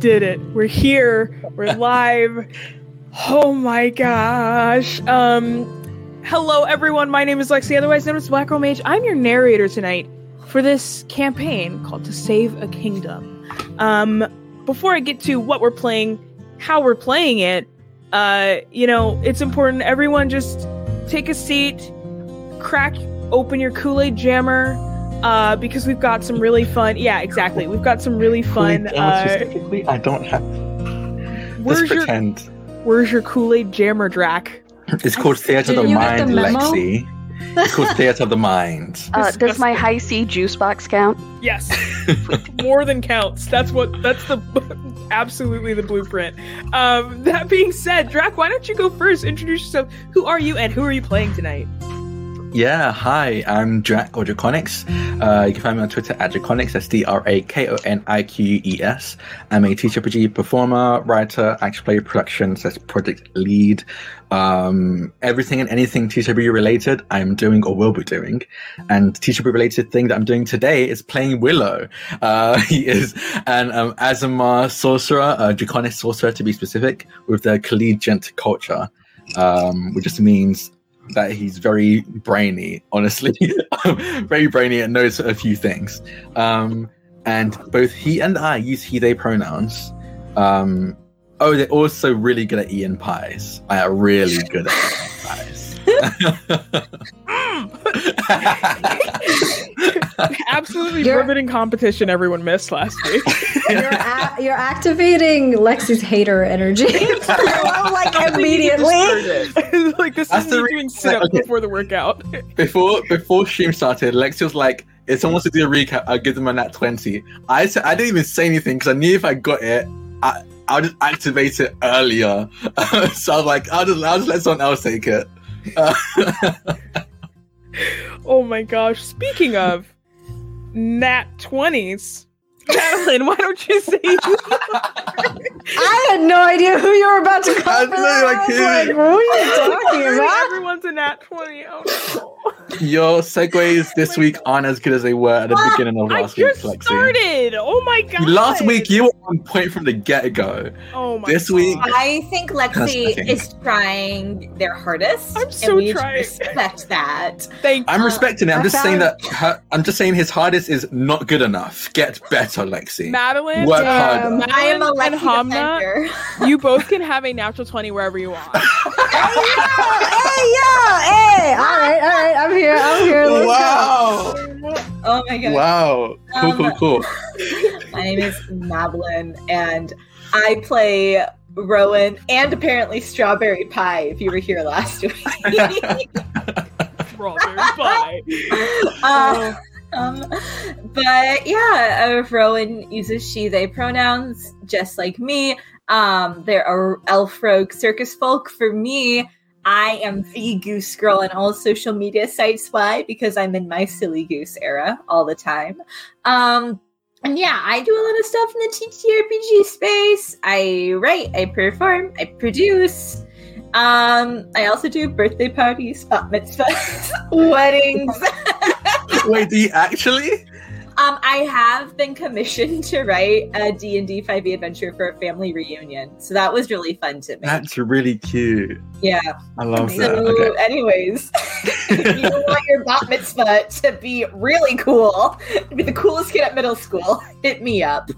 did it. We're here. We're live. Oh my gosh. Um hello everyone. My name is Lexi, otherwise known as Black Girl Mage. I'm your narrator tonight for this campaign called To Save a Kingdom. Um before I get to what we're playing, how we're playing it, uh, you know, it's important everyone just take a seat, crack open your Kool-Aid jammer, uh, because we've got some really fun. Yeah, exactly. We've got some really fun. Uh, specifically, I don't have. where's Let's your pretend. Where's your Kool-Aid jammer, Drak? It's called Theatre of the you get the Mind, memo? Lexi. It's called Theatre of the Mind. Uh, does my high C juice box count? Yes, more than counts. That's what. That's the absolutely the blueprint. Um, that being said, Drak, why don't you go first? Introduce yourself. Who are you, and who are you playing tonight? Yeah, hi, I'm Drak or Drakoniques. Uh, you can find me on Twitter at Drakoniques. That's D R A K O N I Q U E S. I'm a teacher, PG performer, writer, action play productions, that's project lead. Um, everything and anything TCB related, I'm doing or will be doing. And TCB related thing that I'm doing today is playing Willo. Uh, he is an um, Aasimar sorcerer, a Draconic sorcerer to be specific, with the collegiate culture, um, which just means that he's very brainy, honestly. very brainy and knows a few things. Um, and both he and I use he, they pronouns. Um, oh, they're also really good at Ian pies. I are really good at pies. Absolutely You're- riveting competition everyone missed last week. You're, a- you're activating Lexi's hater energy like immediately. like this That's is the me doing reason- sit-ups okay. before the workout. before before stream started, Lexi was like, "If someone wants to do a recap, I'll give them a nat 20. I said I didn't even say anything because I knew if I got it, I I'll just activate it earlier. so I was like, I'll just I'll just let someone else take it. Uh, Oh my gosh. Speaking of nat 20s, Madeleine, why don't you say I had no idea who you were about to call for know, that. like, I was who? like, who are you talking about? Everyone's a nat 20. Oh your segues this week aren't as good as they were at the What? beginning of no. I last week, just Lexi. started. Oh my god. Last week you were on point from the get go. Oh my this God. week- I think Lexi That's- is trying their hardest. I'm so and we trying. respect that. Thank I'm Uh, respecting it. I'm I just saying that her, I'm just saying his hardest is not good enough. Get better, Lexi. Madeleine. Work Damn. harder. I am a Lexi Hamnah, defender. you both can have a natural 20 wherever you want. hey, yeah, hey. All right, all right. I'm here. I'm here. Let's go. Wow! Oh my god. Wow! Cool, cool, Um, cool. My name is Madeleine, and I play Rowan and apparently Strawberry Pie. If you were here last week. Brother, bye. Uh, um, but yeah, uh, Rowan uses she/they pronouns just like me. Um, they're a elf rogue circus folk. For me, I am the goose girl on all social media sites. Why? Because I'm in my silly goose era all the time. Um, and yeah, I do a lot of stuff in the TTRPG space. I write, I perform, I produce. Um, I also do birthday parties, bat mitzvahs, weddings. Wait, do you actually? Um, I have been commissioned to write a D&D 5e adventure for a family reunion. So that was really fun to me. That's really cute. yeah. I love So that. Okay. anyways, if you want your bat mitzvah to be really cool, to be the coolest kid at middle school, hit me up.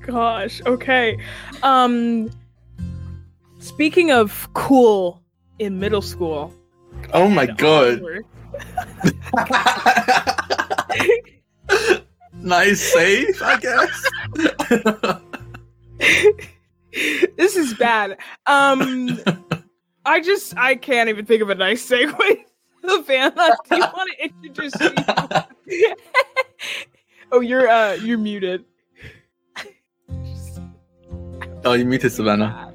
Gosh. Okay. Um speaking of cool in middle school. Oh my and god. onward, nice save, I guess. this is bad. Um I just I can't even think of a nice segue. Savannah, do you want to introduce you? oh, you're uh you're muted. oh, you muted Savannah.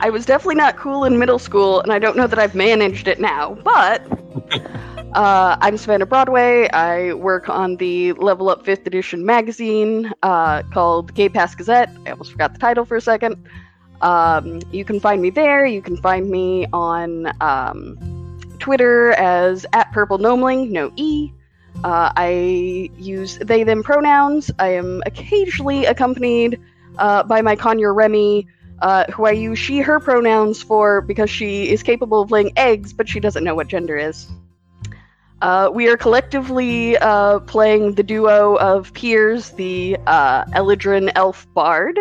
I was definitely not cool in middle school, and I don't know that I've managed it now, but uh, I'm Savannah Broadway. I work on the Level Up 5th edition magazine uh, called Gate Pass Gazette. I almost forgot the title for a second. Um, you can find me there. You can find me on um, Twitter as at Purple Gnomeling, no E. Uh, I use they them pronouns. I am occasionally accompanied uh, by my conure Remy, uh, who I use she her pronouns for because she is capable of laying eggs, but she doesn't know what gender is. Uh, we are collectively uh, playing the duo of Piers, the uh, Eladrin elf bard,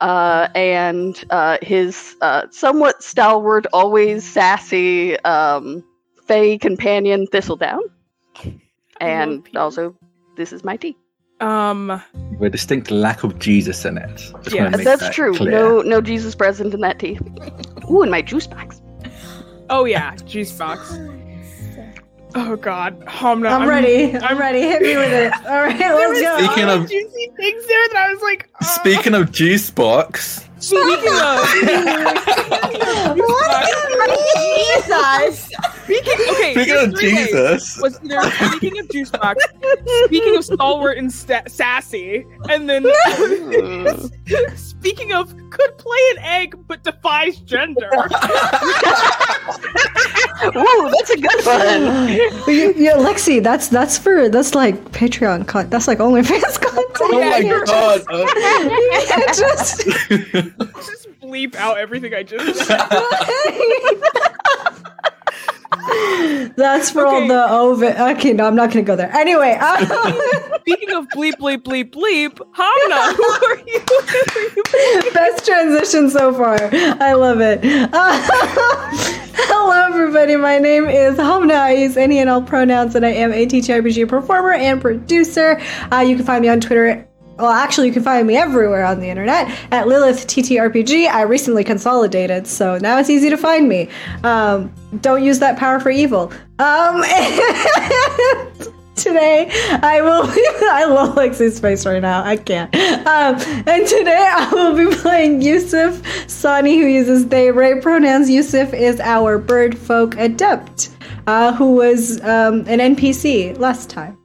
uh, and uh, his uh, somewhat stalwart, always sassy um, Fey companion Thistledown. And also, this is my tea. Um, With a distinct lack of Jesus in it. Just wanna Yes. make That's that true. clear. No, no Jesus present in that tea. Ooh, and my juice box. oh yeah, juice box. Oh god, Hamnah. I'm ready. I'm ready. Hit me with it. All right, There let's was go. Speaking of- juicy things there that I was like. uh, Speaking of juice box, speaking of, Jesus! speaking okay, speaking of. Jesus, was either speaking of juice box, speaking of stalwart and sta- sassy, and then speaking of could play an egg but defies gender. Ooh, that's a good one. you, you, Lexi, that's that's for that's like Patreon content. That's like OnlyFans content. oh my you're god! uh, You just just bleep out everything I just said. That's for all the oven. Okay, no, I'm not gonna go there. Anyway, um, Speaking of bleep bleep bleep bleep, Hamnah, who are you? Who are you? best transition so far. I love it. Uh, hello, everybody. My name is Hamnah. I use any and all pronouns, and I am a TTRPG performer and producer. Uh, you can find me on Twitter. Well, actually, you can find me everywhere on the internet at Lilith TTRPG. I recently consolidated, so now it's easy to find me. Um, don't use that power for evil. Um, today I will I love Lexi's face right now. I can't. Um, and today I will be playing Yousuf Sani, who uses they Ray pronouns. Yousuf is our bird folk adept, uh, who was um, an NPC last time.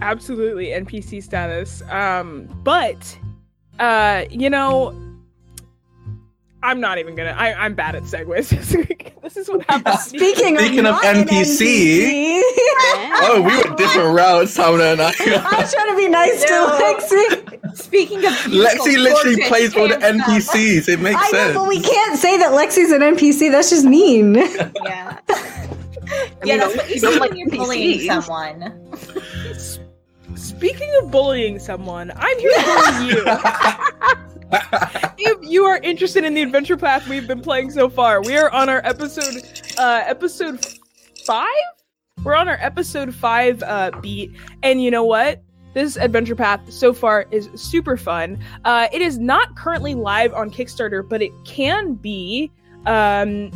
Absolutely NPC status. Um, but uh, you know, I'm not even gonna. I, I'm bad at segues. this is what happens. Speaking, Speaking of not an NPC. oh, we went different routes, Hamnah and I I'm trying to be nice No. to Lexi. Speaking of beautiful Lexi literally plays all the and stuff. NPCs. It makes I know, sense. but we can't say that Lexi's an NPC. That's just mean. Yeah. I yeah, mean, that's what you don't when you're bullying someone. Speaking of bullying someone, I'm here to bully you. if you are interested in the adventure path we've been playing so far, we are on our episode uh episode five? We're on our episode five uh beat, and you know what? This adventure path so far is super fun. Uh it is not currently live on Kickstarter, but it can be um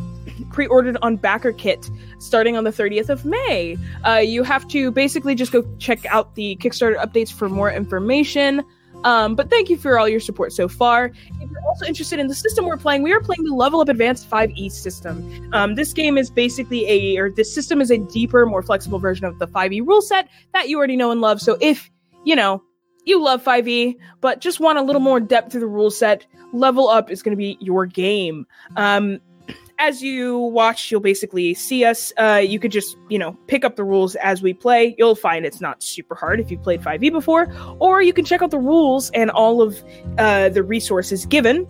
pre-ordered on BackerKit starting on the 30th of may. Uh, you have to basically just go check out the kickstarter updates for more information. Um, but thank you for all your support so far. If you're also interested in the system we're playing we are playing the level up advanced 5e system. Um, this game is basically a or this system is a deeper more flexible version of the 5e rule set that you already know and love. So if you know you love 5e but just want a little more depth to the rule set level up is going to be your game. Um, as you watch, you'll basically see us. Uh, you could just, you know, pick up the rules as we play. You'll find it's not super hard if you've played 5e before, or you can check out the rules and all of uh, the resources given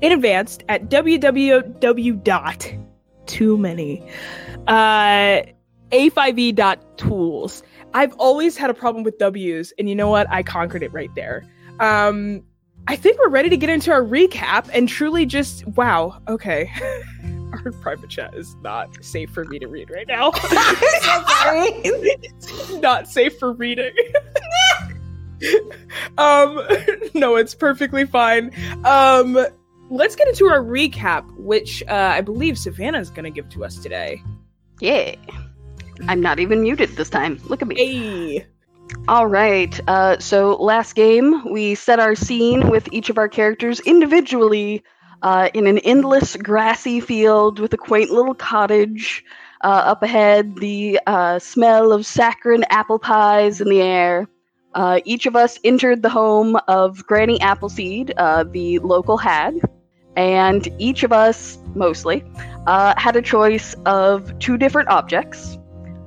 in advance at www too many uh, a5e.tools. I've always had a problem with W's, and you know what? I conquered it right there. Um, I think we're ready to get into our recap and truly just wow. Okay, our private chat is not safe for me to read right now. it's not safe for reading. um, no, it's perfectly fine. Um, let's get into our recap, which uh, I believe Savannah is going to give to us today. Yeah. I'm not even muted this time. Look at me. Hey, All right. Uh, so last game, we set our scene with each of our characters individually uh, in an endless grassy field with a quaint little cottage. Uh, up ahead, the uh, smell of saccharine apple pies in the air. Uh, each of us entered the home of Granny Appleseed, uh, the local hag, and each of us, mostly, had a choice of two different objects.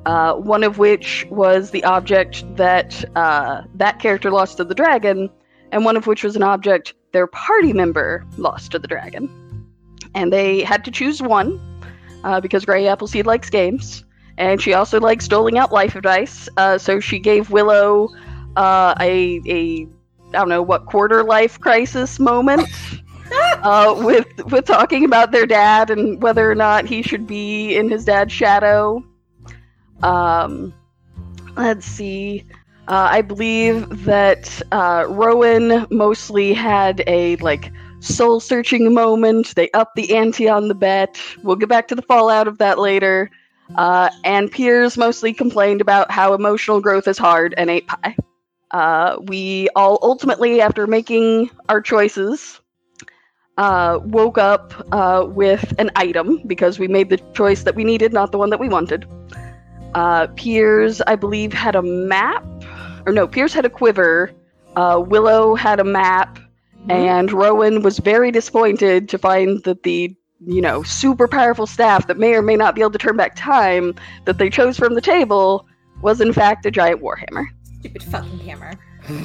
Uh, one of which was the object that uh, that character lost to the dragon, and one of which was an object their party member lost to the dragon. And they had to choose one uh, because Gray Appleseed likes games, and she also likes doling out life advice. Uh, so she gave Willo uh, a a I don't know what quarter life crisis moment uh, with with talking about their dad and whether or not he should be in his dad's shadow. Um, let's see. Uh, I believe that uh, Rowan mostly had a like soul searching moment. They upped the ante on the bet. We'll get back to the fallout of that later. Uh, and Piers mostly complained about how emotional growth is hard and ate pie. Uh, we all ultimately, after making our choices, uh, woke up uh, with an item because we made the choice that we needed, not the one that we wanted. Uh, Piers, I believe, had a map, or no, Piers had a quiver. Uh, Willo had a map, and Rowan was very disappointed to find that the you know super powerful staff that may or may not be able to turn back time that they chose from the table was in fact a giant warhammer. Stupid fucking hammer.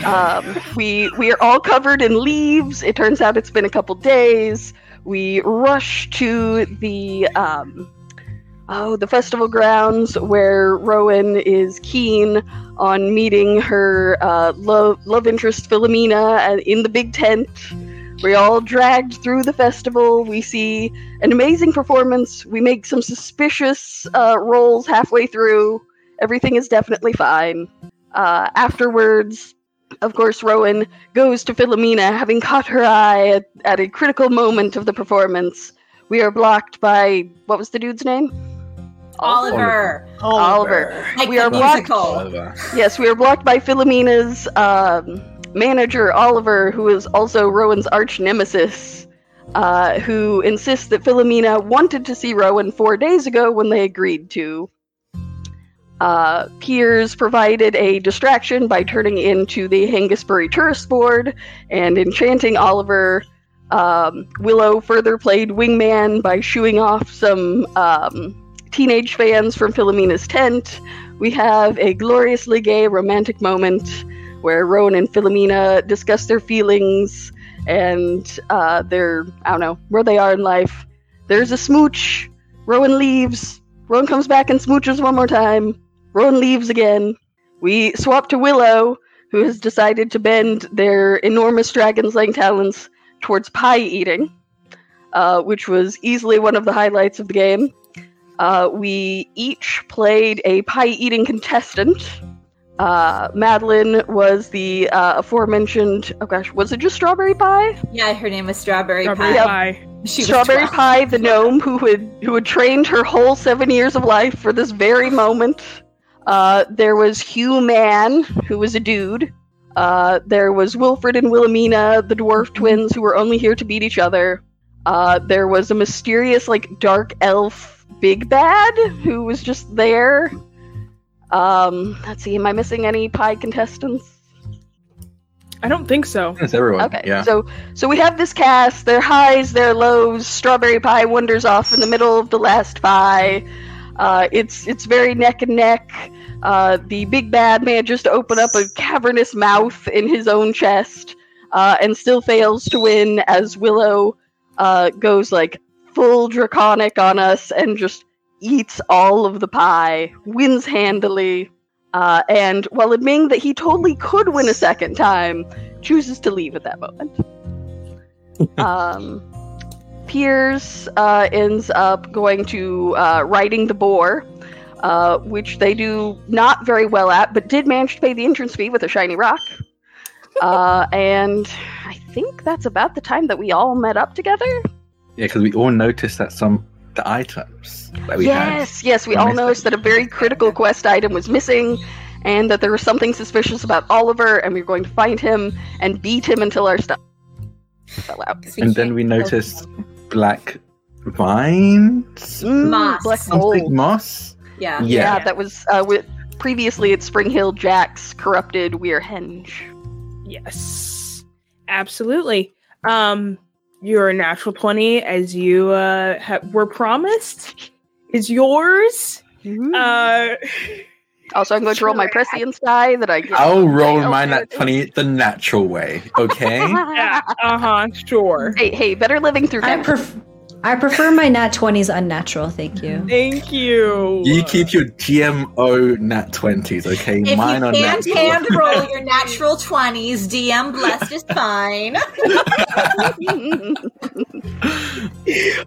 Um, we we are all covered in leaves. It turns out it's been a couple days. We rush to the um, oh the festival grounds where Rowan is keen on meeting her uh, love love interest Philomena uh, in the big tent. We're all dragged through the festival. We see an amazing performance. We make some suspicious uh, rolls halfway through. Everything is definitely fine. Uh, afterwards, of course, Rowan goes to Philomena, having caught her eye at, at a critical moment of the performance. We are blocked by what was the dude's name? Oliver. Oliver. Like We the are blocked. musical. Oliver. Yes, we are blocked by Philomena's um, manager, Oliver, who is also Rowan's arch nemesis, uh, who insists that Philomena wanted to see Rowan four days ago when they agreed to. Uh, Piers provided a distraction by turning into the Hengistbury tourist board and enchanting Oliver. Um, Willo further played wingman by shooing off some um, teenage fans from Philomena's tent. We have a gloriously gay romantic moment where Rowan and Philomena discuss their feelings and uh, their, I don't know, where they are in life. There's a smooch. Rowan leaves. Rowan comes back and smooches one more time. Rowan leaves again. We swap to Willo, who has decided to bend their enormous dragon's length talons towards pie eating, uh, which was easily one of the highlights of the game. Uh, we each played a pie eating contestant. Uh, Madeleine was the uh, aforementioned. Oh gosh, was it just strawberry pie? Yeah, her name was Strawberry, Strawberry Pie. pie. She strawberry 12. pie, the gnome who had who had trained her whole seven years of life for this very moment. Uh, there was Hugh Man, who was a dude. Uh, there was Wilfred and Wilhelmina, the dwarf twins, who were only here to beat each other. Uh, there was a mysterious, like, dark elf big bad who was just there. Um, let's see, am I missing any pie contestants? I don't think so. It's everyone. Okay, Yeah. so so we have this cast. Their highs, their lows. Strawberry pie wanders off in the middle of the last pie. Uh, it's it's very neck and neck. Uh, the big bad manages to open up a cavernous mouth in his own chest, uh, and still fails to win. As Willo uh, goes like full draconic on us and just eats all of the pie, wins handily. Uh, and while admitting that he totally could win a second time, chooses to leave at that moment. um, Piers uh, ends up going to uh, riding the boar, uh, which they do not very well at, but did manage to pay the entrance fee with a shiny rock. Uh, and I think that's about the time that we all met up together. Yeah, because we all noticed that some the items that we had. yes, yes, we all missing. noticed that a very critical quest item was missing, and that there was something suspicious about Oliver, and we were going to find him and beat him until our stuff fell out. 'Cause we And then we noticed black vines, Mm, Moss. Black something mold. moss. Yeah. Yeah. Yeah, that was uh, with previously at Spring Hill Jack's corrupted Weir Henge. Yes, absolutely. Um, your natural twenty, as you uh ha- were promised, is yours. Uh, Also, I'm going to roll my prescience die that I get. I'll roll Okay, my okay. nat 20 the natural way, okay? yeah, uh huh, sure. Hey, hey, better living through I death. pref- I prefer my nat 20s unnatural, thank you. Thank you. you keep your GMO nat 20s, okay? If Mine you are can't natural. hand roll your natural 20s, DM blessed is fine.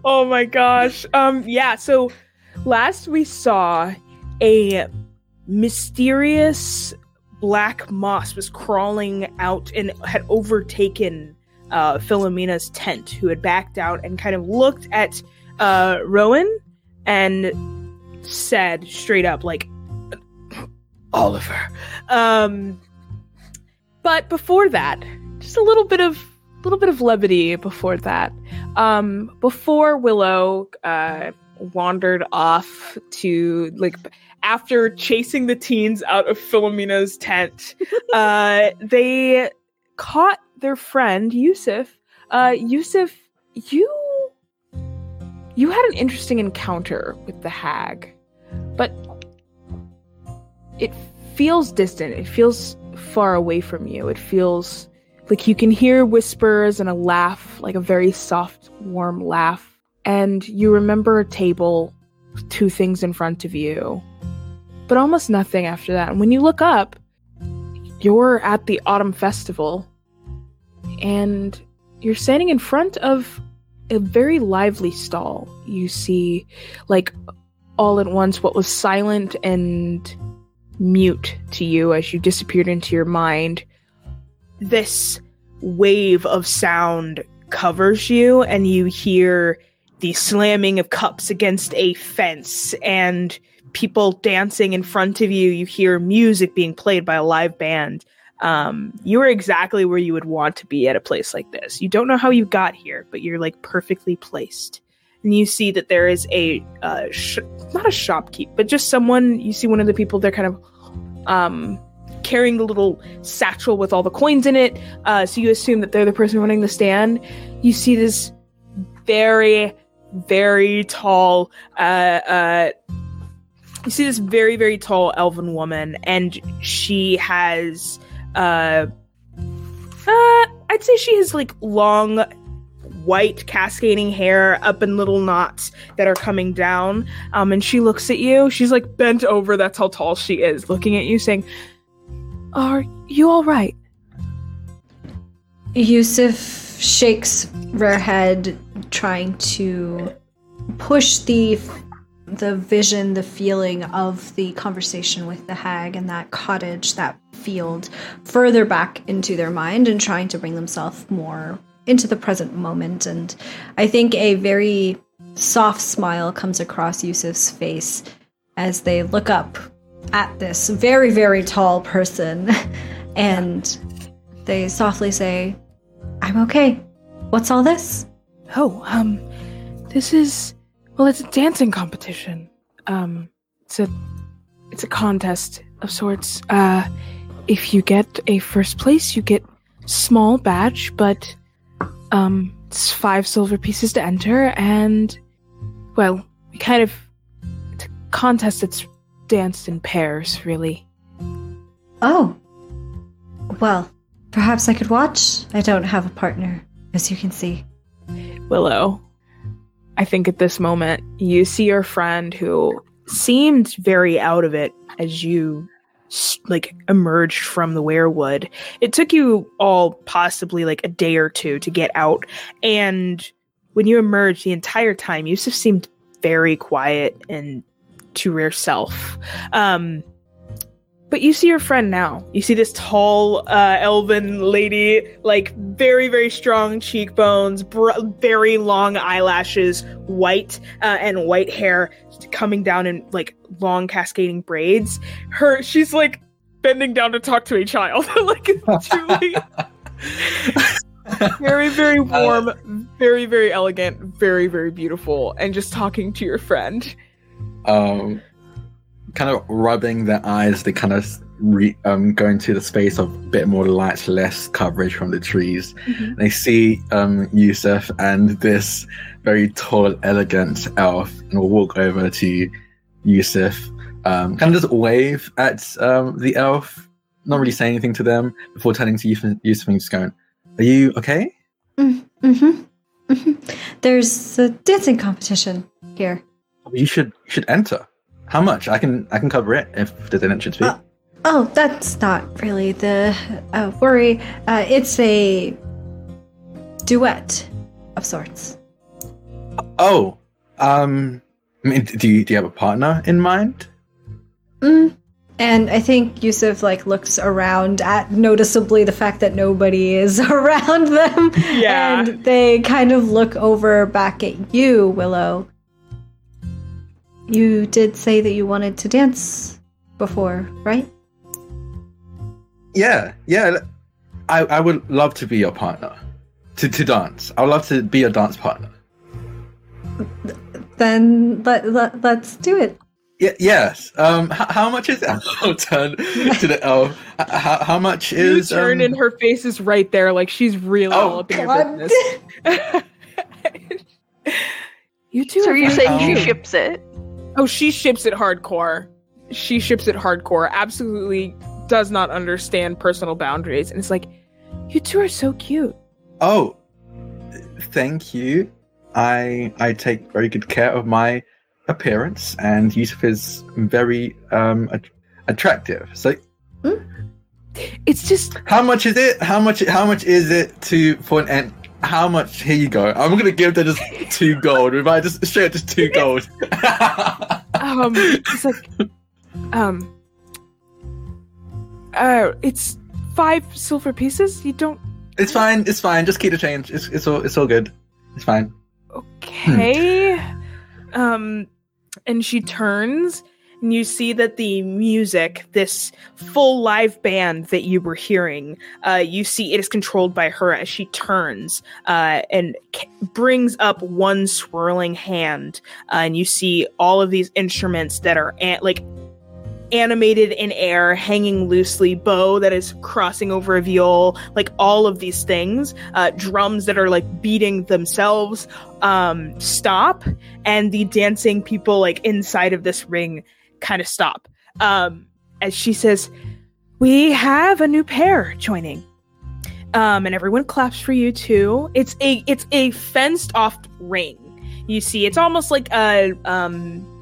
oh my gosh. Um yeah, so last we saw a mysterious black moss was crawling out and had overtaken uh Philomena's tent who had backed out and kind of looked at uh Rowan and said straight up like Oliver. Um but before that, just a little bit of little bit of levity before that. Um, before Willo uh, wandered off to like after chasing the teens out of Philomena's tent, uh, they caught their friend Yousuf. Uh, Yousuf, you you had an interesting encounter with the hag, but it feels distant. It feels far away from you. It feels like you can hear whispers and a laugh, like a very soft, warm laugh. And you remember a table two things in front of you, but almost nothing after that. And when you look up, you're at the Autumn Festival and you're standing in front of a very lively stall. You see, like, all at once what was silent and mute to you as you disappeared into your mind. This wave of sound covers you and you hear the slamming of cups against a fence and people dancing in front of you. You hear music being played by a live band um, you are exactly where you would want to be at a place like this you don't know how you got here but you're like perfectly placed and you see that there is a uh, sh- not a shopkeep but just someone you see one of the people they're kind of um carrying the little satchel with all the coins in it. Uh, so you assume that they're the person running the stand. You see this very, very tall. Uh, uh, you see this very, very tall elven woman, and she has. Uh, uh, I'd say she has like long, white cascading hair up in little knots that are coming down. Um, and she looks at you. She's like bent over. That's how tall she is, looking at you, saying, are you all right? Yousuf shakes their head, trying to push the the vision, the feeling of the conversation with the hag and that cottage, that field, further back into their mind and trying to bring themselves more into the present moment. And I think a very soft smile comes across Yousuf's face as they look up at this very, very tall person and they softly say, I'm okay. What's all this? Oh, um, this is well, it's a dancing competition. Um, it's a it's a contest of sorts. Uh, if you get a first place, you get small badge, but um, it's five silver pieces to enter, and well, we kind of it's a contest that's danced in pairs, really. Oh. Well, perhaps I could watch. I don't have a partner, as you can see. Willo, I think at this moment you see your friend who seemed very out of it as you like emerged from the Weirwood. It took you all possibly like a day or two to get out, and when you emerged, the entire time Yousuf seemed very quiet and to yourself. Um, but you see your friend now. You see this tall, uh, elven lady, like very, very strong cheekbones, br- very long eyelashes, white uh, and white hair coming down in like long cascading braids. Her, she's like bending down to talk to a child, like it's truly very, very warm, very, very elegant, very, very beautiful, and just talking to your friend. um, kind of rubbing their eyes, they kind of re- um, go into the space of a bit more light, less coverage from the trees. They see um, Yousuf and this very tall, elegant elf, and will walk over to Yousuf. Um, kind of just wave at um, the elf, not really saying anything to them before turning to Yousuf, Yousuf and just going, "Are you okay?" Mm-hmm. hmm There's a dancing competition here. You should you should enter. How much? I can I can cover it if there's an entrance fee. Uh, Oh, that's not really the uh, worry. Uh, it's a duet of sorts. oh, um, I mean, do you do you have a partner in mind? Mm. And I think Yousuf like looks around at noticeably the fact that nobody is around them. Yeah. And they kind of look over back at you, Willo. You did say that you wanted to dance before, right? Yeah, yeah. I, I would love to be your partner. To, to dance. I would love to be your dance partner. Then let, let, let's do it. Yeah, yes. Um, h- how much is it? I'll turn to the elf. H- How, how much You is? turn um, and her face is right there, like she's really Oh, all up in your business. you two. So are are you saying she ships it? Oh, she ships it hardcore. She ships it hardcore. Absolutely does not understand personal boundaries, and it's like, you two are so cute. Oh, thank you. I I take very good care of my appearance, and Yousuf is very um at- attractive. So, It's just how much is it? How much? How much is it to for an end? How much? Here you go. I'm gonna give them just two gold. If I just straight up just two gold. um, it's like, um, uh, it's five silver pieces. You don't. it's fine. It's fine. Just keep the change. It's it's all it's all good. It's fine. Okay. um, and she turns, and you see that the music, this full live band that you were hearing, uh, you see it is controlled by her as she turns uh, and c- brings up one swirling hand, uh, and you see all of these instruments that are an- like animated in air, hanging loosely, bow that is crossing over a viol, like all of these things, uh, drums that are like beating themselves, um, stop, and the dancing people like inside of this ring kind of stop. Um, as she says, "We have a new pair joining." Um, and everyone claps for you too. It's a it's a fenced off ring. You see, it's almost like a um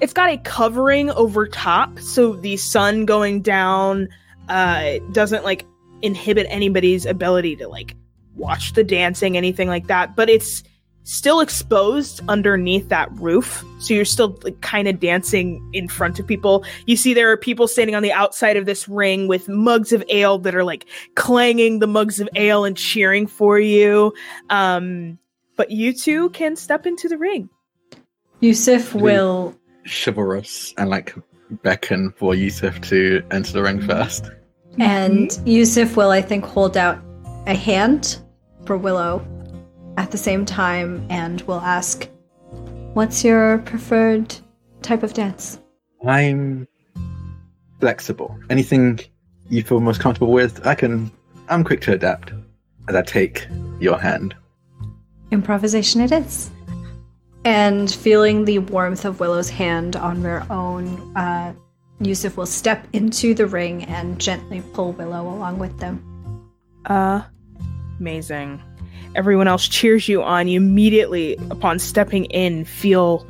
it's got a covering over top so the sun going down uh doesn't like inhibit anybody's ability to like watch the dancing anything like that but it's still exposed underneath that roof. So you're still like kind of dancing in front of people. You see there are people standing on the outside of this ring with mugs of ale that are like clanging the mugs of ale and cheering for you. Um but you two can step into the ring. Yousuf will Chivalrous and like beckon for Yousuf to enter the ring first. And Yousuf will, I think, hold out a hand for Willo at the same time and will ask, What's your preferred type of dance? I'm flexible. Anything you feel most comfortable with, I can. I'm quick to adapt. As I take your hand. Improvisation it is. And feeling the warmth of Willo's hand on their own, uh, Yousuf will step into the ring and gently pull Willo along with them. Uh, amazing. Everyone else cheers you on. You immediately, upon stepping in, feel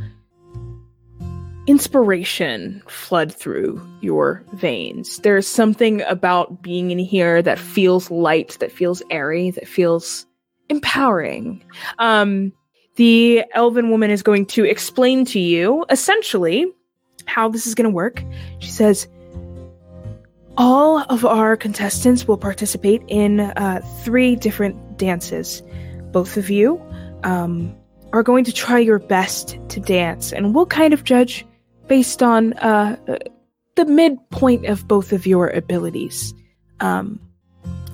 inspiration flood through your veins. There's something about being in here that feels light, that feels airy, that feels empowering. Um, the elven woman is going to explain to you essentially how this is going to work. She says, all of our contestants will participate in uh, three different dances. Both of you um, are going to try your best to dance, and we'll kind of judge based on uh, the midpoint of both of your abilities. Um,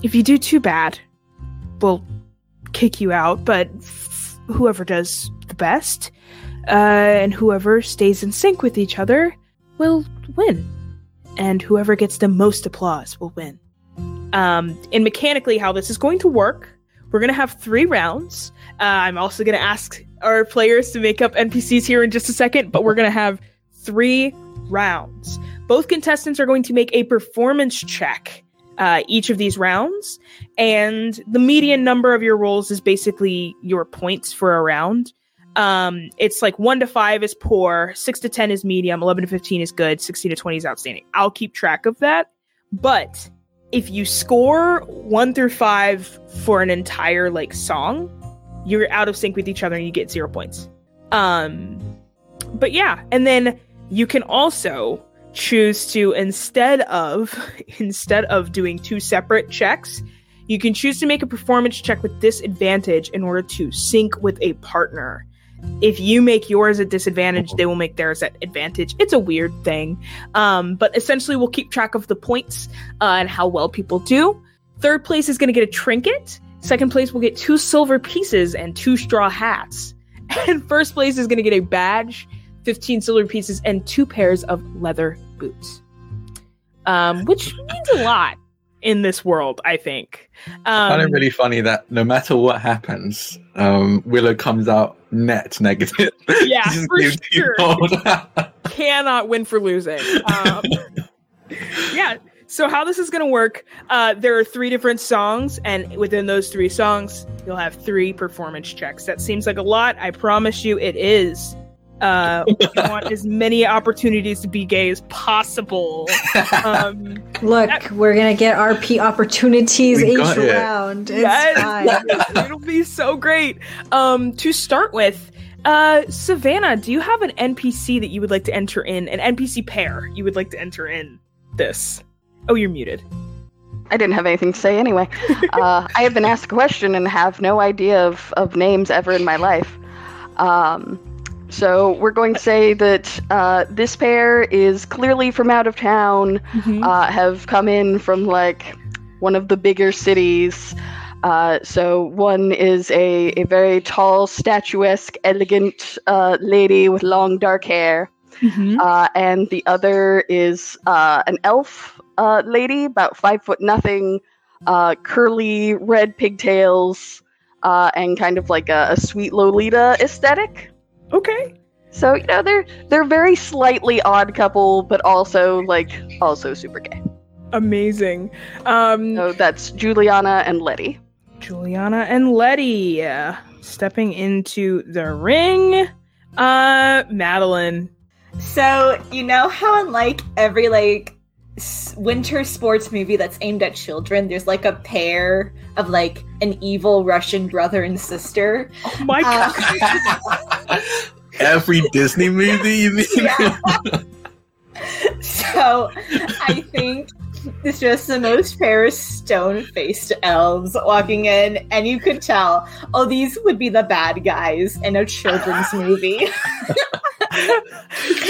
if you do too bad, we'll kick you out, but f- whoever does the best uh, and whoever stays in sync with each other will win and whoever gets the most applause will win. Um, and mechanically, how this is going to work, we're going to have three rounds. Uh, I'm also going to ask our players to make up NPCs here in just a second, but we're going to have three rounds. Both contestants are going to make a performance check uh, each of these rounds, and the median number of your rolls is basically your points for a round. Um, it's like one to five is poor, six to ten is medium, eleven to fifteen is good, sixteen to twenty is outstanding. I'll keep track of that, but if you score one through five for an entire like song, you're out of sync with each other and you get zero points. Um, but yeah, and then you can also choose to instead of instead of doing two separate checks, you can choose to make a performance check with disadvantage in order to sync with a partner. If you make yours a disadvantage, they will make theirs at advantage. It's a weird thing. Um, but essentially, we'll keep track of the points uh, and how well people do. Third place is going to get a trinket. Second place will get two silver pieces and two straw hats. And first place is going to get a badge, 15 silver pieces, and two pairs of leather boots. Um, which means a lot in this world, I think. I find Um, it really funny that no matter what happens, um, Willo comes out net negative. Yeah, for sure. cannot win for losing. Um, yeah. So how this is going to work? Uh, there are three different songs, and within those three songs, you'll have three performance checks. That seems like a lot. I promise you, it is. Uh, you want as many opportunities to be gay as possible. Um, Look, we're gonna get RP opportunities We each got it. round. It's Yes. fine. it'll be so great. Um, to start with, uh, Savannah, do you have an NPC that you would like to enter in? An NPC pair you would like to enter in this? Oh, you're muted. I didn't have anything to say anyway. uh, I have been asked a question and have no idea of, of names ever in my life. Um, so we're going to say that uh, this pair is clearly from out of town, uh, have come in from like one of the bigger cities. Uh, so one is a, a very tall, statuesque, elegant uh, lady with long dark hair Mhm. uh, and the other is uh, an elf uh, lady, about five foot nothing, uh, curly red pigtails, uh, and kind of like a, a sweet Lolita aesthetic. Okay. So you know they're they're very slightly odd couple, but also like also super gay. Amazing. Um, So that's Juliana and Letty. Juliana and Letty uh, stepping into the ring. Uh, Madeleine. So you know how in like every like s- winter sports movie that's aimed at children, there's like a pair of like an evil Russian brother and sister. Oh my Uh, god. Every Disney movie, you mean? Yeah. so I think it's just the most pair of stone-faced elves walking in, and you could tell, oh, these would be the bad guys in a children's movie.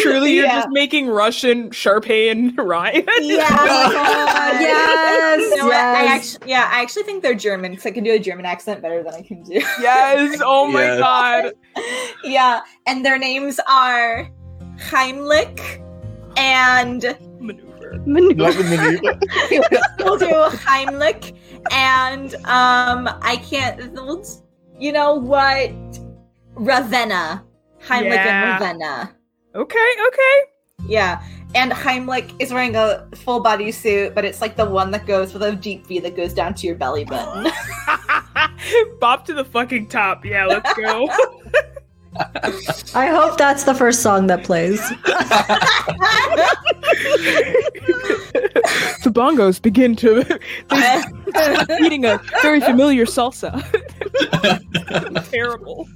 Truly, you're Yeah. just making Russian Sharpay and Ryan. Yeah. Oh! Yes, You know what? I actually, yeah, I actually think they're German because I can do a German accent better than I can do. yes. Oh my Yes. god. yeah, and their names are Heimlich and Maneuver. Like the we'll do Heimlich and um I can't you know what Ravenna. Heimlich Yeah. and Ravenna. Okay. Okay. Yeah. And Heimlich is wearing a full body suit, but it's like the one that goes with a deep V that goes down to your belly button. Bop to the fucking top. Yeah. Let's go. I hope that's the first song that plays. the bongos begin to eating a very familiar salsa. Terrible.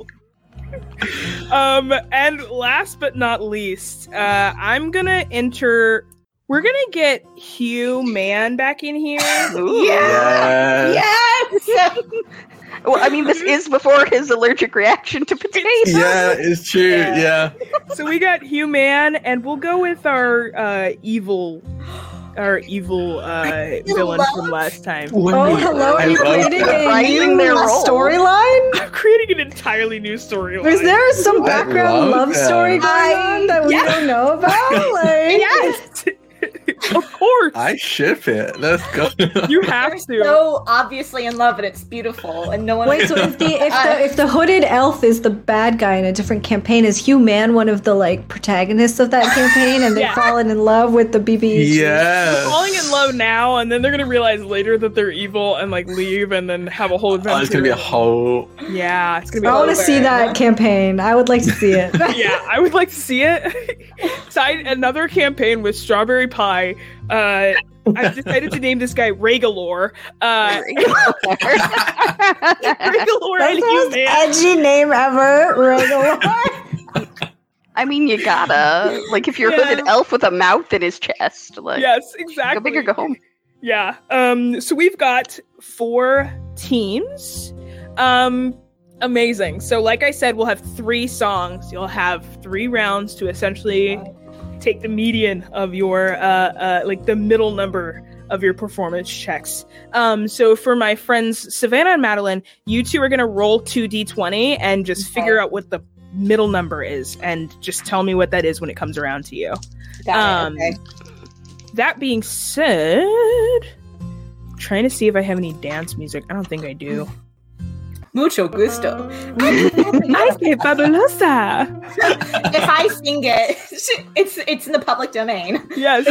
Um, and last but not least, uh, I'm gonna enter. We're gonna get Hugh Man back in here. yeah. Yeah. Yes. Well, I mean, this is before his allergic reaction to potatoes. Yeah, it's true. Yeah. Yeah. so we got Hugh Man, and we'll go with our uh, evil, our evil uh, villain from last time. Oh, hello! Are you love creating that. a Writing new storyline? I'm creating an entirely new storyline. Is there some background love love story going on that we Yeah. don't know about? Like, Yes. Of course, I ship it. Let's go. you have to. so obviously in love and it's beautiful and no one Wait, so if the if the if the hooded elf is the bad guy in a different campaign, is Hugh Man one of the like protagonists of that campaign, and they've Yeah. fallen in love with the BB? yes. falling in love now, and then they're gonna realize later that they're evil and like leave, and then have a whole adventure. Oh, it's gonna be a whole. yeah, it's gonna be. I want to see bit. that campaign. I would like to see it. yeah, I would like to see it. Side another campaign with strawberry pie. Uh, I've decided to name this guy Regalore. Uh, Regalore That's and Human. edgy name ever. Regular. I mean, you gotta like if you're a Yeah. hooded elf with a mouth in his chest, like Yes, exactly. go big or go home. Yeah. Um. So we've got four teams. Um. Amazing. So, like I said, we'll have three songs. You'll have three rounds to essentially take the median of your, uh, uh, like the middle number of your performance checks. Um. So, for my friends Savannah and Madeleine, you two are gonna roll two d20 and just Okay. figure out what the middle number is, and just tell me what that is when it comes around to you. Um, okay. That being said, trying to see if I have any dance music. I don't think I do. Mucho gusto. Ay, qué fabulosa. if I sing it, it's it's in the public domain. Yes,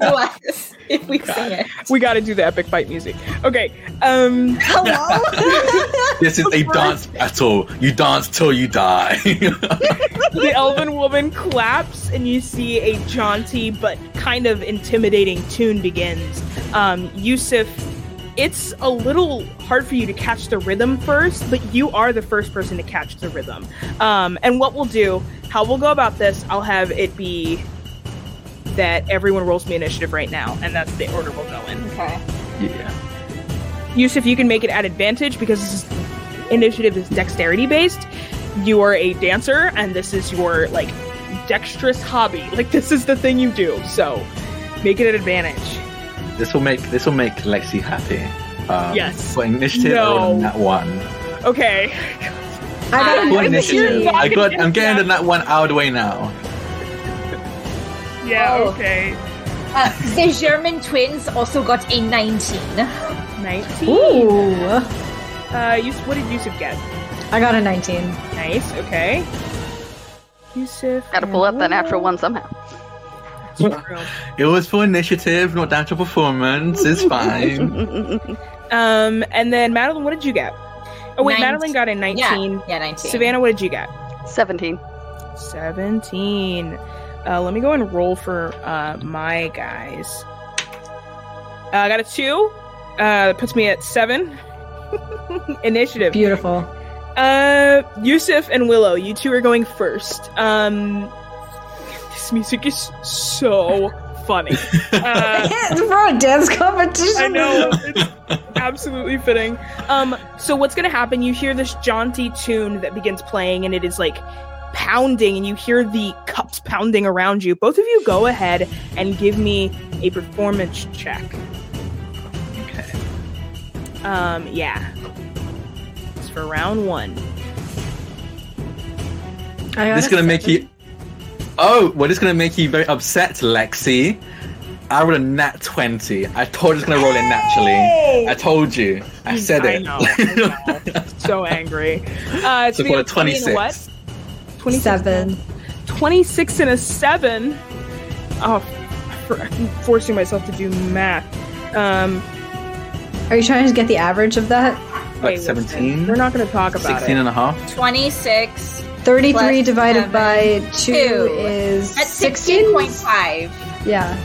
Unless if we sing it. we got to do the epic fight music. Okay. Um. Hello. This is a dance battle. You dance till you die. The elven woman claps, and you see a jaunty but kind of intimidating tune begins. Um, Yousuf, it's a little hard for you to catch the rhythm first, but you are the first person to catch the rhythm. Um, and what we'll do, how we'll go about this, I'll have it be that everyone rolls me initiative right now, and that's the order we'll go in. Okay. yeah. Yousuf, you can make it at advantage because this is, initiative is dexterity based. You are a dancer, and this is your like dexterous hobby. Like this is the thing you do. So make it at advantage. This will make this will make Lexi happy. Um, Yes. For initiative, I rolled No. on that one. Okay. I got a Uh, For What is initiative, your- I got. I'm getting the that one out of the way now. Yeah. Oh. Okay. Uh, the German twins also got a 19. Nineteen. Ooh. Uh, Yousuf, what did Yousuf get? I got a 19. Nice. Okay. Yousuf. Gotta pull up that natural one somehow. One. It was for initiative, not down to performance. It's fine. Um, and then Madeleine, what did you get? Oh wait, Nineteen. Madeleine got a nineteen. Yeah, yeah, 19. Savannah, what did you get? Seventeen. 17. Uh, let me go and roll for uh, my guys. Uh, I got a two. Uh, that puts me at seven. Initiative. Beautiful. Uh, Yousuf and Willo, you two are going first. Um, this music is so funny. Uh, it's for a dance competition. I know. It's absolutely fitting. Um, so what's gonna happen? You hear this jaunty tune that begins playing, and it is like pounding, and you hear the cups pounding around you. Both of you go ahead and give me a performance check. okay. Um, yeah. It's for round one. I This is gonna make you. Oh, well, this is gonna make you very upset, Lexi. I rolled a nat twenty. I told you it's gonna roll in naturally. I told you. I said I it. know, I know. so angry. Uh, it's So for a be 20 and a 26. what? 26 Seven. 26 and a 7. Oh, for, I'm forcing myself to do math. Um, Are you trying to get the average of that? wait, Like listen, 17? We're not going to talk about 16 it. and a half. 26. 33 Plus divided seven. by 2 Two. is That's 16? 16.5. Yeah.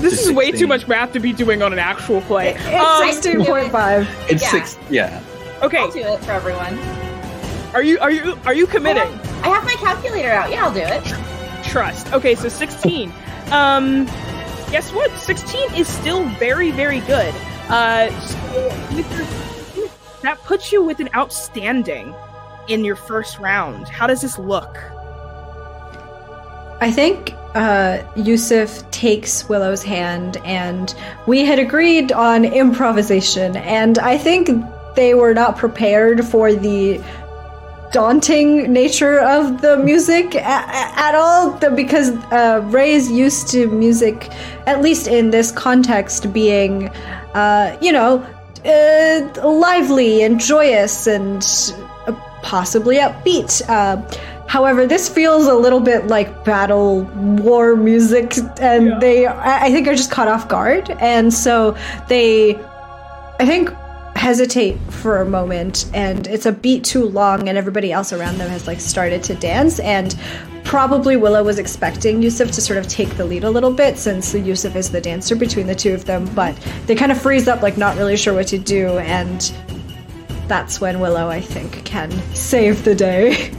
This It's is way too much math to be doing on an actual play. It's Um, 16.5. It's Yeah. six. Yeah. okay, I'll do it for everyone. are you are you are you committing? I have my calculator out. Yeah, I'll do it. Trust. Okay, so 16. Um, guess what? 16 is still very very good. Uh, so that puts you with an outstanding in your first round. How does this look? I think uh, Yousuf takes Willo's hand, and we had agreed on improvisation, and I think they were not prepared for the daunting nature of the music at all because uh, Ray is used to music, at least in this context, being, uh, you know, uh, lively and joyous and possibly upbeat. Uh, however, this feels a little bit like battle war music, and Yeah. they, I think, are just caught off guard, and so they, I think, hesitate for a moment, and it's a beat too long, and everybody else around them has like started to dance, and probably Willo was expecting Yousuf to sort of take the lead a little bit since Yousuf is the dancer between the two of them, but they kind of freeze up, like not really sure what to do, and that's when Willo, I think, can save the day.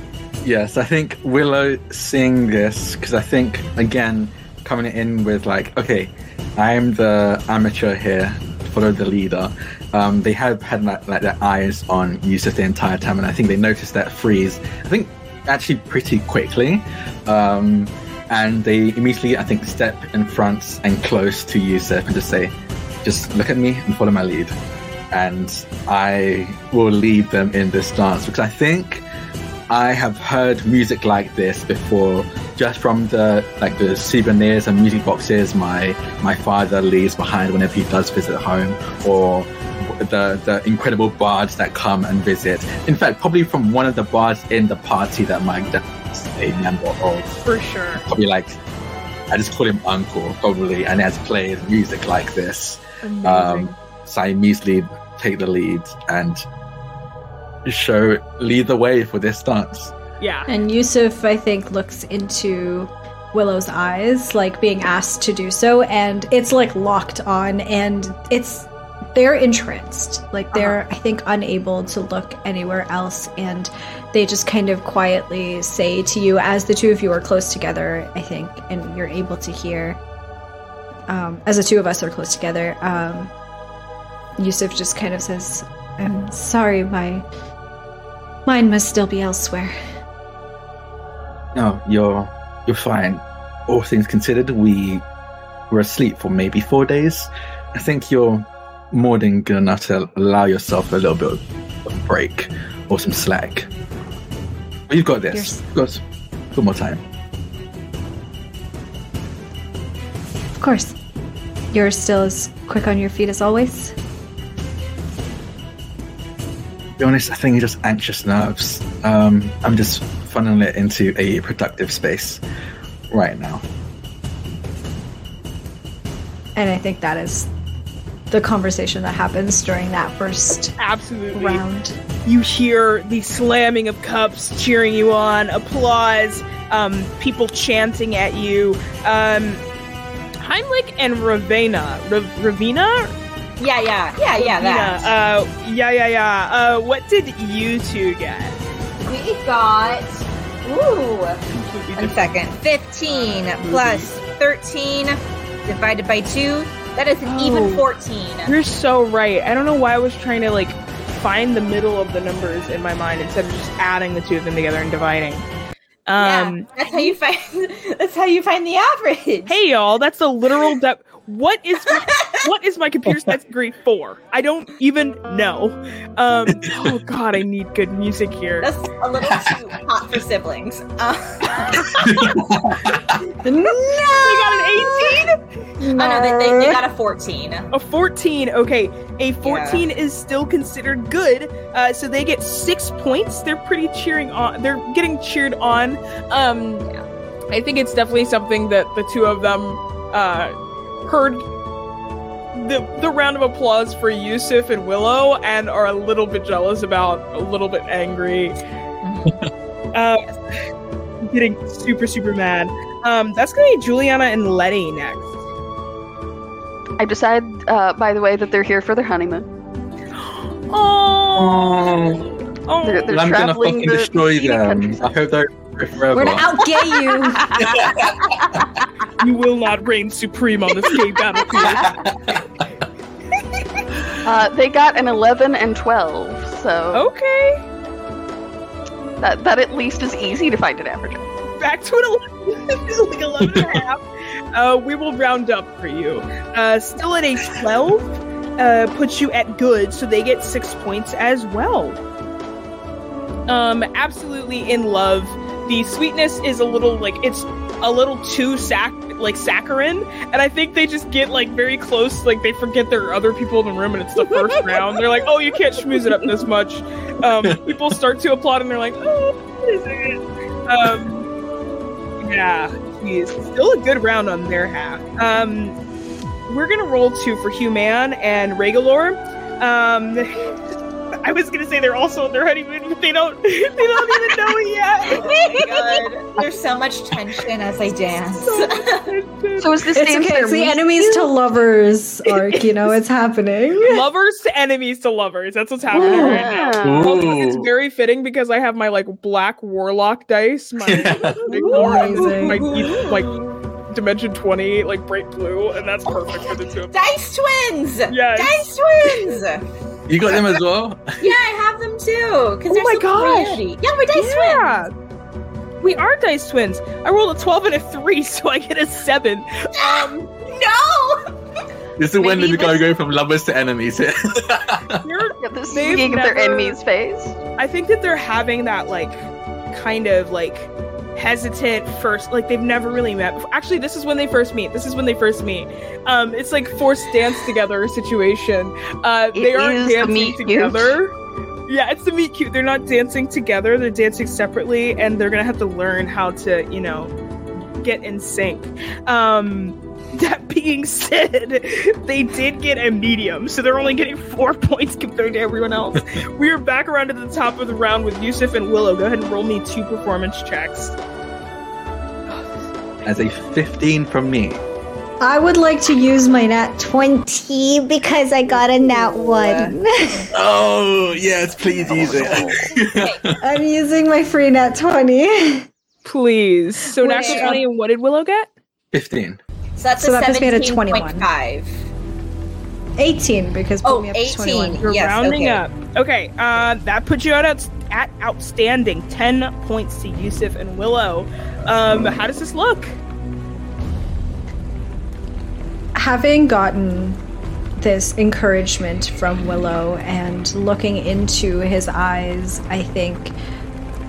Yes, I think Willo seeing this because I think again coming in with like, okay, I'm the amateur here, follow the leader. Um, they have had like, like their eyes on Yousuf the entire time, and I think they noticed that freeze. I think actually pretty quickly, um, and they immediately I think step in front and close to Yousuf and just say, just look at me and follow my lead, and I will lead them in this dance because I think. I have heard music like this before, just from the like the souvenirs and music boxes my my father leaves behind whenever he does visit home, or the the incredible bards that come and visit. In fact, probably from one of the bards in the party that Mike is a member of. For sure. Probably like I just call him uncle, probably, and he has played music like this. Amazing. Um, so I immediately take the lead and show lead the way for this dance. yeah. And Yousuf, I think, looks into Willo's eyes, like being asked to do so, and it's like locked on, and it's they're entranced. Like they're, I think, unable to look anywhere else, and they just kind of quietly say to you, as the two of you are close together, I think, and you're able to hear, um, as the two of us are close together, um, Yousuf just kind of says, "I'm sorry, my mind must still be elsewhere." No, you're you're fine. All things considered, we were asleep for maybe four days. I think you're more than good enough to allow yourself a little bit of a break or some slack. You've got this. We've got one more time. Of course. You're still as quick on your feet as always. To be honest, I think it's just anxious nerves. Um, I'm just funneling it into a productive space right now. And I think that is the conversation that happens during that first Absolutely. round. You hear the slamming of cups, cheering you on, applause, um, people chanting at you. Um, Heimlich and Ravena. Rav- Ravina? Yeah, yeah, yeah, yeah. That Uh, yeah, yeah, yeah. Uh, what did you two get? we got. Ooh, one second. Fifteen plus thirteen divided by two. That is an Oh. even fourteen. You're so right. I don't know why I was trying to like find the middle of the numbers in my mind instead of just adding the two of them together and dividing. Um, yeah, that's how you find. That's how you find the average. Hey y'all, that's the literal. What is what is my computer science degree for? I don't even know. Um, oh god, I need good music here. That's a little too hot for siblings. Uh, They got an 18, oh no, they, they, they got a fourteen. a 14. Okay, a 14 is still considered good, uh, so they get six points. They're pretty cheering on. They're getting cheered on. Um, I think it's definitely something that the two of them uh, heard the the round of applause for Yousuf and Willo and are a little bit jealous about, a little bit angry. uh, getting super super mad. Um, that's gonna be Juliana and Letty next. I decide, uh, by the way, that they're here for their honeymoon. Oh, oh. They're- they're I'm gonna fucking the destroy Indian them. I hope they're here forever. We're gonna outgay you. you will not reign supreme on this gay battlefield. Uh, they got an 11 and 12, so Okay, that, that at least is easy to find an average. back to an 11, like 11 and a half. Uh, we will round up for you. Uh, still at a 12, uh, puts you at good, so they get six points as well. Um, absolutely in love. The sweetness is a little like it's a little too sac like saccharine, and I think they just get like very close. Like they forget there are other people in the room, and it's the first round. They're like, "Oh, you can't schmooze it up this much." Um, people start to applaud, and they're like, "Oh, what is it?" Um, yeah, geez, still a good round on their half. Um, we're gonna roll two for Human and Regalor. Um, I was gonna say they're also on their honeymoon, but they don't. They don't even know it yet. Oh. There's so much tension as I dance. So is this It's dance okay. their It's the enemies to lovers arc. You know, it's happening. lovers to enemies to lovers. That's what's happening right now. Yeah. Also, it's very fitting because I have my like black warlock dice, my Amazing. my like dimension twenty, like bright blue, and that's perfect for the two of them. Dice twins! Yes. Dice twins! You got them as well? Yeah, I have them too. Because Oh they're my so gosh. pretty. Yeah, we're dice Yeah. twins. We are dice twins. I rolled a twelve and a three, so I get a seven. Um, No! This is when Maybe we go this- go from lovers to enemies here. you're Yeah, this is They've being their never- enemy's face. I think that they're having that like kind of like hesitant first like they've never really met before. actually this is when they first meet this is when they first meet um it's like forced dance together situation uh It they aren't dancing meet cute. together yeah it's the meet cute they're not dancing together they're dancing separately and they're gonna have to learn how to you know get in sync um that being said, they did get a medium, so they're only getting four points compared to everyone else. we are back around to the top of the round with Yousuf and Willo. Go ahead and roll me two performance checks. as a 15 from me. I would like to use my nat 20 because I got a nat 1. Oh, yes, please use it. I'm using my free nat 20. Please. So Wait, natural um, 20, and what did Willo get? 15. So that's So a that puts me at a 21. 17.5. 18 because Oh, me up to 18. 21. You're Yes, rounding okay. up. Okay, uh, that puts you at, outs- at outstanding. 10 points to Yousuf and Willo. Um, how does this look? having gotten this encouragement from Willo and looking into his eyes, I think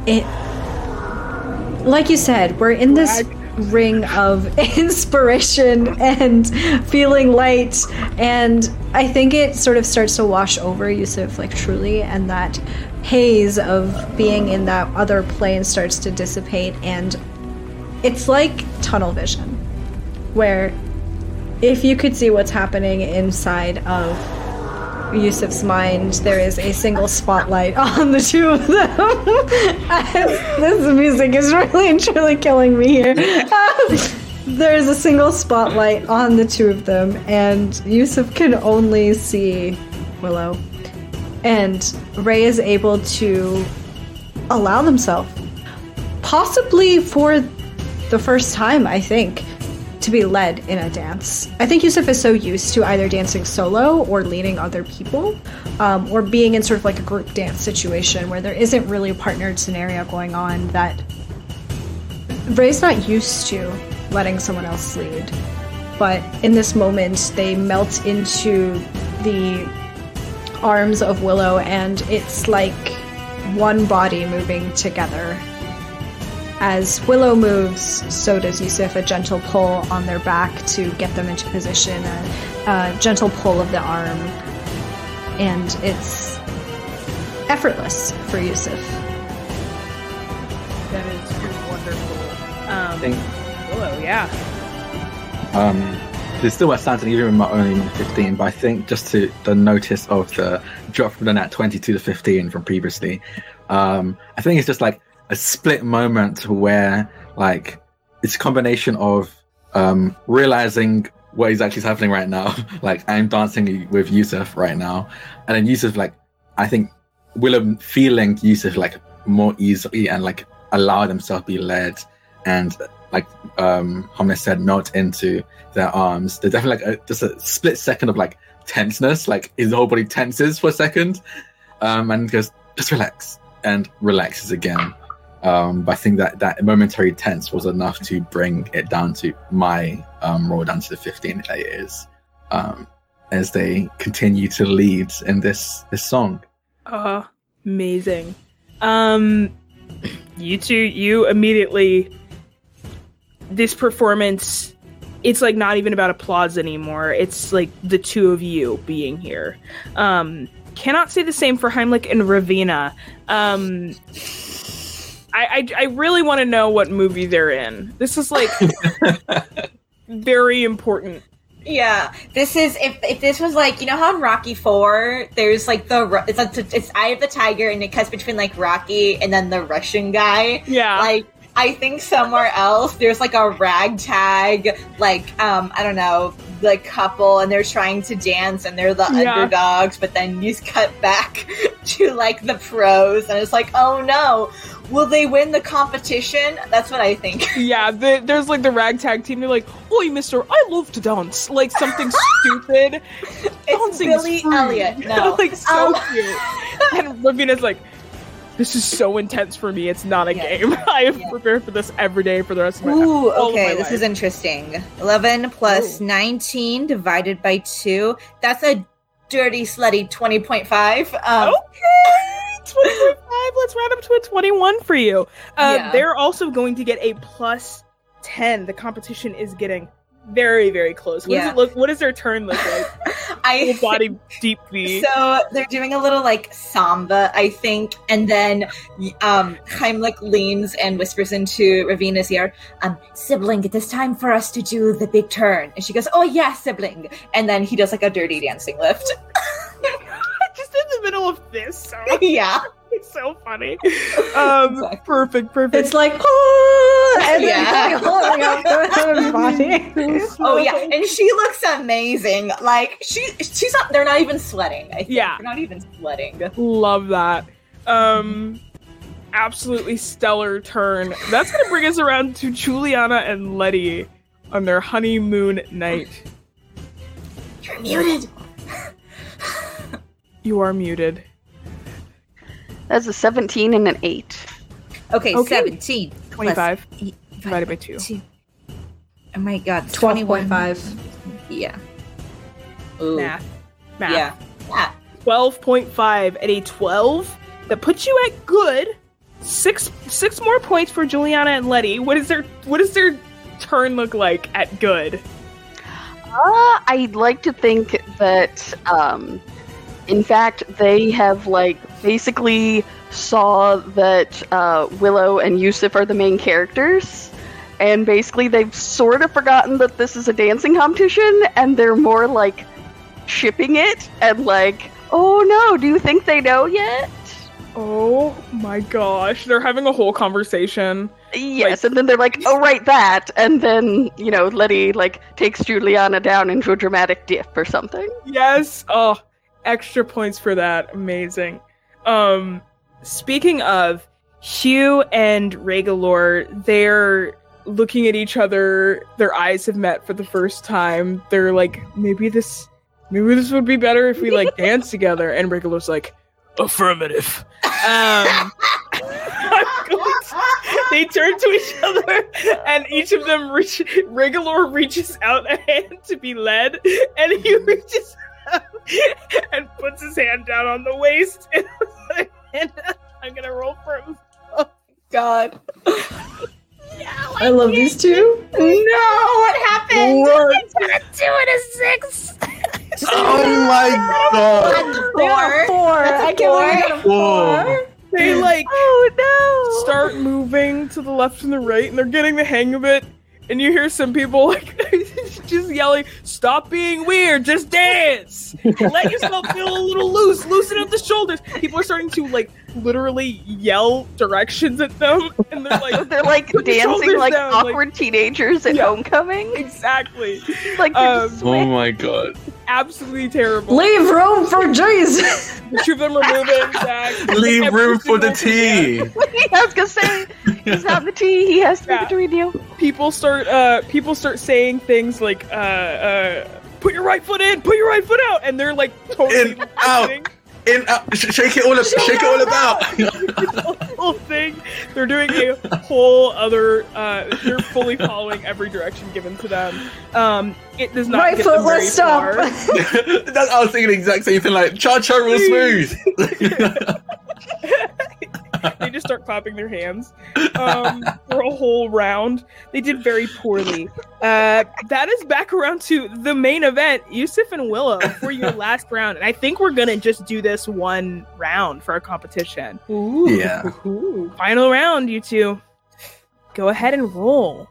it like you said, we're in this ring of inspiration and feeling light. And I think it sort of starts to wash over Yousuf like truly and that haze of being in that other plane starts to dissipate. And it's like tunnel vision where if you could see what's happening inside of Yousuf's mind, there is a single spotlight on the two of them. this music is really and truly killing me here. There's a single spotlight on the two of them, and Yousuf can only see Willo. And Ray is able to allow themselves, possibly for the first time, I think, to be led in a dance. I think Yousuf is so used to either dancing solo or leading other people, um, or being in sort of like a group dance situation where there isn't really a partnered scenario going on that Ray's not used to letting someone else lead. But in this moment, they melt into the arms of Willo, and it's like one body moving together as Willo moves, so does Yousuf, a gentle pull on their back to get them into position, a, a gentle pull of the arm. And it's effortless for Yousuf. That is wonderful. Um, think Willo, yeah. um, there's still a standing even with my only 15, but I think just to the notice of the drop from the nat 20 to 15 from previously, um, I think it's just like a split moment where like it's a combination of um, realizing what is actually happening right now. like I'm dancing with Yousuf right now, and then Yousuf like I think Willo feeling Yousuf like more easily and like allow themselves be led and like um Hamnah said melt into their arms. There's definitely like a, just a split second of like tenseness, like his whole body tenses for a second, um, and goes just relax and relaxes again. Um, but I think that that momentary tense was enough to bring it down to my um, roll down to the 15 that it is, um, as they continue to lead in this this song. Uh, amazing. Um, you two, you immediately this performance. It's like not even about applause anymore. It's like the two of you being here. Um, cannot say the same for Heimlich and Ravina. Um, I, I, I really want to know what movie they're in. This is like very important. Yeah, this is if if this was like you know how in Rocky Four there's like the it's like it's Eye of the Tiger and it cuts between like Rocky and then the Russian guy. Yeah. Like I think somewhere else there's like a ragtag like um I don't know like couple and they're trying to dance and they're the Yeah. underdogs, but then you cut back to like the pros and it's like oh no, will they win the competition? That's what I think. Yeah, the, there's like the ragtag team. They're like, "Oi, Mister, I love to dance." Like something stupid. It's Billy. Elliot. No, like so Um, cute. And Ravina's like, "This is so intense for me. It's not a Yeah. game. I have Yeah. prepared for this every day for the rest of my life. Ooh, okay, this life. is interesting. 11 plus Ooh. 19 divided by 2. That's a dirty, slutty 20.5. Um, Okay, twenty point five. Let's round up to a twenty-one for you. Uh, Yeah. They're also going to get a plus ten. The competition is getting very, very close. What Yeah. does it look? What does their turn look like? I Full body deep V. So they're doing a little like samba, I think, and then um, Heimlich leans and whispers into Ravina's ear, um, "Sibling, it is time for us to do the big turn." And she goes, "Oh yeah, sibling." And then he does like a dirty dancing lift. Just in the middle of this song. yeah, It's so funny. Um, Exactly. perfect, perfect. It's like, oh, and then Yeah. holding up the body. Oh yeah, and she looks amazing. Like she, she's not. They're not even sweating. I think. Yeah. they're not even sweating. Love that. Um, absolutely stellar turn. That's gonna bring us around to Juliana and Letty on their honeymoon night. You're muted. You are muted. That's a 17 and an 8. Okay, Okay. seventeen. plus 25 eight divided by 2. two. Oh my god, 12.5. Yeah. Ooh. Math. Math. Yeah. Yeah. 12.5 at a 12. That puts you at good. Six six more points for Juliana and Letty. What is their what does their turn look like at good? Uh, I'd like to think that, um, in fact, they have like basically saw that uh, Willo and Yousuf are the main characters, and basically they've sort of forgotten that this is a dancing competition, and they're more like shipping it and like, oh no, do you think they know yet? Oh my gosh. They're having a whole conversation. Yes, and then they're like, "Oh, right, that," and then you know, Letty like takes Juliana down into a dramatic dip or something. Yes. Oh, extra points for that. Amazing. Um, speaking of Hugh and Regalor, they're looking at each other. Their eyes have met for the first time. They're like, maybe this, maybe this would be better if we like dance together. And Regalor's like, affirmative. Um, I'm going to- they turn to each other, and each of them reach. Regalor reaches out a hand to be led, and he reaches out and puts his hand down on the waist. And I'm gonna roll for him. Oh god. I love these two. No, what happened? Two and a six. Oh my god! They got four. I can't believe a Whoa. four. They like Oh no! start moving to the left and the right, and they're getting the hang of it. And you hear some people like just yelling, "Stop being weird! Just dance! Let yourself feel a little loose. Loosen up the shoulders." People are starting to like literally yell directions at them, and they're like, They're like dancing like down, like- awkward teenagers at Yeah. homecoming. "Exactly, Like Um, Oh my god! Absolutely terrible." Leave room for Jesus. The two of them are moving. Zach. Leave room for the tea. I was gonna say he's not the tea. He has to Yeah. be between you. people start uh people start saying things like uh uh put your right foot in put your right foot out and they're like totally In, out. Listening In, out, sh- shake it all, ab- shake it all about. the whole thing they're doing a whole other uh they're fully following every direction given to them um it does not right get foot, them very let's stop. far. That's, I was thinking the exact same thing. Like cha cha real smooth. start clapping their hands um, for a whole round. They did very poorly. Uh, that is back around to the main event, Yousuf and Willo for your last round. And I think we're gonna just do this one round for our competition. Yeah. Final round, you two. Go ahead and roll.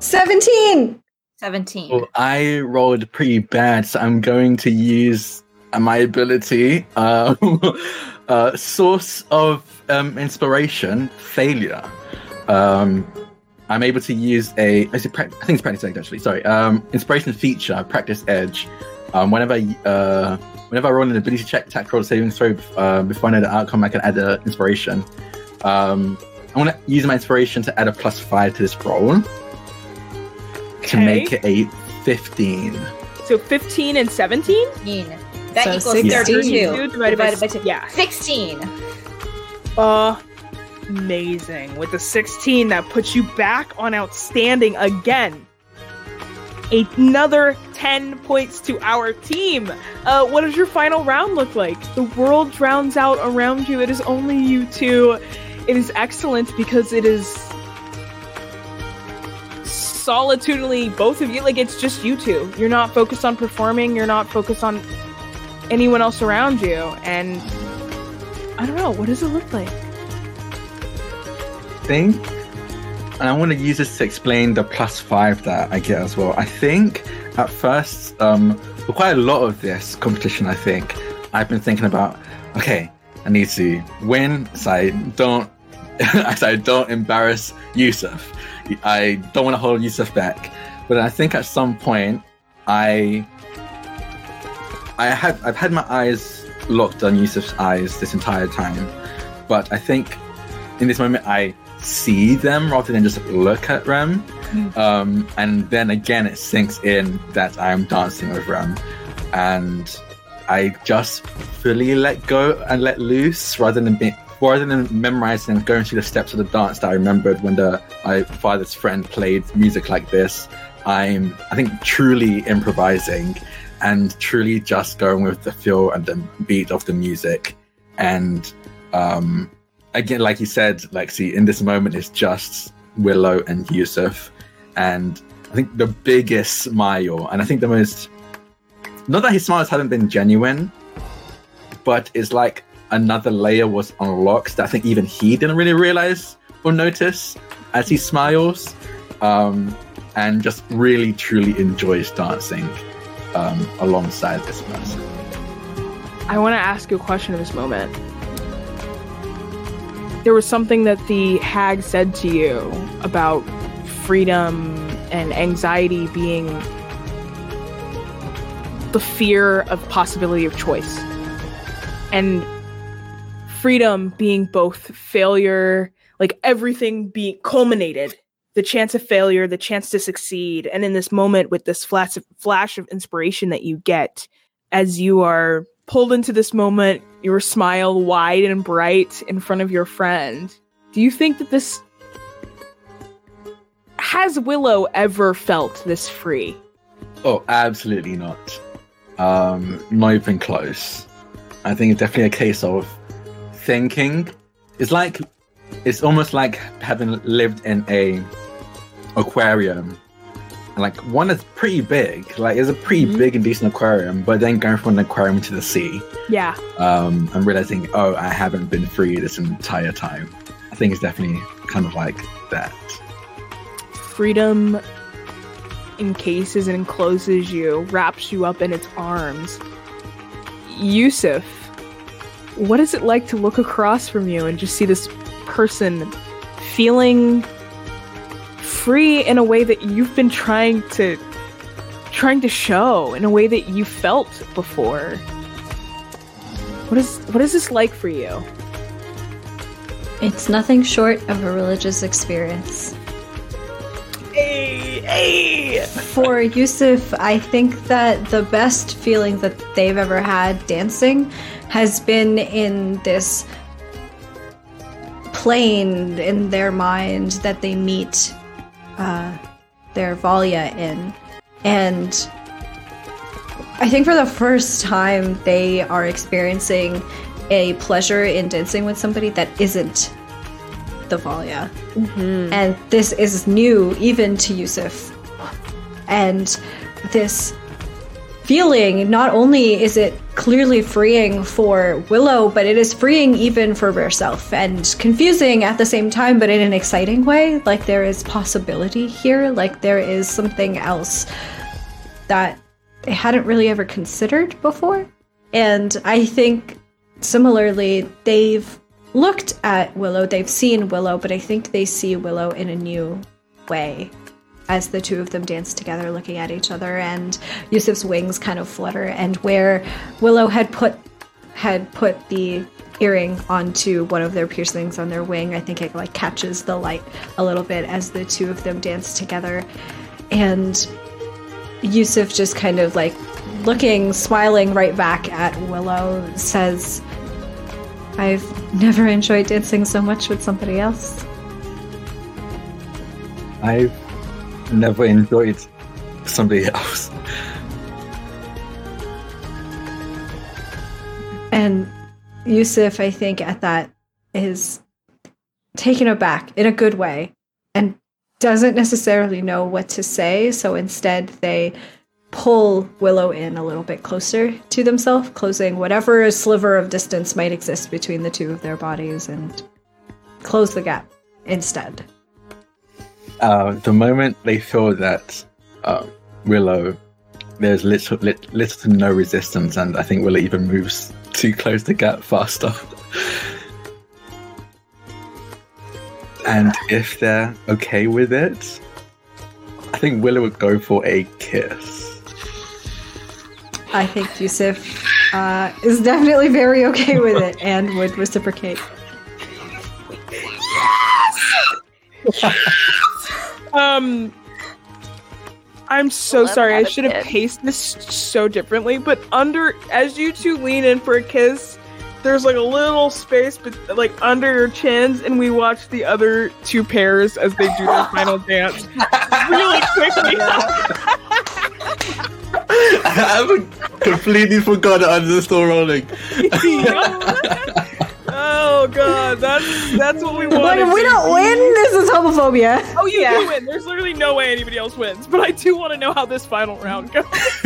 17! 17. Well, I rolled pretty bad, so I'm going to use my ability, uh, uh, source of um, inspiration, failure. Um, I'm able to use a, is it prac- I think it's practice edge actually. Sorry, um, inspiration feature, practice edge. Um, whenever, I, uh, whenever I roll an ability check, attack roll, saving throw, uh, before I know the outcome, I can add an inspiration. Um, I want to use my inspiration to add a plus five to this roll to make it a 15. So 15 and 17? 16. That So equals 16. 32. divided, by, two. Yeah. 16. Amazing. With the 16, that puts you back on outstanding again. Another 10 points to our team. Uh, what does your final round look like? The world drowns out around you. It is only you two. It is excellent because it is solitudinally both of you. Like, it's just you two. You're not focused on performing, you're not focused on anyone else around you. And I don't know, what does it look like? think, and I want to use this to explain the plus five that I get as well. I think at first, um, for quite a lot of this competition, I think I've been thinking about, okay, I need to win so I don't, so I don't embarrass Yousuf. I don't want to hold Yousuf back. But I think at some point, I, I have, I've had my eyes locked on Yousuf's eyes this entire time, but I think in this moment I see them rather than just look at Rem. Um, and then again, it sinks in that I'm dancing with Rem, and I just fully let go and let loose rather than be, rather than memorizing and going through the steps of the dance that I remembered when the my father's friend played music like this. I'm I think truly improvising and truly just going with the feel and the beat of the music and um again, like you said, Lexi, in this moment, it's just Willo and Yousuf. And I think the biggest smile, and I think the most, not that his smiles haven't been genuine, but it's like another layer was unlocked that I think even he didn't really realize or notice as he smiles. Um, and just really, truly enjoys dancing um, alongside this person. I want to ask you a question in this moment. There was something that the hag said to you about freedom and anxiety being the fear of possibility of choice. And freedom being both failure, like everything being culminated, the chance of failure, the chance to succeed. And in this moment, with this flash of, flash of inspiration that you get as you are pulled into this moment, your smile wide and bright in front of your friend. Do you think that this has Willo ever felt this free? Oh, absolutely not. Um, not even close. I think it's definitely a case of thinking. It's like it's almost like having lived in a aquarium. Like one is pretty big, like it's a pretty Mhm. big and decent aquarium, but then going from an aquarium to the sea, Yeah. um, and realizing, oh, I haven't been free this entire time. I think it's definitely kind of like that. Freedom encases and encloses you, wraps you up in its arms. Yousuf, what is it like to look across from you and just see this person feeling free in a way that you've been trying to trying to show in a way that you felt before? What is what is this like for you? It's nothing short of a religious experience. Hey, hey. For Yousuf, I think that the best feeling that they've ever had dancing has been in this plane in their mind that they meet uh, their Valia in. And I think for the first time, they are experiencing a pleasure in dancing with somebody that isn't the Valia. Mhm. And this is new even to Yousuf. And this feeling, not only is it clearly freeing for Willo, but it is freeing even for herself and confusing at the same time, but in an exciting way. Like there is possibility here, like there is something else that they hadn't really ever considered before. And I think similarly, they've looked at Willo, they've seen Willo, but I think they see Willo in a new way as the two of them dance together looking at each other and Yousuf's wings kind of flutter and where Willo had put had put the earring onto one of their piercings on their wing, I think it like catches the light a little bit as the two of them dance together. And Yousuf just kind of like looking, smiling right back at Willo, says, I've never enjoyed dancing so much with somebody else. I've never enjoyed somebody else. And Yousuf, I think, at that is taken aback in a good way and doesn't necessarily know what to say. So instead, they pull Willo in a little bit closer to themselves, closing whatever sliver of distance might exist between the two of their bodies and close the gap instead. Uh, the moment they feel that uh, Willo, there's little, lit, little to no resistance, and I think Willo even moves to close the gap faster. and if they're okay with it, I think Willo would go for a kiss. I think Yousuf uh, is definitely very okay with it and would reciprocate. Um, I'm so Love sorry. I should have paced this so differently. But under, as you two lean in for a kiss, there's like a little space, but like under your chins, and we watch the other two pairs as they do their final dance really quickly. I would completely forgot that I'm still rolling. oh god, that's that's what we want. Like, if we don't win, this is homophobia. Oh, you Yeah. do win. There's literally no way anybody else wins. But I do want to know how this final round goes.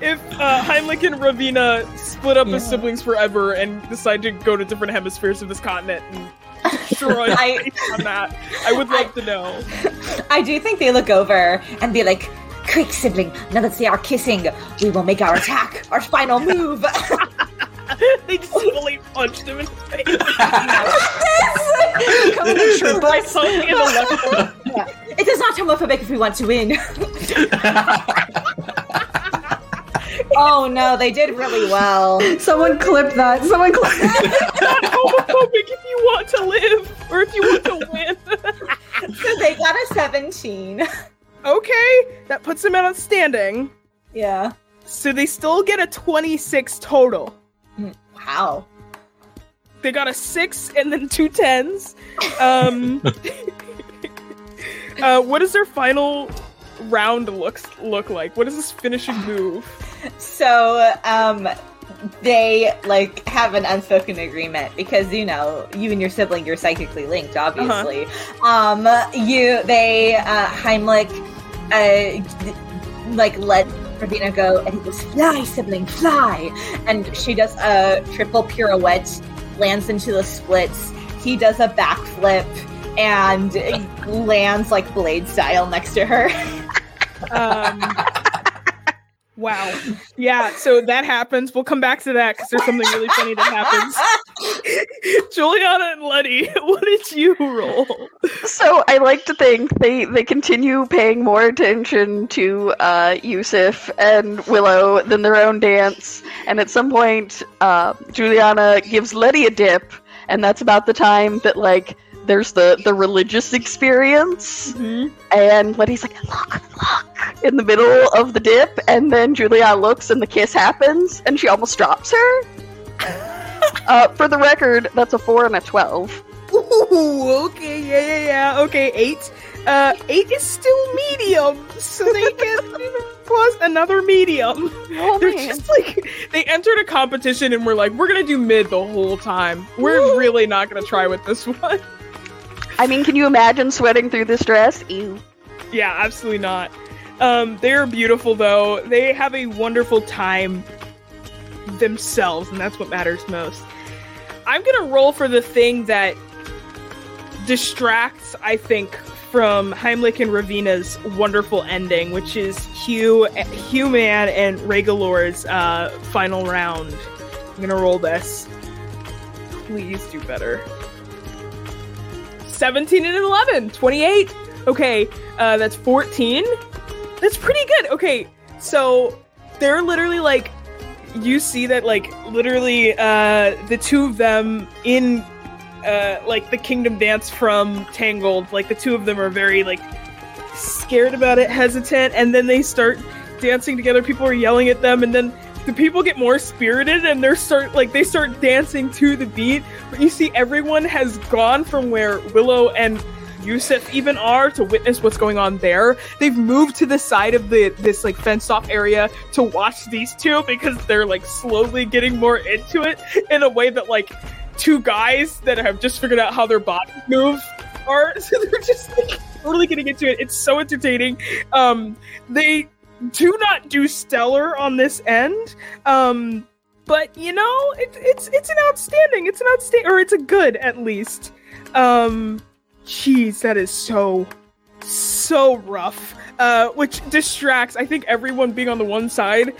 if uh, Heinrich and Ravina split up as siblings forever and decide to go to different hemispheres of this continent and destroy I- on that, I would love to know. I do think they look over and be like, Quick, sibling, now that they are kissing, we will make our attack, our final move. they just fully punched him in the face. Triplets. Sunk in the left it is not homophobic if we want to win. oh no, they did really well. Someone clip that. Someone clip that. not homophobic if you want to live or if you want to win. So they got a 17. okay, that puts them outstanding. Yeah. So they still get a 26 total. Wow. They got a six and then two tens. Um, uh, what does their final round looks look like? What is this finishing move? So, um, they like have an unspoken agreement because you know you and your sibling you're psychically linked obviously um you they uh heimlich uh like let Ravina go and he goes fly sibling fly. And she does a triple pirouette lands into the splits. He does a backflip and lands like blade style next to her. Um, wow. Yeah, so that happens. We'll come back to that because there's something really funny that happens. Juliana and Letty, what did you roll? So I like to think they they continue paying more attention to uh, Yousuf and Willo than their own dance, and at some point, uh, Juliana gives Letty a dip, and that's about the time that like there's the the religious experience, and Letty's like look look in the middle of the dip, and then Julia looks and the kiss happens, and she almost drops her. Uh, for the record, that's a four and a twelve. Ooh, okay, yeah, yeah, yeah. Okay, eight. Uh, eight is still medium, so they get plus another medium. Oh They're man. just like they entered a competition and we're like, we're gonna do mid the whole time. We're really not gonna try with this one. I mean, can you imagine sweating through this dress? Ew. Yeah, absolutely not. Um, they're beautiful though. They have a wonderful time themselves, and that's what matters most. I'm gonna roll for the thing that distracts, I think, from Heimlich and Ravina's wonderful ending, which is Hugh, Hugh Man and Regalor's uh, final round. I'm gonna roll this. Please do better. 17 and 11, 28. Okay, uh, that's 14. That's pretty good. Okay, so they're literally like, you see that like literally uh, the two of them in uh, like the Kingdom Dance from Tangled. Like the two of them are very like scared about it, hesitant, and then they start dancing together. People are yelling at them, and then the people get more spirited and they're start like they start dancing to the beat. But you see, everyone has gone from where Willo and Yousuf even are to witness what's going on there. They've moved to the side of the this like fenced off area to watch these two because they're like slowly getting more into it in a way that like two guys that have just figured out how their bodies move are. So they're just like totally getting into it. It's so entertaining. Um, they do not do stellar on this end. Um, but you know, it, it's it's an outstanding. It's an outstanding, or it's a good at least. Um, jeez, that is so so rough. Uh, which distracts. I think everyone being on the one side.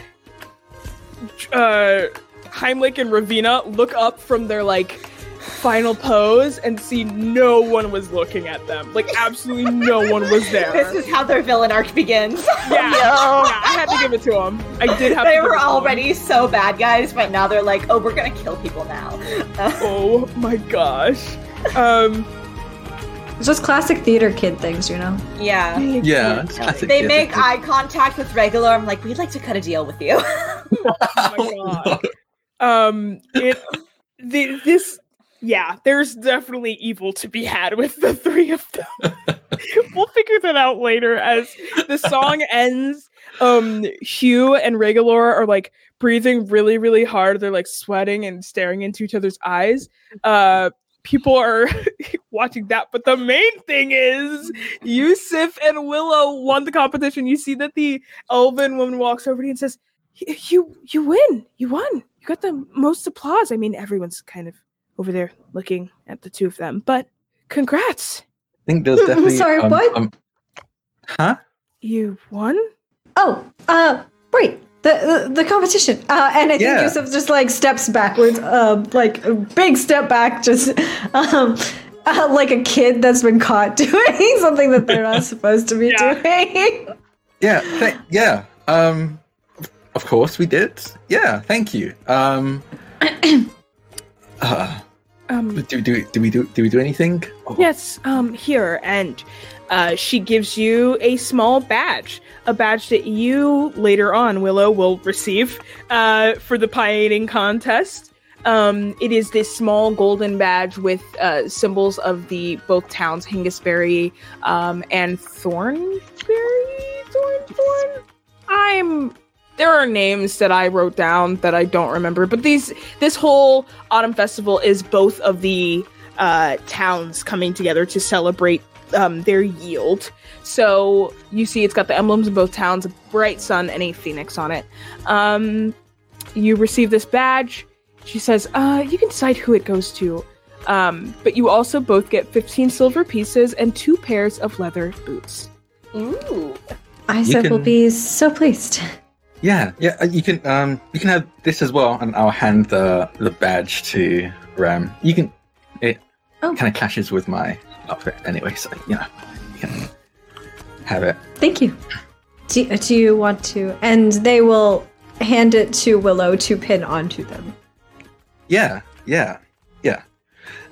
Uh, Heimlich and Ravina look up from their like final pose and see no one was looking at them. Like absolutely no one was there. This is how their villain arc begins. yeah, yeah, I had to give it to them. I did have. they to give were it to 'em. already so bad guys, but now they're like, oh, we're gonna kill people now. Oh my gosh. Um. It's just classic theater kid things, you know? yeah. Yeah, classic They theatre. make eye contact with regular. I'm like, we'd like to cut a deal with you. Oh my god. Um. It. The, this. Yeah. There's definitely evil to be had with the three of them. we'll figure that out later as the song ends. Um. Hugh and Regalor are like breathing really, really hard. They're like sweating and staring into each other's eyes. Uh. People are watching that, but the main thing is Yousuf and Willo won the competition. You see that the elven woman walks over to you and says, "You, you win. You won. You got the most applause. I mean, everyone's kind of over there looking at the two of them, but congrats. I think there's definitely. Sorry, um, what? um, huh? You won. Oh, uh, right. The, the, the competition. Uh, and I think Yeah. Yousuf just like steps backwards, uh, like a big step back, just um, uh, like a kid that's been caught doing something that they're not supposed to be Yeah. doing. Yeah, th- yeah. Um, of- of course we did. Yeah, thank you. Um, uh, Um, do, do do we do do we do anything? Oh, Yes, um, here, and uh, she gives you a small badge, a badge that you later on, Willo, will receive uh, for the pie eating contest. Um, it is this small golden badge with uh, symbols of the both towns, Hengistbury um, and Thornberry. Thorn, Thorn. I'm. There are names that I wrote down that I don't remember, but these this whole autumn festival is both of the uh, towns coming together to celebrate um, their yield. So you see, it's got the emblems of both towns: a bright sun and a phoenix on it. Um, you receive this badge. She says, uh, "You can decide who it goes to." Um, but you also both get 15 silver pieces and two pairs of leather boots. Ooh. Isaac will be so pleased. Yeah, yeah. uh, You can um you can have this as well, and I'll hand the the badge to Ram. You can. It Oh. kind of clashes with my outfit anyway, so you know you can have it. Thank you. Do, do you want to? And they will hand it to Willo to pin onto them. Yeah, yeah, yeah.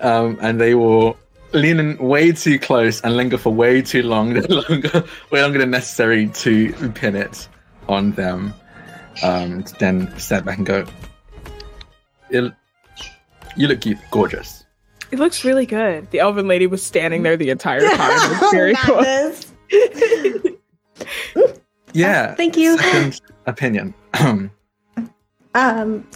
Um, and they will lean in way too close and linger for way too long, longer, way longer than necessary to pin it on them. Um, then step back and go. "You- You look gorgeous. It looks really good. The elven lady was standing there the entire time. It's very cool. Madness. Yeah. Thank you. Second opinion. Um,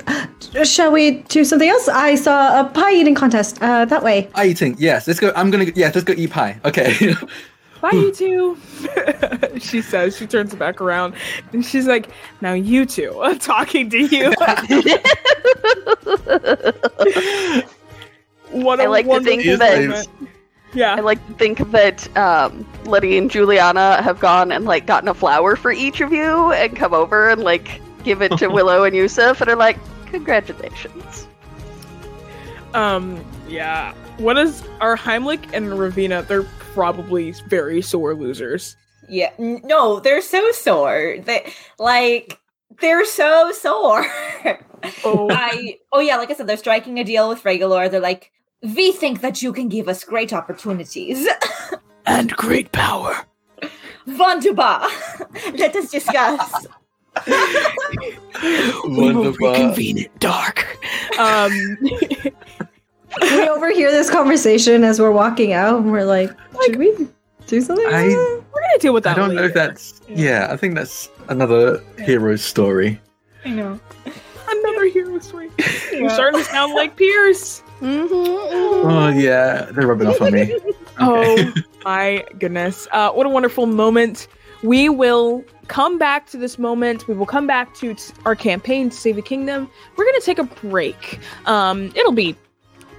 shall we do something else? I saw a pie eating contest uh, that way. Pie eating. Yes. Let's go. I'm gonna. Yeah. Let's go eat pie. Okay. Bye, you two. she says. She turns back around and she's like, "Now you two, I'm talking to you." what a I like to think that- Yeah. I like to think that um, Letty and Juliana have gone and like gotten a flower for each of you and come over and like give it to Willo and Yousuf and are like, "Congratulations." Um, yeah. What is our Heimlich and Ravina? They're probably very sore losers. Yeah, no, they're so sore. They like they're so sore. Oh, I oh yeah, like I said, they're striking a deal with Regalor. They're like, we think that you can give us great opportunities. and great power. Wunderbar. Let us discuss. We will Wunderbar. reconvene at dark. Um, we overhear this conversation as we're walking out, and we're like, should we do something? I- we're gonna deal with that. I don't know if that's. Yeah. I think that's another hero story. I know. another hero story. You're starting to sound like Piers. Mm-hmm, Oh yeah. They're rubbing off on me. Oh my goodness. Uh, what a wonderful moment. We will come back to this moment. We will come back to t- our campaign to save the kingdom. We're going to take a break. Um, it'll be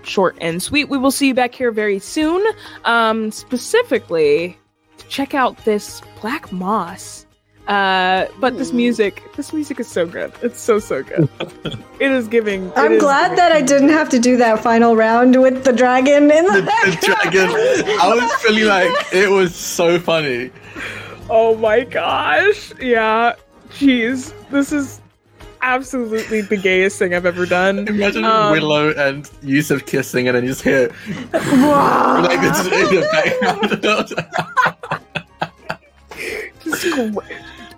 short and sweet. We will see you back here very soon. Um, specifically, to check out this Black Moss. Uh, but this music, this music is so good. It's so, so good. it is giving. it I'm is glad giving- that I didn't have to do that final round with the dragon in the, the, the dragon. I was feeling like it was so funny. Oh my gosh. Yeah. Jeez. This is absolutely the gayest thing I've ever done. Imagine Um, Willo and Yousuf kissing, and then you just hear like this in the background. Just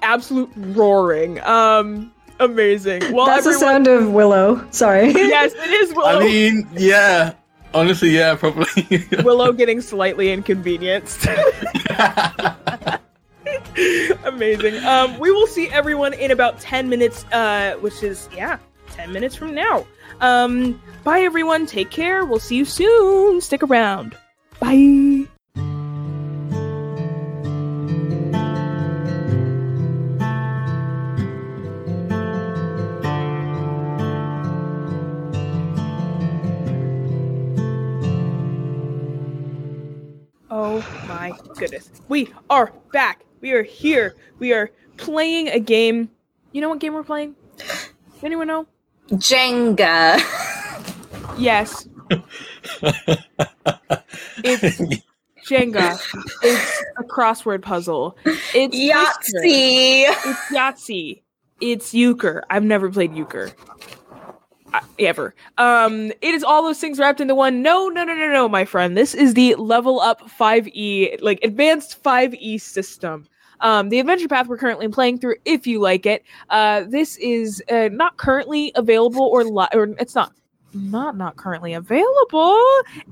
absolute roaring. Um amazing. Well That's the sound of Willo. Sorry. Yes, it is Willo. I mean, yeah. Honestly, yeah, probably. Willo getting slightly inconvenienced. Amazing. Um, we will see everyone in about 10 minutes, uh, which is, yeah, 10 minutes from now. Um, bye, everyone. Take care. We'll see you soon. Stick around. Bye. Oh my goodness. We are back. We are here. We are playing a game. You know what game we're playing? Anyone know? Jenga. Yes. it's Jenga. It's a crossword puzzle. It's Twister. Yahtzee. It's Yahtzee. It's euchre. I've never played euchre. Ever. Um, it is all those things wrapped into one. No, no, no, no, no, my friend. This is the level up 5e, like advanced 5e system. Um, the adventure path we're currently playing through, if you like it. Uh, this is uh, not currently available or li- or it's not not not currently available.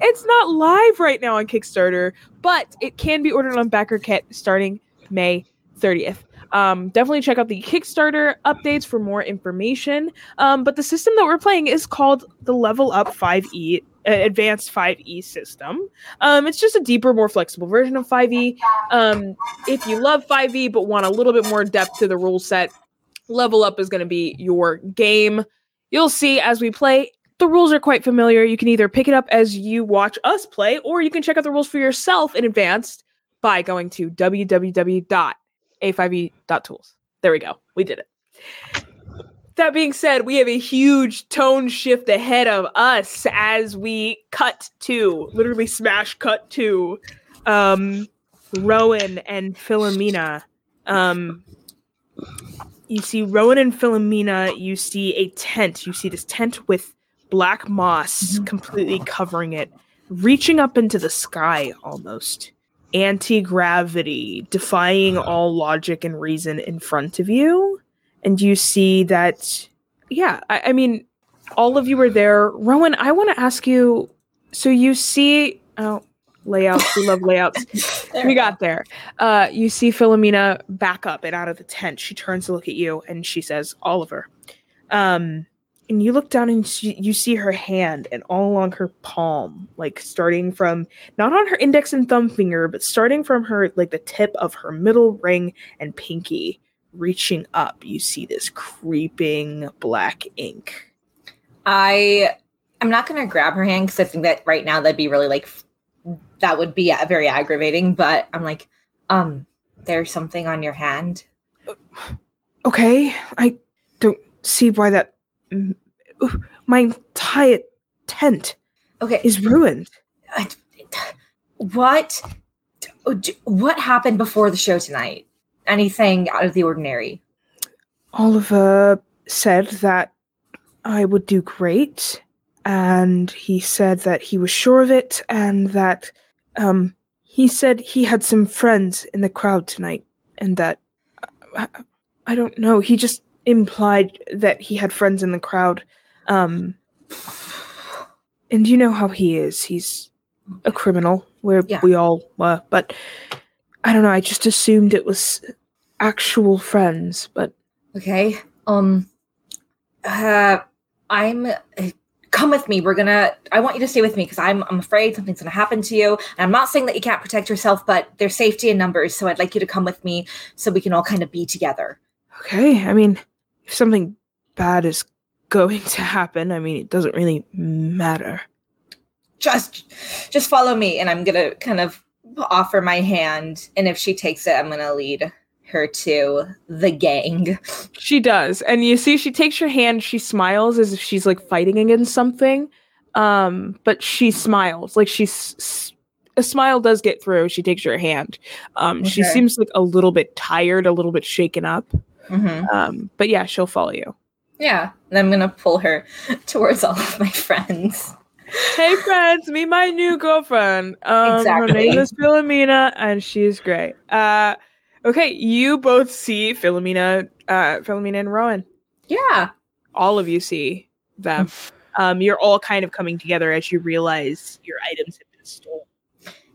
It's not live right now on Kickstarter, but it can be ordered on BackerKit starting May 30th. Um, definitely check out the Kickstarter updates for more information. Um, but the system that we're playing is called the Level Up 5e, uh, Advanced 5e system. Um, it's just a deeper, more flexible version of 5e. Um, if you love 5e but want a little bit more depth to the rule set, Level Up is going to be your game. You'll see as we play. The rules are quite familiar. You can either pick it up as you watch us play, or you can check out the rules for yourself in advance by going to www.a5e.tools. There we go. We did it. That being said, we have a huge tone shift ahead of us as we cut to, literally smash cut to, um, Rowan and Philomena. Um, you see Rowan and Philomena, you see a tent. You see this tent with black moss completely covering it, reaching up into the sky almost. Anti gravity, defying all logic and reason in front of you. And you see that, yeah, I, I mean, all of you are there. Rowan, I want to ask you so you see, oh, layouts, we love layouts we got there. Uh, you see Philomena back up and out of the tent. She turns to look at you and she says, Oliver. Um, and you look down and she, you see her hand and all along her palm like starting from not on her index and thumb finger but starting from her like the tip of her middle ring and pinky reaching up you see this creeping black ink I I'm not gonna grab her hand because I think that right now that'd be really like that would be uh, very aggravating. But I'm like, um, there's something on your hand. okay i don't see why that my entire tent Okay, is ruined what what happened before the show tonight? Anything out of the ordinary? Oliver said that I would do great, and he said that he was sure of it, and that um, he said he had some friends in the crowd tonight, and that I, I don't know. He just implied that he had friends in the crowd, um, and you know how he is. He's a criminal. Where Yeah. we all were, but I don't know. I just assumed it was actual friends, but Okay. Um. Uh, I'm. uh, Come with me. We're gonna. I want you to stay with me because I'm. I'm afraid something's gonna happen to you. And I'm not saying that you can't protect yourself, but there's safety in numbers. So I'd like you to come with me so we can all kind of be together. Okay, I mean, if something bad is going to happen, I mean, it doesn't really matter. Just, just follow me, and I'm gonna kind of offer my hand. And if she takes it, I'm gonna lead her to the gang. She does, and you see, she takes your hand. She smiles as if she's like fighting against something, um, but she smiles like she's a smile does get through. She takes your hand. Um, she seems like a little bit tired, a little bit shaken up, hmm um, but yeah, she'll follow you. Yeah, and I'm gonna pull her towards all of my friends. Hey friends, meet my new girlfriend. Um, Her name is Philomena, and she's great. Uh, okay, you both see Philomena, uh, Philomena and Rowan. Yeah. All of you see them. Um, you're all kind of coming together as you realize your items have been stolen.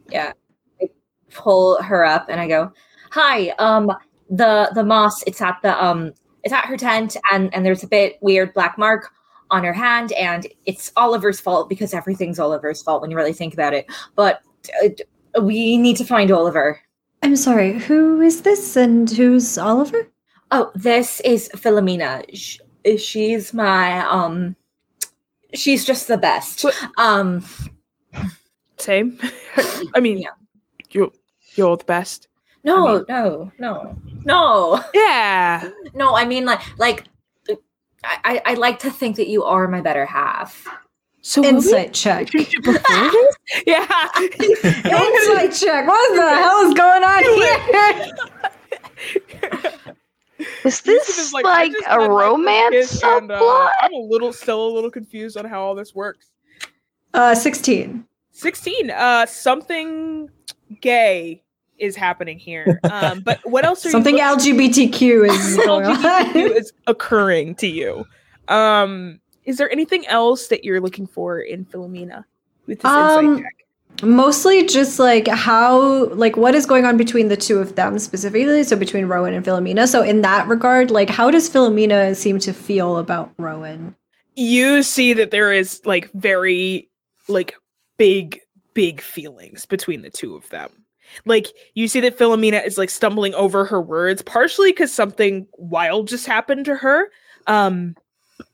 Yeah. I pull her up and I go, Hi, um the the moss, it's at the um it's at her tent and and there's a bit weird black mark on her hand and it's Oliver's fault because everything's Oliver's fault when you really think about it. But uh, we need to find Oliver. I'm sorry, who is this and who's Oliver? Oh, this is Philomena. Sh- She's my um she's just the best. Um Same. I mean, Yeah. you're you're the best. no, no, no. No. Yeah. No, I mean like like I, I I like to think that you are my better half. So will Insight check. relationship before this? Yeah. Insight check. What the hell is going on here? Is this is like, I just a had, like, this romance kiss and, uh, subplot? I'm a little, still a little confused on how all this works. Uh, 16. 16. Uh, something gay is happening here. Um, but what else are Something you LGBTQ is LGBTQ is occurring to you? Um, is there anything else that you're looking for in Philomena with this Um, insight check? Mostly just like how, like, what is going on between the two of them specifically? So between Rowan and Philomena. So in that regard, like, how does Philomena seem to feel about Rowan? You see that there is like very like big, big feelings between the two of them. Like you see that Philomena is like stumbling over her words, partially because something wild just happened to her. Um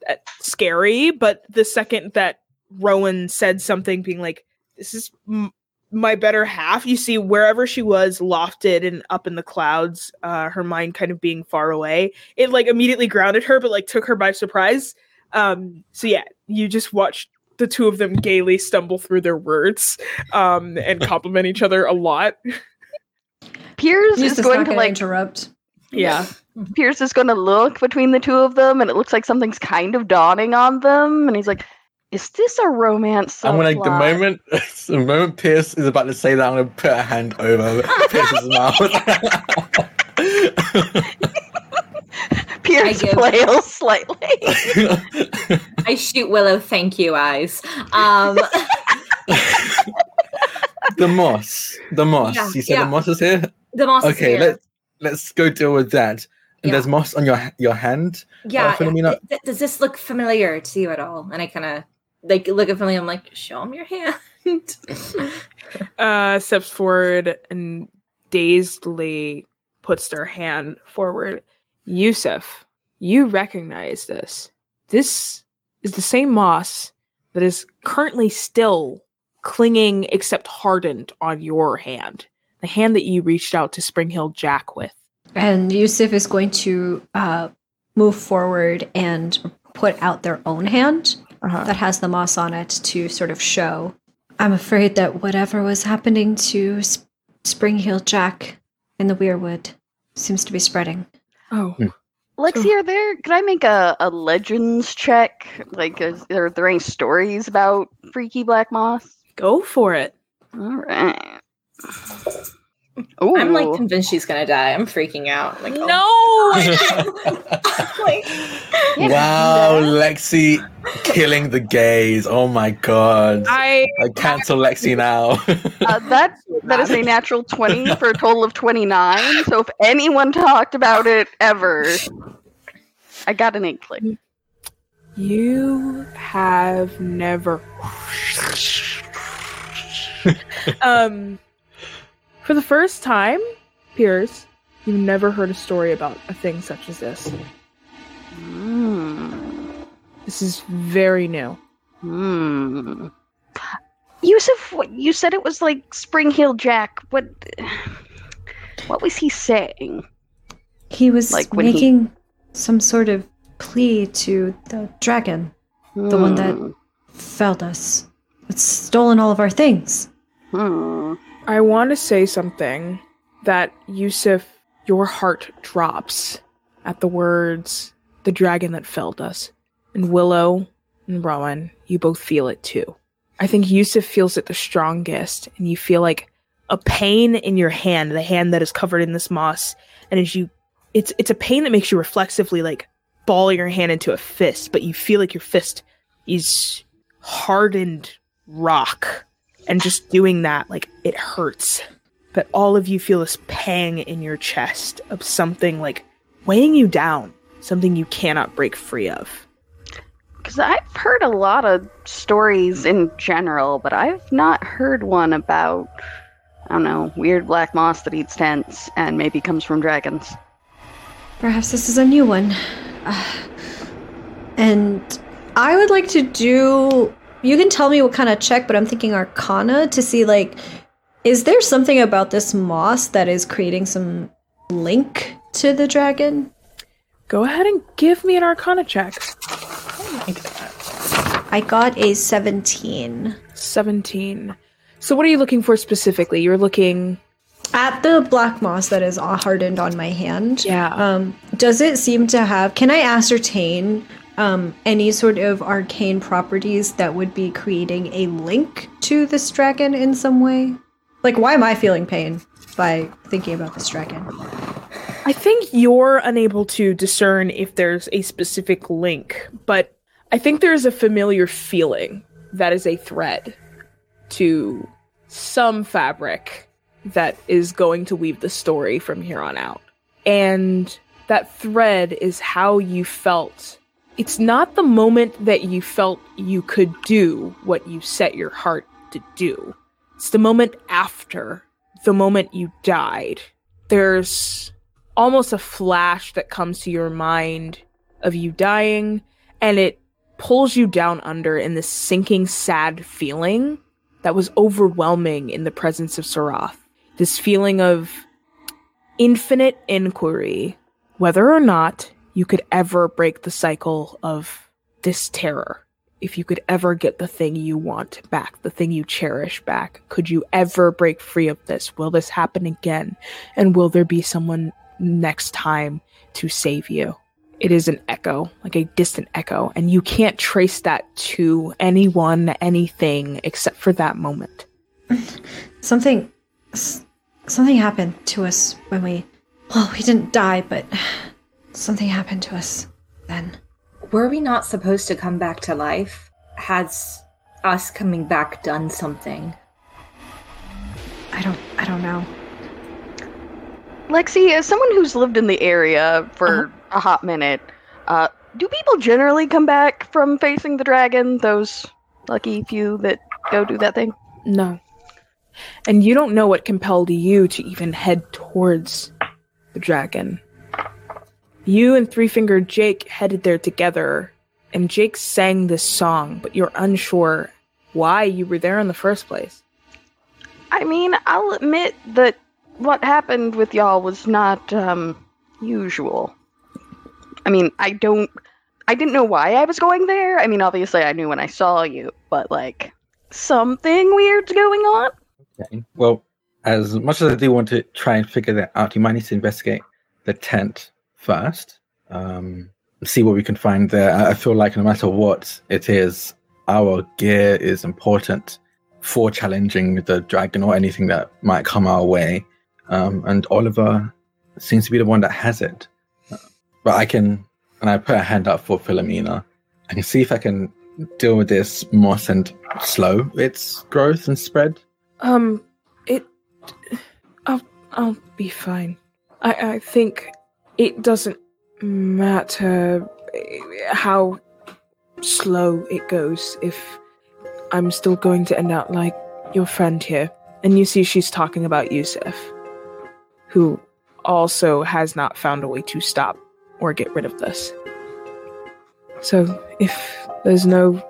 uh, scary, but the second that Rowan said something being like, This is m- my better half, you see wherever she was lofted and up in the clouds, uh, her mind kind of being far away, it like immediately grounded her, but like took her by surprise. Um, so yeah, you just watched the two of them gaily stumble through their words um, and compliment each other a lot. Piers Just is is going to like interrupt. Yeah. Piers is going to look between the two of them, and it looks like something's kind of dawning on them. And he's like, "Is this a romance?" I'm gonna the moment the moment Piers is about to say that, I'm gonna put a hand over Piers's mouth. Piers I give- flails slightly. I shoot Willo thank you eyes. Um the moss, the moss. Yeah, you said yeah. the moss is here. the moss is Okay, let's let's go deal with that. And Yeah. there's moss on your your hand. Yeah. Uh, Philomena- th- does this look familiar to you at all? And I kind of like look at Philomena. I'm like, show him your hand. Uh, steps forward and dazedly puts their hand forward. Yousuf, you recognize this. This is the same moss that is currently still clinging, except hardened, on your hand. The hand that you reached out to Spring Heel Jack with. And Yousuf is going to uh, move forward and put out their own hand Uh-huh. that has the moss on it to sort of show. I'm afraid that whatever was happening to S- Spring Heel Jack in the Weirwood seems to be spreading. Oh, Lexi, are there? Can I make a, a legends check? Like, is, are there any stories about Freaky Black Moss? go for it. All right. Oh, I'm like convinced she's gonna die. I'm freaking out. Like, oh. No! like, wow, Lexi killing the gays. Oh my god. I I cancel Lexi now. uh, that that is a natural twenty for a total of twenty nine. So if anyone talked about it ever, I got an inkling. You have never. um, for the first time, Piers, you've never heard a story about a thing such as this. Hmm. This is very new. Hmm. Yousuf, what you said it was like Spring Heel Jack. What? What was he saying? He was Like when he- making some sort of plea to the dragon, The one that- Hmm. felled us. It's stolen all of our things. Hmm. I want to say something that Yousuf, your heart drops at the words, the dragon that felled us. And Willo and Rowan, you both feel it too. I think Yousuf feels it the strongest, and you feel like a pain in your hand, the hand that is covered in this moss. And as you, it's it's a pain that makes you reflexively like ball your hand into a fist, but you feel like your fist is hardened rock and just doing that like it hurts but all of you feel this pang in your chest of something like weighing you down something you cannot break free of Because I've heard a lot of stories in general, but I've not heard one about, I don't know, weird black moss that eats tents and maybe comes from dragons. Perhaps this is a new one. Uh, and I would like to do. You can tell me what kind of check, but I'm thinking Arcana to see, like, is there something about this moss that is creating some link to the dragon? go ahead and give me an arcana check I got a 17. 17 so what are you looking for specifically you're looking At the black moss that is hardened on my hand, yeah um, does it seem to have? Can I ascertain um, any sort of arcane properties that would be creating a link to this dragon in some way? Like, why am I feeling pain by thinking about this dragon? I think you're unable to discern if there's a specific link, but I think there's a familiar feeling that is a thread to some fabric that is going to weave the story from here on out. And that thread is how you felt. It's not the moment that you felt you could do what you set your heart to do. It's the moment after, the moment you died. There's almost a flash that comes to your mind of you dying, and it pulls you down under in this sinking, sad feeling that was overwhelming in the presence of Sarath. This feeling of infinite inquiry, whether or not you could ever break the cycle of this terror. If you could ever get the thing you want back, the thing you cherish back, could you ever break free of this? Will this happen again? And will there be someone next time to save you? It is an echo, like a distant echo, and you can't trace that to anyone, anything except for that moment. Something, something happened to us when we. Well, we didn't die, but something happened to us then. were we not supposed to come back to life? Has us coming back done something? I don't. I don't know. Lexi, as someone who's lived in the area for a hot minute, uh, do people generally come back from facing the dragon? Those lucky few that go do that thing? No. And you don't know what compelled you to even head towards the dragon. You and Three Fingered Jake headed there together, and Jake sang this song, but you're unsure why you were there in the first place. I mean, I'll admit that what happened with y'all was not um usual. I mean, I don't I didn't know why I was going there. I mean, obviously I knew when I saw you, but like something weird's going on. Okay. Well, as much as I do want to try and figure that out, you might need to investigate the tent first. Um, see what we can find there. I feel like no matter what it is, our gear is important for challenging the dragon or anything that might come our way. Um, and Oliver seems to be the one that has it. But I can, and I put a hand up for Philomena. I can see if I can deal with this moss and slow its growth and spread. Um, it. I'll, I'll be fine. I, I think it doesn't matter how slow it goes if I'm still going to end up like your friend here. And you see, she's talking about Yousuf, who also has not found a way to stop or get rid of this. So, if there's no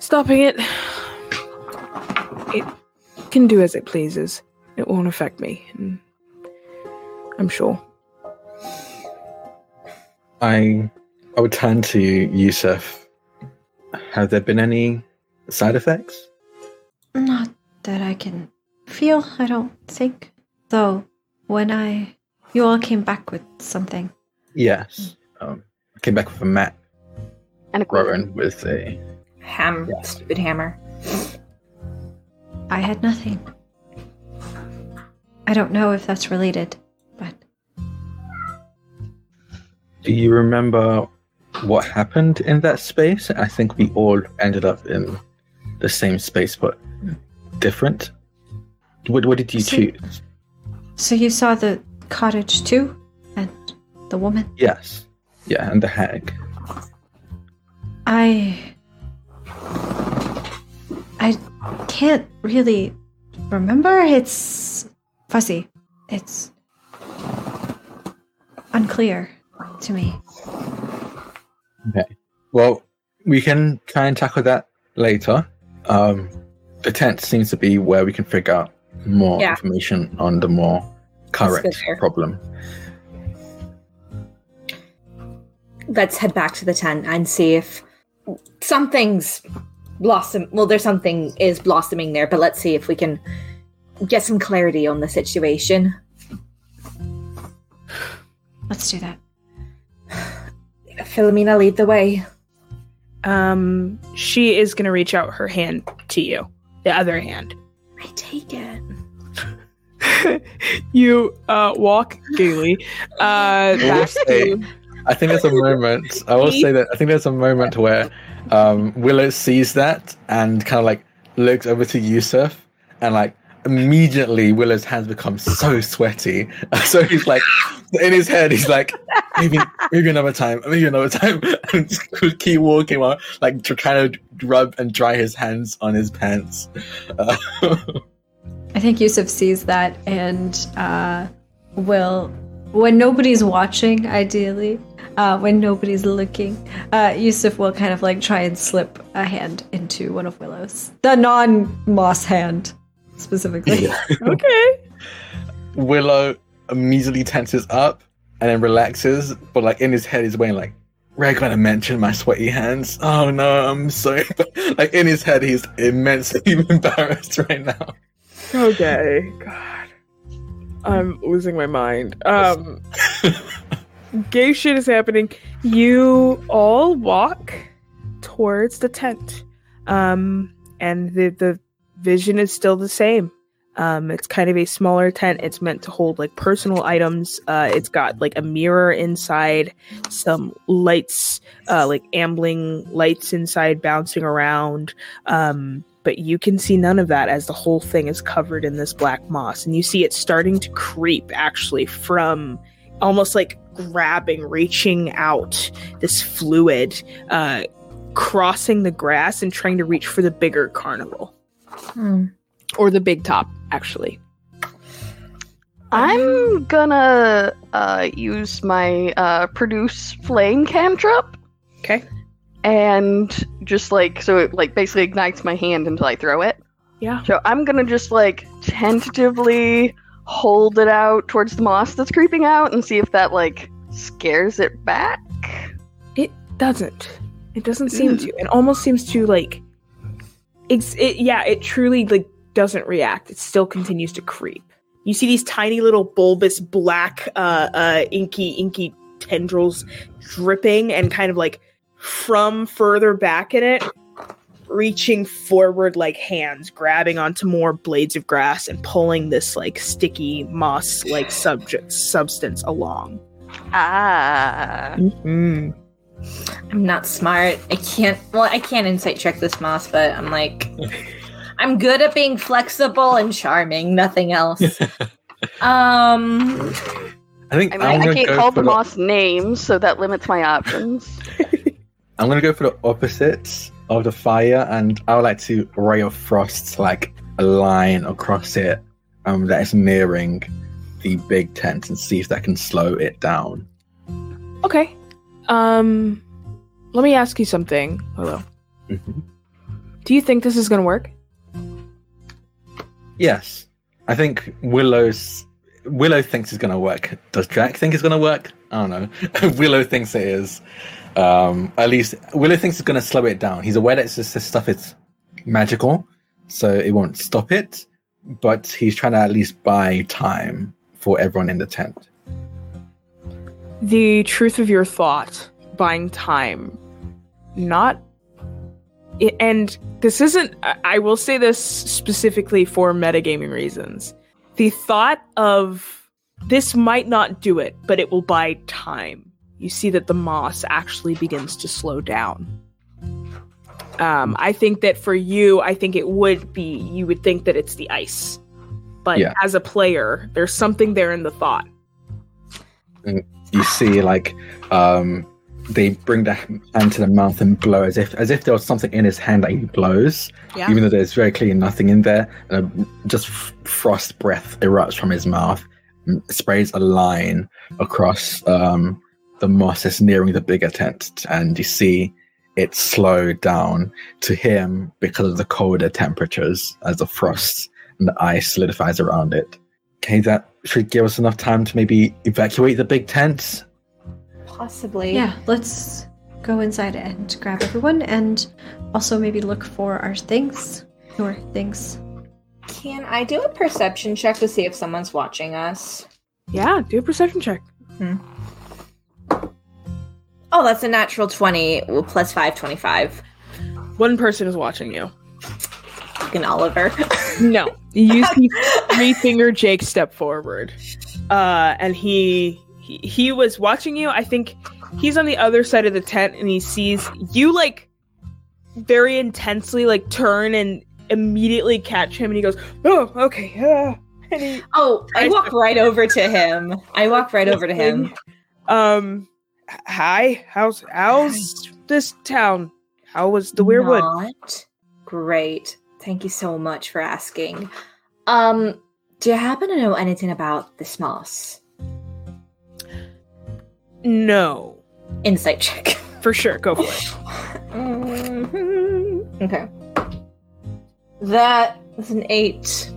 stopping it, it can do as it pleases. It won't affect me. I'm sure. I I would turn to you, Yousuf. Have there been any side effects? Not that I can feel, I don't think. Though, when I. You all came back with something. Yes. Um, I came back with a map, And a quiver. Rowan, with a. Ham, stupid hammer. I had nothing. I don't know if that's related, Do you remember what happened in that space? I think we all ended up in the same space, but different. What, what did you So- choose? So you saw the cottage too? And the woman? Yes. Yeah, and the hag. I. I can't really remember. It's fuzzy. It's unclear to me. Okay. Well, we can try and tackle that later. Um, the tent seems to be where we can figure out more Yeah. information on the more current problem. Let's head back to the tent and see if something's blossom. Well, there's something is blossoming there, but let's see if we can get some clarity on the situation. Let's do that. Philomena, lead the way. Um, she is gonna reach out her hand to you. The other hand. I take it. you uh walk gaily uh will back say- to I think there's a moment. I will say that I think there's a moment where um, Willo sees that and kind of like looks over to Yousuf and like immediately Willo's hands become so sweaty. So he's like in his head he's like maybe maybe another time, maybe another time, and just keep walking while like tr- trying to rub and dry his hands on his pants. Uh, I think Yousuf sees that and uh, will, when nobody's watching, ideally, uh, when nobody's looking, uh, Yousuf will kind of like try and slip a hand into one of Willo's. The non moss hand, specifically. okay Willo immediately tenses up and then relaxes, but like in his head he's waiting like, we're gonna mention my sweaty hands. Oh no, I'm so like in his head he's immensely embarrassed right now. okay god i'm losing my mind um gay shit is happening you all walk towards the tent um and the the vision is still the same um it's kind of a smaller tent it's meant to hold like personal items uh it's got like a mirror inside some lights uh like ambling lights inside bouncing around um but you can see none of that as the whole thing is covered in this black moss. And you see it starting to creep actually from almost like grabbing, reaching out this fluid, uh, crossing the grass and trying to reach for the bigger carnival Hmm. Or the big top, actually. I'm gonna uh, use my uh, produce flame cantrip Okay. and just like so it like basically ignites my hand until I throw it. Yeah. So I'm gonna just like tentatively hold it out towards the moss that's creeping out and see if that like scares it back. It doesn't. It doesn't seem to. It almost seems to like. It's it. Yeah. It truly like doesn't react. It still continues to creep. You see these tiny little bulbous black, uh, uh, inky, inky tendrils dripping and kind of like from further back in it, reaching forward like hands, grabbing onto more blades of grass and pulling this like sticky moss like subject substance along. Ah. Mm-hmm. I'm not smart. I can't. Well, I can't insight check this moss, but I'm like, I'm good at being flexible and charming. Nothing else. um. I think I mean, I gonna can't go call for the moss names, so that limits my options. I'm gonna go for the opposites of the fire, and I would like to ray of frost like a line across it um, that is nearing the big tent, and see if that can slow it down. Okay. Um, let me ask you something. Hello. Mhm. Do you think this is gonna work? Yes, I think Willo's Willo thinks it's gonna work. Does Jack think it's gonna work? I don't know. Willo thinks it is. Um, at least Willo thinks it's gonna slow it down. He's aware that this stuff is magical, so it won't stop it. But he's trying to at least buy time for everyone in the tent. The truth of your thought, buying time, not. And this isn't. I- will say this specifically for metagaming reasons. The thought of this might not do it, but it will buy time. You see that the moss actually begins to slow down. Um, I think that for you, I think it would be, you would think that it's the ice. But Yeah. as a player, there's something there in the thought. You see, like, um, they bring the hand to the mouth and blow as if as if there was something in his hand that he blows, Yeah. even though there's very clearly nothing in there. And just f- frost breath erupts from his mouth, and sprays a line across um, the moss that's nearing the bigger tent, and you see it slow down to him because of the colder temperatures as the frost and the ice solidifies around it. Okay, that should give us enough time to maybe evacuate the big tent. Possibly. Yeah, let's go inside and grab everyone and also maybe look for our things. Your things. Can I do a perception check to see if someone's watching us? Yeah, do a perception check. Oh, that's a natural 20 well, plus 5, 25. One person is watching you. Fucking Oliver. No, you see three finger Jake step forward, uh, and he, he he was watching you. I think he's on the other side of the tent, and he sees you like very intensely like turn and immediately catch him, and he goes, "Oh, okay." Uh, and he, oh, I walk right over to him. I walk right over to him. um, hi, how's how's this town? How was the Weirwood? Not great. Thank you so much for asking. Um, do you happen to know anything about this moss? No, Insight check. for sure. Go for it. Mhm. Okay. That is an eight.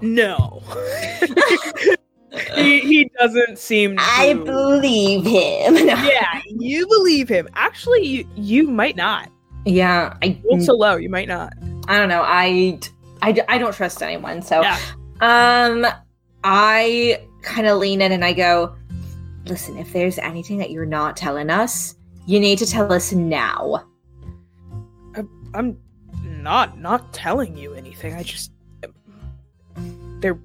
No. he, he doesn't seem. To... I believe him. Yeah, you believe him. Actually, you, you might not. Yeah, I, Roll so low, you might not. I don't know. I, I, I don't trust anyone. So, Yeah. um, I kind of lean in and I go, listen, if there's anything that you're not telling us, you need to tell us now. I'm not not telling you anything. I just there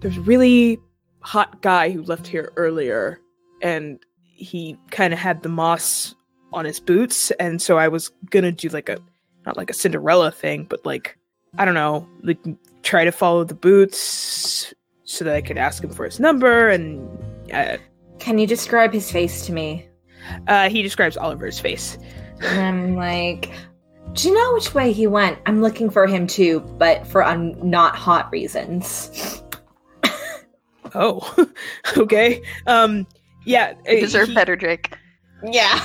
there's a really hot guy who left here earlier and he kind of had the moss on his boots and so I was going to do like a not like a Cinderella thing, but like I don't know, like try to follow the boots so that I could ask him for his number. And uh, Can you describe his face to me? uh, he describes Oliver's face. And I'm like, do you know which way he went? I'm looking for him too, but for un- not hot reasons. Oh, okay. Um, yeah. uh, You deserve he- better, Jake. Yeah.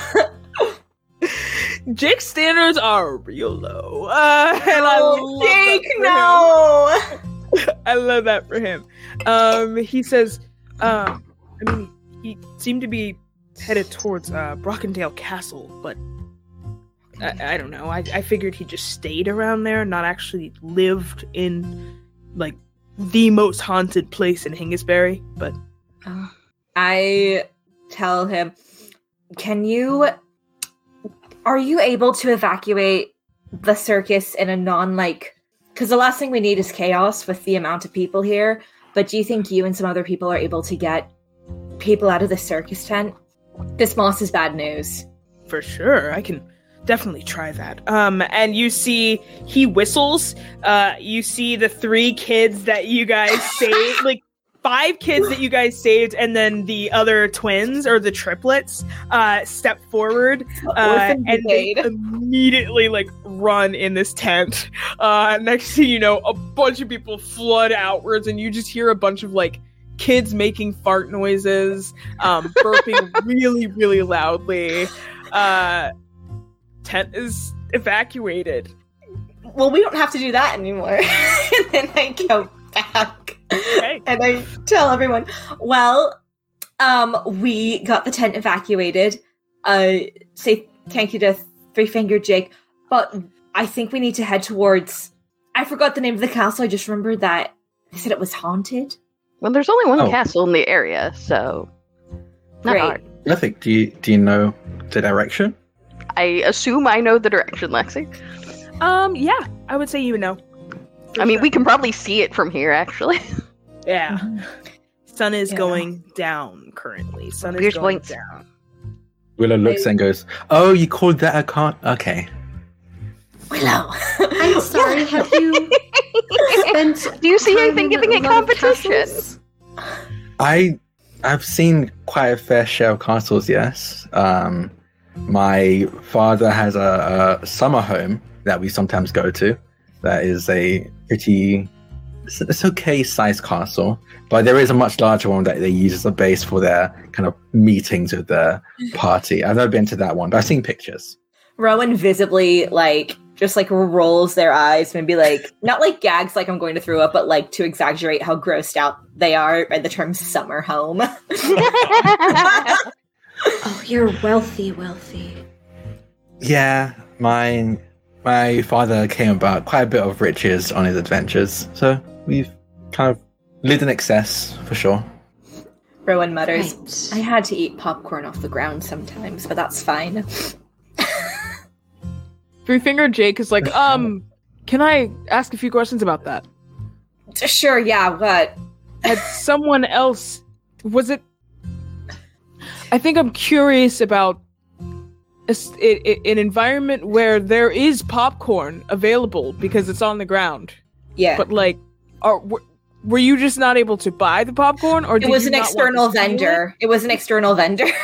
Jake's standards are real low. Uh, and I love Jake, for him. no. I love that for him. Um, he says, um, I mean, he seemed to be headed towards uh, Brockendale Castle, but I, I don't know. I, I figured he just stayed around there, not actually lived in like the most haunted place in Hengistbury. But I tell him, can you are you able to evacuate the circus in a non like because the last thing we need is chaos with the amount of people here, but do you think you and some other people are able to get people out of the circus tent? This moss is bad news. for sure, I can definitely try that. Um, and you see he whistles. Uh, you see the three kids that you guys saved, like five kids that you guys saved, and then the other twins or the triplets uh, step forward, uh, and they immediately like run in this tent. Uh, next thing you know, a bunch of people flood outwards, and you just hear a bunch of like kids making fart noises, um, burping really, really loudly. Uh, tent is evacuated. Well, we don't have to do that anymore. and then I go back Okay. and I tell everyone, well, um, we got the tent evacuated. Uh, say thank you to Three Finger Jake, but I think we need to head towards. I forgot the name of the castle. I just remembered that they said it was haunted. Well, there's only one Oh. castle in the area, so not Great. hard. Perfect. Do you do you know the direction? I assume I know the direction, Lexi. Um, yeah, I would say you know. For I mean, sure. we can probably see it from here, actually. Yeah. Sun is Yeah. going down currently. Sun is Here's going points. down. Willo looks and goes, "Oh, you called that a con? Okay." Willo. I'm sorry. Have you spent? Do you see time anything giving it competition? I I've seen quite a fair share of castles. Yes. Um, my father has a, a summer home that we sometimes go to. That is a pretty it's, it's okay sized castle, but there is a much larger one that they use as a base for their kind of meetings with their party. I've never been to that one, but I've seen pictures. Rowan visibly like just like rolls their eyes, maybe like not like gags like I'm going to throw up, but like to exaggerate how grossed out they are by the term summer home. Oh, you're wealthy, wealthy. Yeah, my my father came about quite a bit of riches on his adventures, so we've kind of lived in excess for sure. Rowan mutters, Right. I had to eat popcorn off the ground sometimes, but that's fine. Three Finger Jake is like, um, can I ask a few questions about that? Sure, yeah, what? Had someone else was it? I think I'm curious about a s- i- i- an environment where there is popcorn available because it's on the ground. Yeah. But like, are were, were you just not able to buy the popcorn, or it was you an not external steal it? vendor. It? was an external vendor.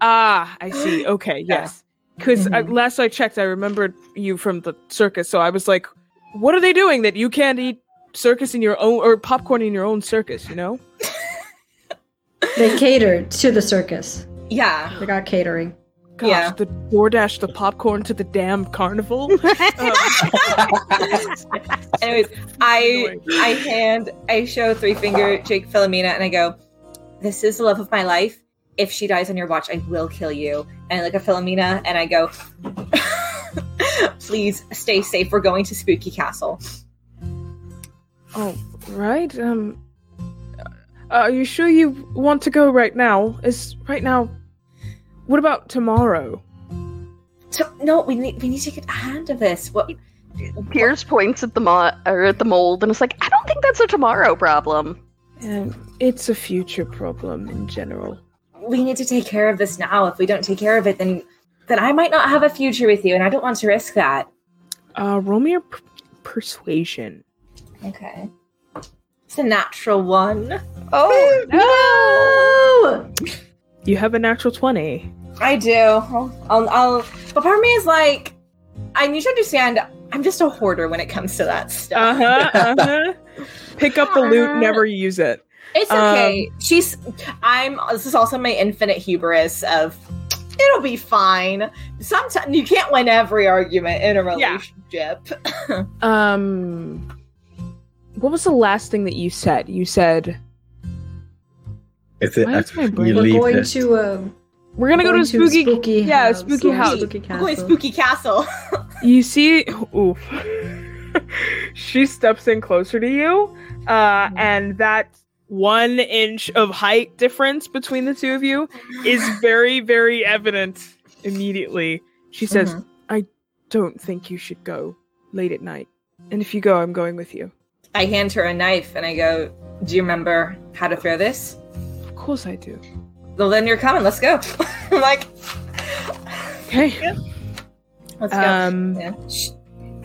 Ah, I see. Okay, yes. Because Mhm. last I checked, I remembered you from the circus, so I was like, "What are they doing that you can't eat circus in your own or popcorn in your own circus?" You know? They catered to the circus. yeah. They got catering. Gosh, Yeah. the DoorDash the popcorn to the damn carnival. Um, Anyways, I. I hand I show three finger Jake Philomena and I go, This is the love of my life. If she dies on your watch, I will kill you. And I look at Philomena and I go, Please stay safe. We're going to Spooky Castle. oh, right. Um, uh, are you sure you want to go right now? Is right now? What about tomorrow? So, no, we need we need to get a hand of this. What Piers points at the mo- or at the mold and is like, I don't think that's a tomorrow problem. And it's a future problem in general. we need to take care of this now. If we don't take care of it, then then I might not have a future with you, and I don't want to risk that. Uh, roll me a per- persuasion. Okay. It's a natural one. Oh No! You have a natural twenty. I do. I'll, I'll, I'll but part of me is like, I need to understand. I'm just a hoarder when it comes to that stuff. huh. Uh huh. Pick up the loot, never use it. It's okay. She's. I'm. This is also my infinite hubris of. It'll be fine. Sometimes you can't win every argument in a Yeah. relationship. Um, what was the last thing that you said? You said Is it Why is after my brain- We're leave going this? to uh, we're gonna go to going spooky. spooky yeah, house. spooky house. Spooky I'm going castle. spooky castle. You see, oof. she steps in closer to you, uh, and that one inch of height difference between the two of you is very, very evident immediately. She says, Mhm. "I don't think you should go late at night, and if you go, I'm going with you." I hand her a knife and I go, "Do you remember how to throw this?" Of course, I do. Well, then you're coming. Let's go. I'm like, Okay. let's go. Um. Yeah.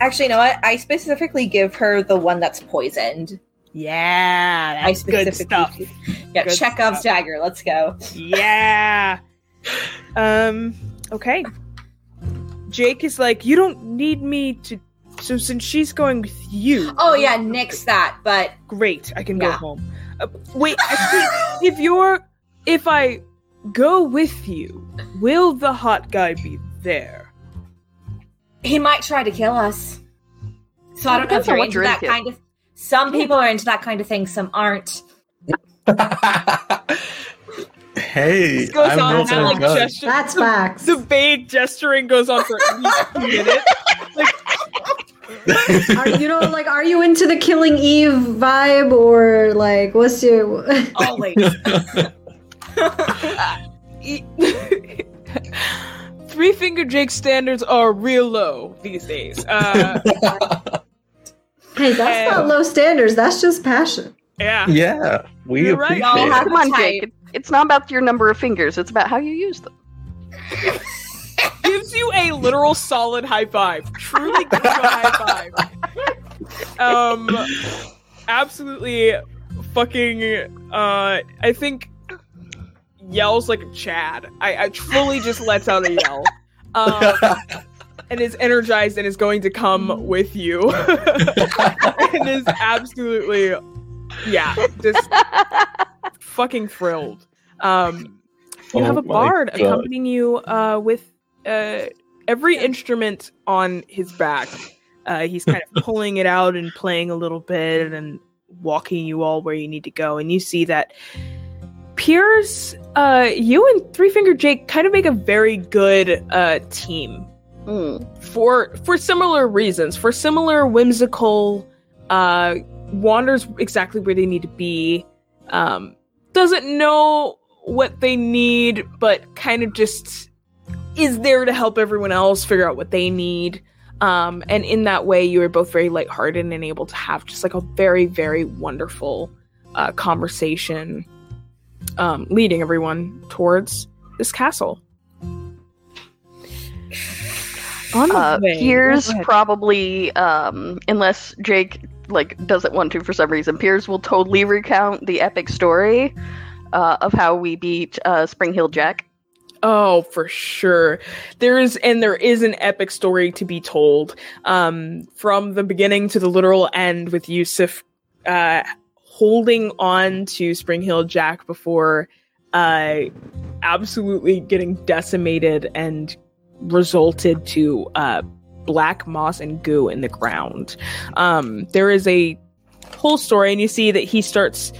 Actually, you know what? I specifically give her the one that's poisoned. Yeah, I that's good specifically- stuff. Yeah, Good Chekhov's stuff. dagger. Let's go. Yeah. Um. Okay. Jake is like, you don't need me to. So since she's going with you, Oh yeah, nix that. But great, I can go home. Wait, actually, if you're, if I go with you, will the hot guy be there? he might try to kill us. So I don't know if you're into that into. kind of. Some people are into that kind of thing. Some aren't. hey, This goes I'm on not now, like go. gesture. That's the, facts. the vague gesturing goes on for at least two minutes. Are, you know, like, are you into the Killing Eve vibe, or like, what's your? Always. Three Finger Jake standards are real low these days. Uh, hey, that's not Um, low standards. That's just passion. yeah. yeah, we You're right. appreciate Y'all it. have- Come on, Jake. It's not about your number of fingers. It's about how you use them. Gives you a literal solid high five. Truly gives you a high five. Um, absolutely fucking, uh, I think yells like a Chad. I, I truly just lets out a yell. Um, and is energized and is going to come with you. and is absolutely, yeah, just fucking thrilled. Um, you Oh have a bard God. accompanying you uh, with uh, every instrument on his back. Uh, he's kind of pulling it out and playing a little bit and walking you all where you need to go. And you see that Piers, uh, you and Three Finger Jake kind of make a very good uh, team Mm. for for similar reasons, for similar whimsical uh wanders exactly where they need to be. Um doesn't know what they need, but kind of just is there to help everyone else figure out what they need. Um and in that way you are both very lighthearted and able to have just like a very, very wonderful uh conversation um leading everyone towards this castle. Uh, Piers Oh, probably, um, unless Jake like doesn't want to for some reason, Piers will totally recount the epic story uh, of how we beat uh, Spring Heel Jack. Oh, for sure. There is and there is an epic story to be told. Um from the beginning to the literal end with Yousuf uh holding on to Spring Heel Jack before uh absolutely getting decimated and resulted to uh black moss and goo in the ground. Um there is a whole story and you see that he starts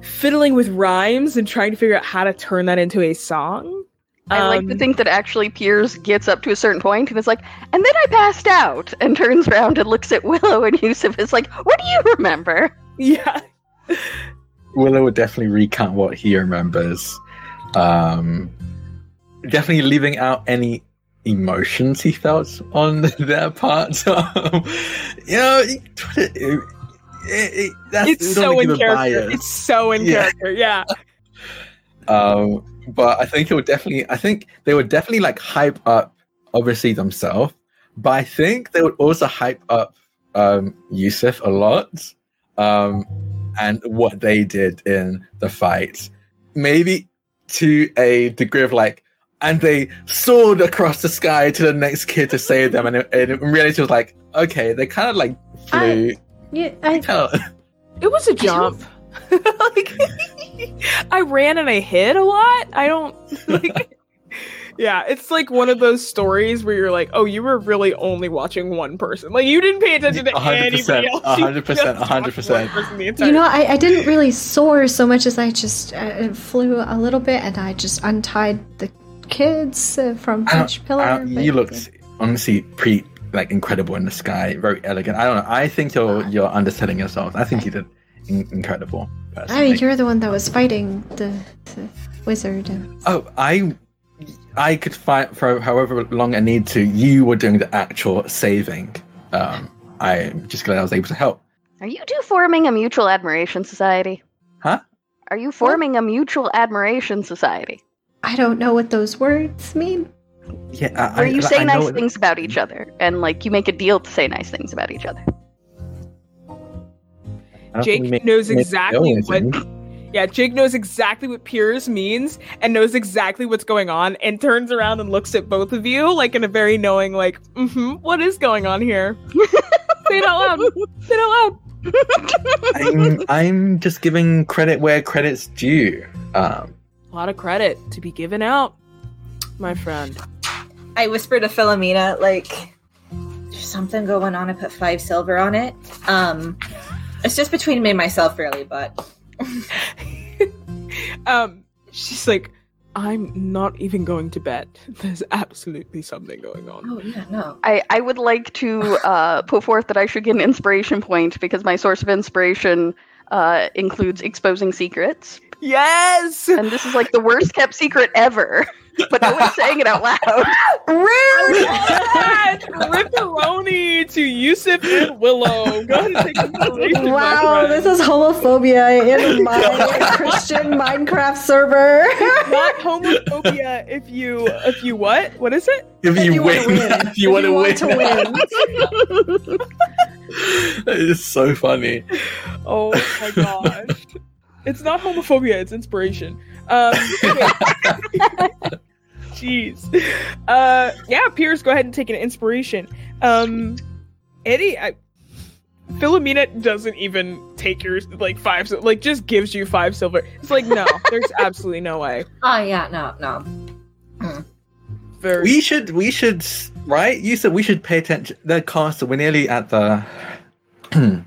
fiddling with rhymes and trying to figure out how to turn that into a song. I like to Um, think that actually Piers gets up to a certain point and is like, and then I passed out, and turns around and looks at Willo and Yousuf is like, what do you remember? Yeah. Willo would definitely recount what he remembers. Um, definitely leaving out any emotions he felt on their part. Um, you know, it, it, it, it- that's, It's so in character. bias. It's so in Yeah. character. Yeah. Um, but I think it would definitely. I think they would definitely like hype up, obviously themselves, but I think they would also hype up um, Yousuf a lot, um, and what they did in the fight. Maybe to a degree of like, and they soared across the sky to the next kid to save them, and, it, and in reality, it was like, okay, they kind of like flew. Yeah, I, It was a jump. like, I ran and I hid a lot. I don't like. Yeah, it's like one of those stories where you're like, oh, you were really only watching one person. Like you didn't pay attention to 100%, anybody else. 100%, 100%. one person the entire you know, I, I didn't really soar so much as I just uh, flew a little bit and I just untied the kids uh, from I don't- each pillar. But- you looked honestly pretty like incredible in the sky, very elegant. I don't know. I think you're you're underselling yourself. I think you did in- incredible. I Personally. mean, you're the one that was fighting the, the wizard. Oh, I I could fight for however long I need to. You were doing the actual saving. Um, I'm just glad I was able to help. Are you two forming a mutual admiration society? Huh? Are you forming a mutual admiration society? I don't know what those words mean. Yeah, I, Where you I say know nice things about each other and like you make a deal to say nice things about each other. I don't think Jake make- knows exactly deal what. anything. Yeah, Jake knows exactly what Piers means and knows exactly what's going on and turns around and looks at both of you like in a very knowing, like, mm-hmm, what is going on here? Say it out loud. Say it out loud. I'm, I'm just giving credit where credit's due. Um, A lot of credit to be given out, my friend. I whispered to Philomena, like, there's something going on. I put five silver on it. Um, it's just between me and myself, really, but um, she's like, I'm not even going to bet. There's absolutely something going on. oh yeah, no. I, I would like to uh, put forth that I should get an inspiration point because my source of inspiration uh, includes exposing secrets. Yes! And this is like the worst kept secret ever. But no one's saying it out loud. Rude! Ripperoni to Yousuf and Willo. Go ahead and take inspiration. my Wow, this is homophobia in my Christian Minecraft server. not homophobia if you if you what? What is it? if you, you win, win. if you want to win, to win. that is so funny. Oh my gosh. It's not homophobia, it's inspiration. Um okay. Jeez. Uh yeah, Piers, go ahead and take an inspiration. Um Eddie, I Philomena doesn't even take your like five sil- like just gives you five silver. It's like no, there's absolutely no way. Oh yeah, no, no. Very We should, we should, right? You said we should pay attention. The castle. We're nearly at the.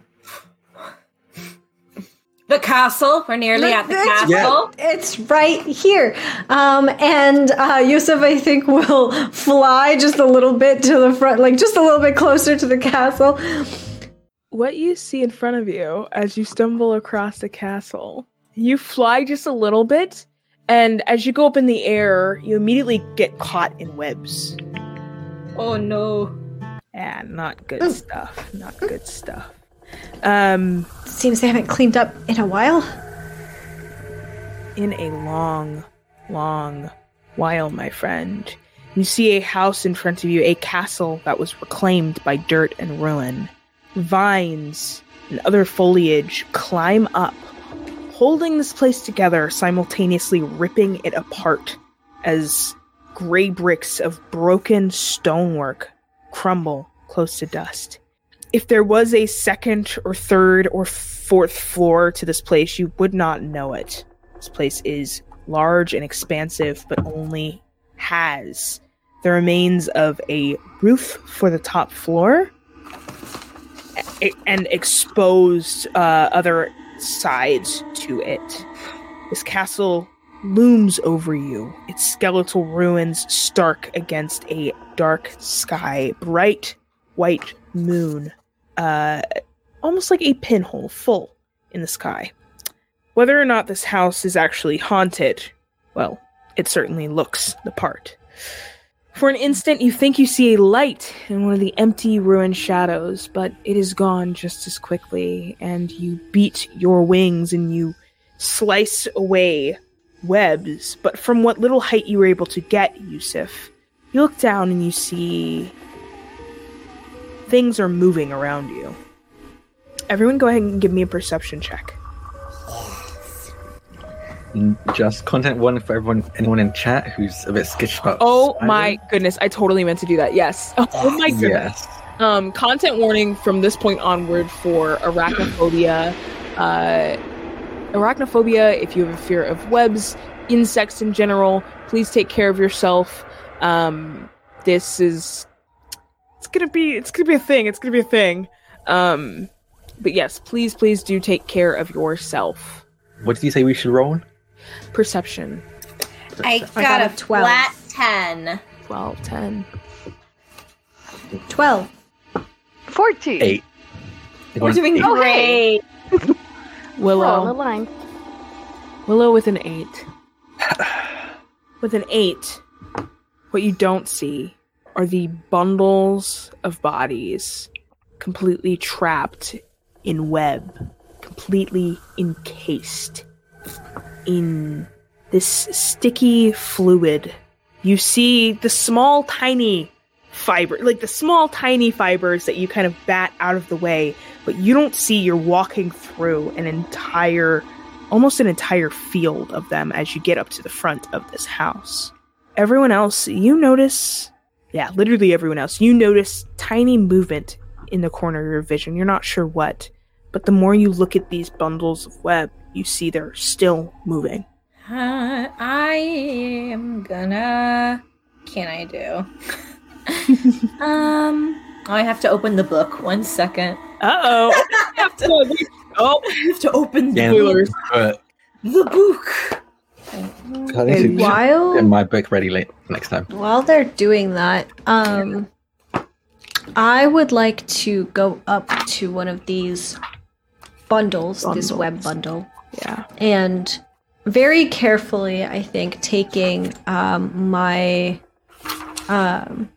The castle. We're nearly at the It's- castle. It's right here. Um, and uh, Yousuf, I think, will fly just a little bit to the front, like just a little bit closer to the castle. what you see in front of you as you stumble across the castle. You fly just a little bit, and as you go up in the air, you immediately get caught in webs. Oh no. Yeah, not good stuff. Not good stuff. Um, Seems they haven't cleaned up in a while. in a long, long while, my friend. You see a house in front of you, a castle that was reclaimed by dirt and ruin. Vines and other foliage climb up, holding this place together, simultaneously ripping it apart as gray bricks of broken stonework crumble close to dust. If there was a second or third or fourth floor to this place, you would not know it. This place is large and expansive, but only has the remains of a roof for the top floor and exposed uh, other sides to it. This castle looms over you, its skeletal ruins stark against a dark sky, bright white moon, uh, almost like a pinhole full in the sky. Whether or not this house is actually haunted, well, it certainly looks the part. For an instant, you think you see a light in one of the empty, ruined shadows, but it is gone just as quickly, and you beat your wings and you slice away webs. But from what little height you were able to get, Yousuf, you look down and you see things are moving around you. Everyone, go ahead and give me a perception check. Just content warning for everyone, anyone in chat who's a bit skittish about. Oh spiders. my goodness, I totally meant to do that. Yes. Oh my goodness. Yes. Um, content warning from this point onward for arachnophobia. Uh, arachnophobia, if you have a fear of webs, insects in general, please take care of yourself. Um, this is it's gonna be it's gonna be a thing. It's gonna be a thing. Um, but yes, please, please do take care of yourself. What did you say we should roll? Perception I I got, got a a 12. flat 10. 12, 10. 12. 14. Eight. We're doing Oh, great. hey. We're on the line. Willo with an eight. with an eight, what you don't see are the bundles of bodies completely trapped in web, completely encased in this sticky fluid. You see the small, tiny fiber, like the small, tiny fibers that you kind of bat out of the way, but you don't see you're walking through an entire almost an entire field of them as you get up to the front of this house. Everyone else, you notice, yeah, literally everyone else, you notice tiny movement in the corner of your vision. You're not sure what, but the more you look at these bundles of web, you see they're still moving. Uh, I am gonna. Can I do? um. I have to open the book. One second. Uh oh. oh, I have to open the spoilers. But the book. I need to While get my book ready late next time. while they're doing that, um, I would like to go up to one of these bundles, this web bundle, Yeah. and very carefully, I think, taking um, my. Um,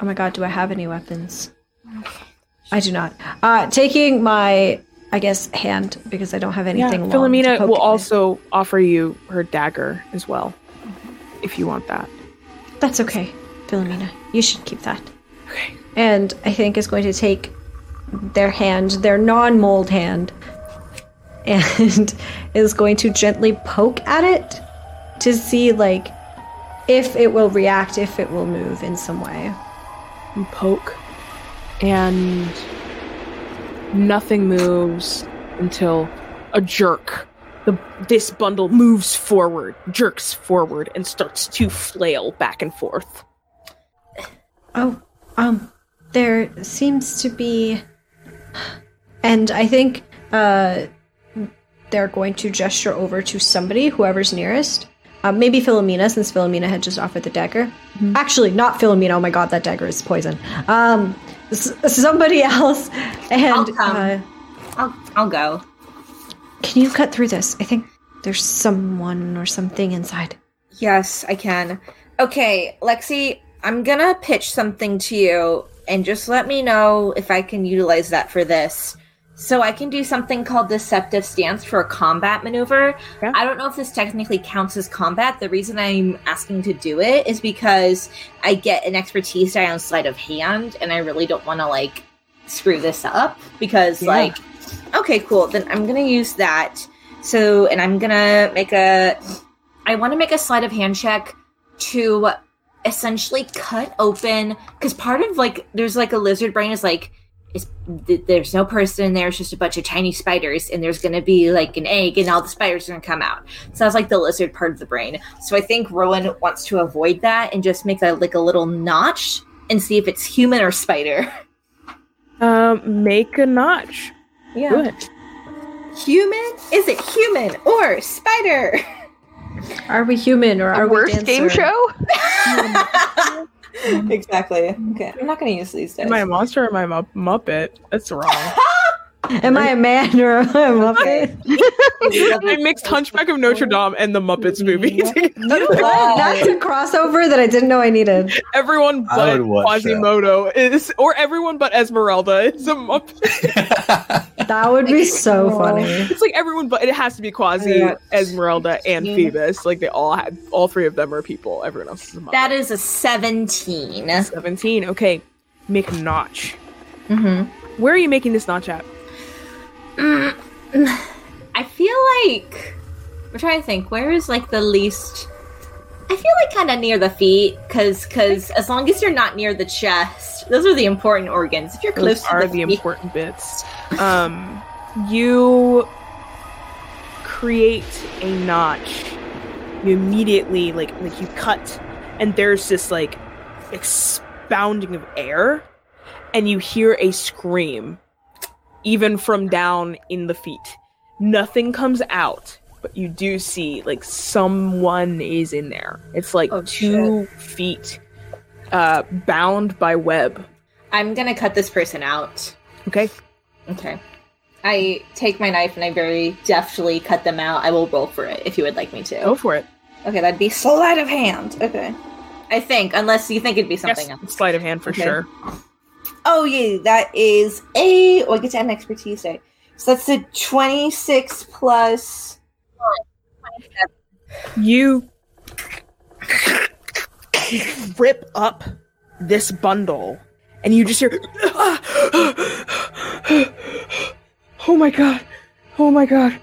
oh my god, do I have any weapons? I do not. Uh, taking my, I guess, hand because I don't have anything. to Philomena will it with. also offer you her dagger as well, if you want that. That's okay, Philomena. You should keep that. Okay. And I think is going to take their hand, their non-mold hand, and is going to gently poke at it to see like if it will react, if it will move in some way. and poke, and nothing moves until a jerk. The this bundle moves forward, jerks forward, and starts to flail back and forth. Oh, um, there seems to be, and I think uh, they're going to gesture over to somebody, whoever's nearest. Uh, maybe Philomena, since Philomena had just offered the dagger. Actually, not Philomena. Oh my god, that dagger is poison. Um, somebody else. And I'll come. uh, I'll I'll go. can you cut through this? I think there's someone or something inside. Yes, I can. Okay, Lexi, I'm gonna pitch something to you, and just let me know if I can utilize that for this. So I can do something called deceptive stance for a combat maneuver. I don't know if this technically counts as combat. The reason I'm asking to do it is because I get an expertise die on sleight of hand, and I really don't want to like screw this up because Yeah. like okay, cool. Then I'm gonna use that. So, and I'm gonna make a. I want to make a sleight of hand check to essentially cut open because part of like there's like a lizard brain is like is th- there's no person in there it's just a bunch of tiny spiders and there's gonna be like an egg and all the spiders are gonna come out sounds like the lizard part of the brain so i think rowan wants to avoid that and just make a like a little notch and see if it's human or spider Um, make a notch. Yeah Good. human is it human or spider Are we human or are A we worst game dancer? show? Um, exactly okay i'm not gonna use these days Am I a monster or am I a mu- Muppet? That's wrong. Am I a man or am I a muppet? I mixed Hunchback of Notre Dame and the Muppets mm-hmm. movie together. That's a crossover that I didn't know I needed. Everyone I but would watch that. Quasimodo is, or everyone but Esmeralda is a Muppet. That would be so funny. It's like everyone but it has to be Quasi, Yeah. Esmeralda, and Phoebus. Like they all had, all three of them are people. Everyone else is a Muppet. that is a 17 17. Okay, make a notch. Mm-hmm. Where are you making this notch at? Mm, I feel like I'm trying to think. Where is like the least? I feel like kind of near the feet, because because as long as you're not near the chest, those are the important organs. If you're close Those are to the the, feet, important bits. Um, you create a notch. You immediately like like you cut, and there's this like expounding of air, and you hear a scream, even from down in the feet. Nothing comes out, but you do see like someone is in there. It's like Oh, two feet, uh, bound by web. I'm gonna cut this person out. Okay. Okay. I take my knife and I very deftly cut them out. I will roll for it if you would like me to. Go for it. Okay, that'd be sleight of hand. Okay. I think, unless you think it'd be something yes, else. sleight of hand for Okay. sure. Oh yeah, that is a. Oh, I get to add an expertise die. So that's a twenty-six plus. You rip up this bundle, and you just hear, "Oh my god! Oh my god!"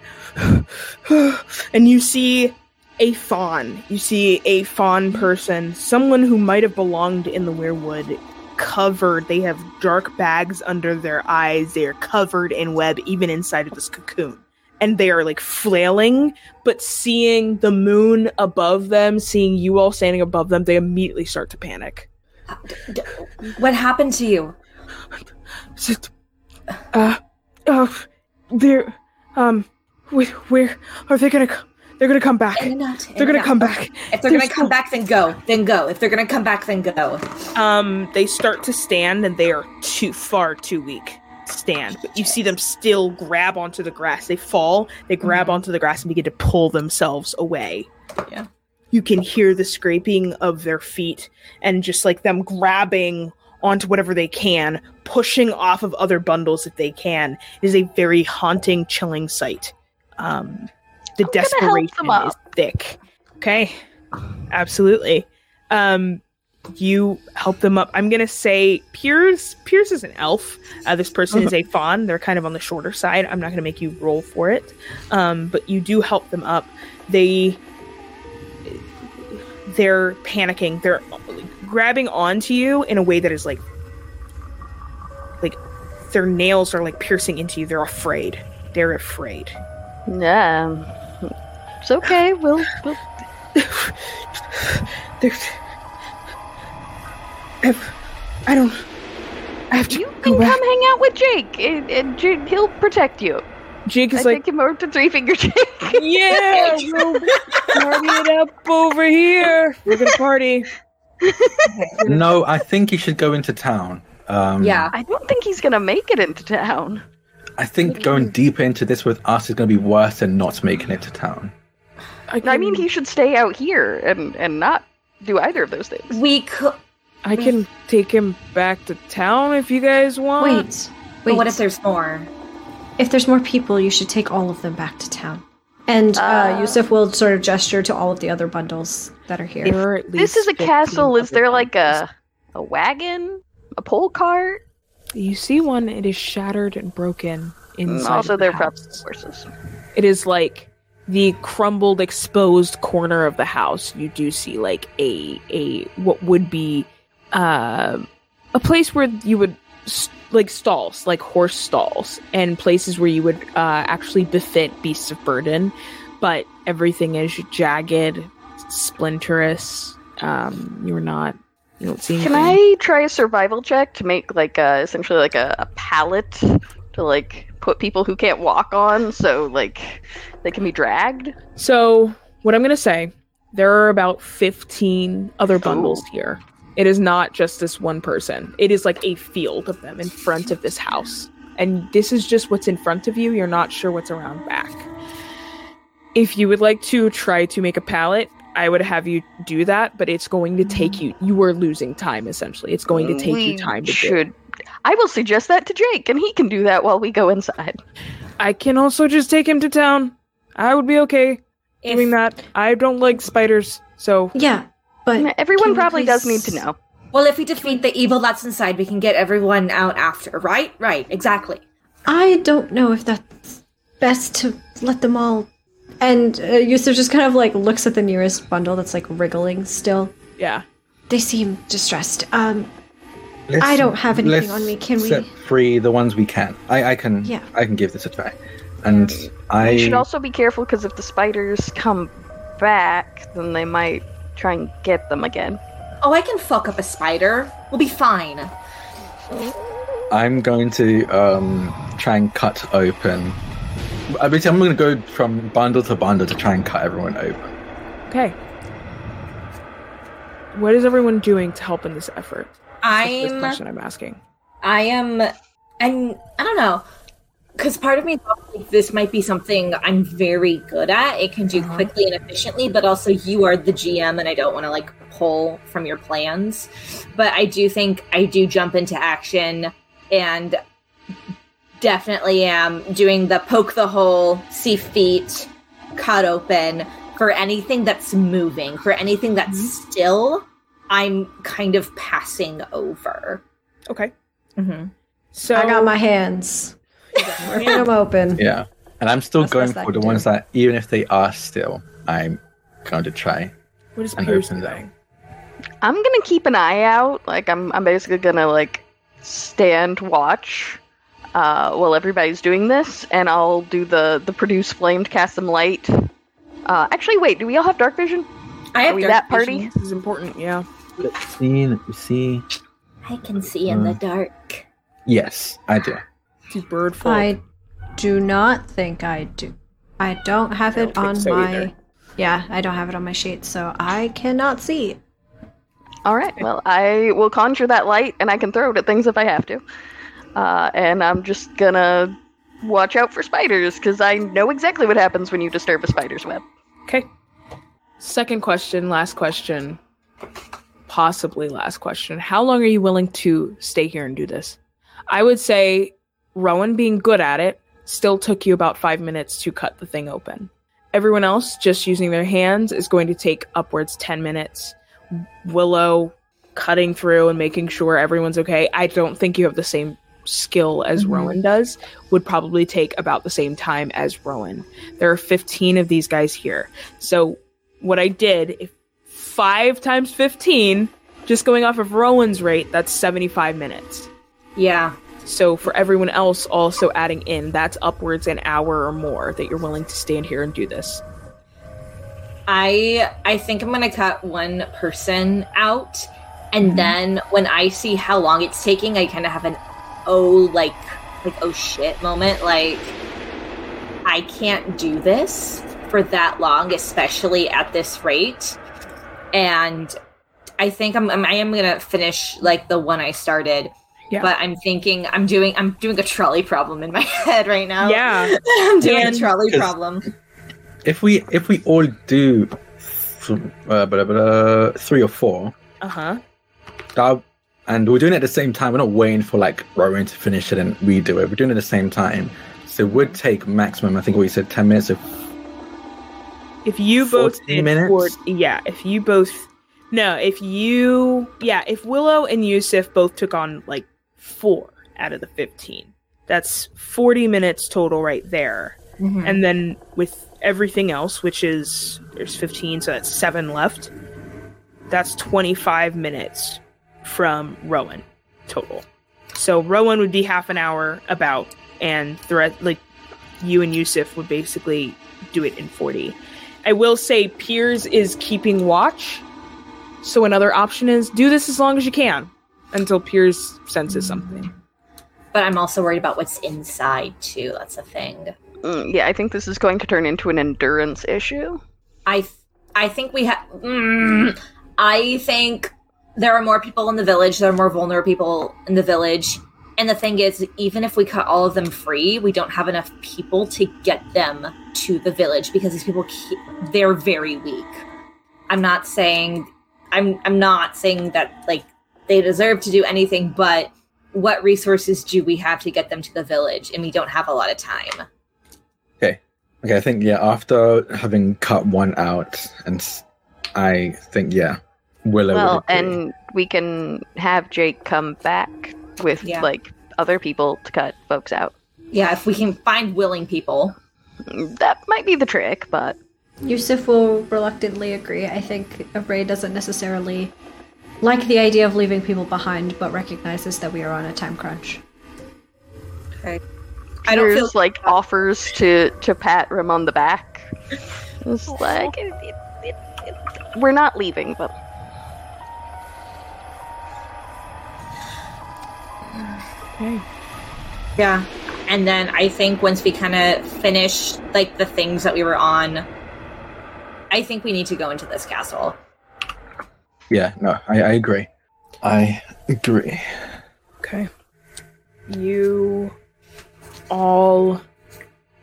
and you see a fawn. You see a fawn person, someone who might have belonged in the weirwood, covered. They have dark bags under their eyes. They are covered in web, even inside of this cocoon. And they are like flailing, but seeing the moon above them, seeing you all standing above them, they immediately start to panic. What happened to you? Sit- Uh, oh, they're, um, wait, where are they gonna? co- They're gonna come back. In and out, in They're gonna and come back. If they're They're gonna come back, then go. Then go. If they're gonna come back, then go. Um, they start to stand, and they are too far too weak stand. But you see them still grab onto the grass. They fall. They grab Mhm. onto the grass and begin to pull themselves away. Yeah. You can hear the scraping of their feet and just like them grabbing onto whatever they can, pushing off of other bundles if they can. It is a very haunting, chilling sight. Um, the I'm gonna help them desperation is thick. Okay, absolutely. Um, you help them up. I'm gonna say Piers. Piers is an elf. Uh, this person is a fawn. They're kind of on the shorter side. I'm not gonna make you roll for it, um, but you do help them up. They they're panicking. They're grabbing onto you in a way that is like like their nails are like piercing into you. They're afraid. They're afraid. Yeah. It's okay. We'll, we'll They're. I've, I don't. I have to you can back. come hang out with Jake, and, and Jake, he'll protect you. Jake I is like, take him over to Three Finger Jake. yeah, we'll party it up over here. We're gonna party. No, I think he should go into town. Um, Yeah. I don't think he's gonna make it into town. I think going deeper into this with us is going to be worse than not making it to town. I, I mean, he should stay out here and and not do either of those things. We could. I can take him back to town if you guys want. Wait, But wait. what if there's more? If there's more people, you should take all of them back to town. And uh, Uh, Yousuf will sort of gesture to all of the other bundles that are here. There at This is a castle. Is there like a a wagon, a pole cart? You see one. It is shattered and broken And inside. also, of the they're probably horses. It is like the crumbled, exposed corner of the house. You do see like a a what would be uh, a place where you would s- like stalls, like horse stalls, and places where you would uh, actually befit beasts of burden. But everything is jagged, splinterous. Um, you're not. You don't see. Can. I try a survival check to make like a, essentially like a, a pallet to like put people who can't walk on, so like they can be dragged? So, what I'm going to say, there are about 15 other bundles here. It is not just this one person. It is like a field of them in front of this house. And this is just what's in front of you. You're not sure what's around back. If you would like to try to make a pallet, I would have you do that, but it's going to take you you are losing time essentially. It's going to take we you time to do. should. I will suggest that to Jake, and he can do that while we go inside. I can also just take him to town. I would be okay doing If- that. I don't like spiders, so Yeah, but Everyone can we probably does need to know. Well, if we defeat the evil that's inside, we can get everyone out after, right? Right, exactly. I don't know if that's best to let them all. And uh, Yousuf just kind of like looks at the nearest bundle that's like wriggling still. Yeah. They seem distressed. Um, Let's- I don't have anything let's on me. Can we? set free the ones we can? I, I can. Yeah. I can give this a try. And I You should also be careful because if the spiders come back, then they might try and get them again. Oh, I can fuck up a spider. We'll be fine. I'm going to um try and cut open. I mean, I'm going to go from bundle to bundle to try and cut everyone open. Okay. What is everyone doing to help in this effort? That's the first I'm question I'm asking. I am, and I don't know, because part of me thought like, this might be something I'm very good at. It can do Uh-huh. quickly and efficiently, but also you are the GM, and I don't want to like pull from your plans. But I do think I do jump into action, and definitely am doing the poke the hole, see feet, cut open for anything that's moving, for anything that's Mm-hmm. still. I'm kind of passing over. Okay. Mm-hmm. So I got my hands. Ripping them open. Yeah. And I'm still That's going for the can ones that, even if they are still, I'm going to try. What is and Piers doing? I'm gonna keep an eye out. Like I'm, I'm basically gonna like stand watch uh, while everybody's doing this, and I'll do the the produce flame to cast some light. Uh, actually, wait. Do we all have dark vision? I Are have we dark that party? vision. This is important, yeah. Let's see. Let me see. I can see in the dark. Yes, I do. These bird folk. I do not think I do. I don't have I it don't think on so my. either. Yeah, I don't have it on my sheet, so I cannot see. All right. Well, I will conjure that light, and I can throw it at things if I have to. Uh, and I'm just gonna watch out for spiders because I know exactly what happens when you disturb a spider's web. Okay. Second question, last question. Possibly last question. How long are you willing to stay here and do this? I would say Rowan being good at it still took you about five minutes to cut the thing open. Everyone else just using their hands is going to take upwards 10 minutes. Willo cutting through and making sure everyone's okay. I don't think you have the same skill as Mhm. Rowan does, would probably take about the same time as Rowan. There are 15 of these guys here. So what I did, if five times 15, just going off of Rowan's rate, that's 75 minutes. Yeah. So for everyone else also adding in, that's upwards an hour or more that you're willing to stand here and do this. I I think I'm gonna cut one person out, and Mhm. then when I see how long it's taking, I kind of have an oh like like oh shit moment. Like I can't do this for that long, especially at this rate. And I think I'm, I'm I am gonna finish like the one I started. Yeah. But I'm thinking I'm doing I'm doing a trolley problem in my head right now. Yeah. I'm doing And- a trolley problem. If we if we all do th- uh, blah, blah, blah, three or four, Uh-huh. that, and we're doing it at the same time. We're not waiting for like Rowan to finish it and we do it. We're doing it at the same time. So it would take maximum. I think what you said, ten minutes. If If you both minutes? four- yeah, if you both no, if you yeah, if Willo and Yousuf both took on like four out of the fifteen, that's forty minutes total right there. Mm-hmm. And then with everything else, which is there's fifteen, so that's seven left. That's twenty five minutes from Rowan total. So Rowan would be half an hour about, and the rest, like you and Yousuf would basically do it in forty. I will say Piers is keeping watch. So another option is do this as long as you can until Piers senses something. But I'm also worried about what's inside too. That's a thing. Mm, yeah, I think this is going to turn into an endurance issue. I th- I think we have. Mm, I think there are more people in the village. There are more vulnerable people in the village. And the thing is, even if we cut all of them free, we don't have enough people to get them to the village because these people keep, they're very weak. I'm not saying I'm I'm not saying that like they deserve to do anything, but what resources do we have to get them to the village? And we don't have a lot of time. okay, Okay, I think yeah. After having cut one out, and i think yeah, Willo. well, would agree. and we can have Jake come back with Yeah. like other people to cut folks out. Yeah, if we can find willing people. That might be the trick, but Yousuf will reluctantly agree. I think Ray doesn't necessarily like the idea of leaving people behind, but recognizes that we are on a time crunch. Okay. I don't feel Peter's, like offers to to pat Rim on the back. It's oh, like it, it, it, it, we're not leaving, but Okay. Yeah. And then I think once we kind of finish like the things that we were on, I think we need to go into this castle. Yeah, no, I, I agree. I agree. Okay. You all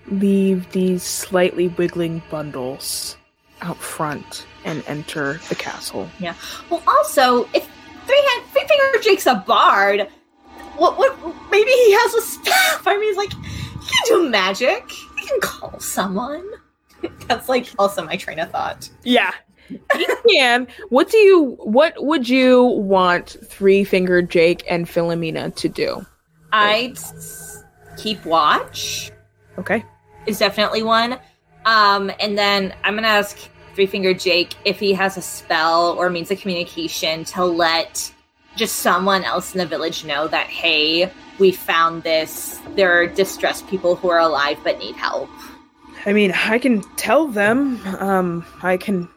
leave these slightly wiggling bundles out front and enter the castle. Yeah. Well, also, if Three Hand Three Finger Jake's a bard, what? What? Maybe he has a staff. I mean, he's like he can do magic. He can call someone. That's like also my train of thought. Yeah. You can. What do you what would you want Three Fingered Jake and Philomena to do? I'd s- keep watch. Okay. is definitely one. Um, and then I'm gonna ask Three Finger Jake if he has a spell or means of communication to let just someone else in the village know that hey, we found this. There are distressed people who are alive but need help. I mean, I can tell them. Um, I can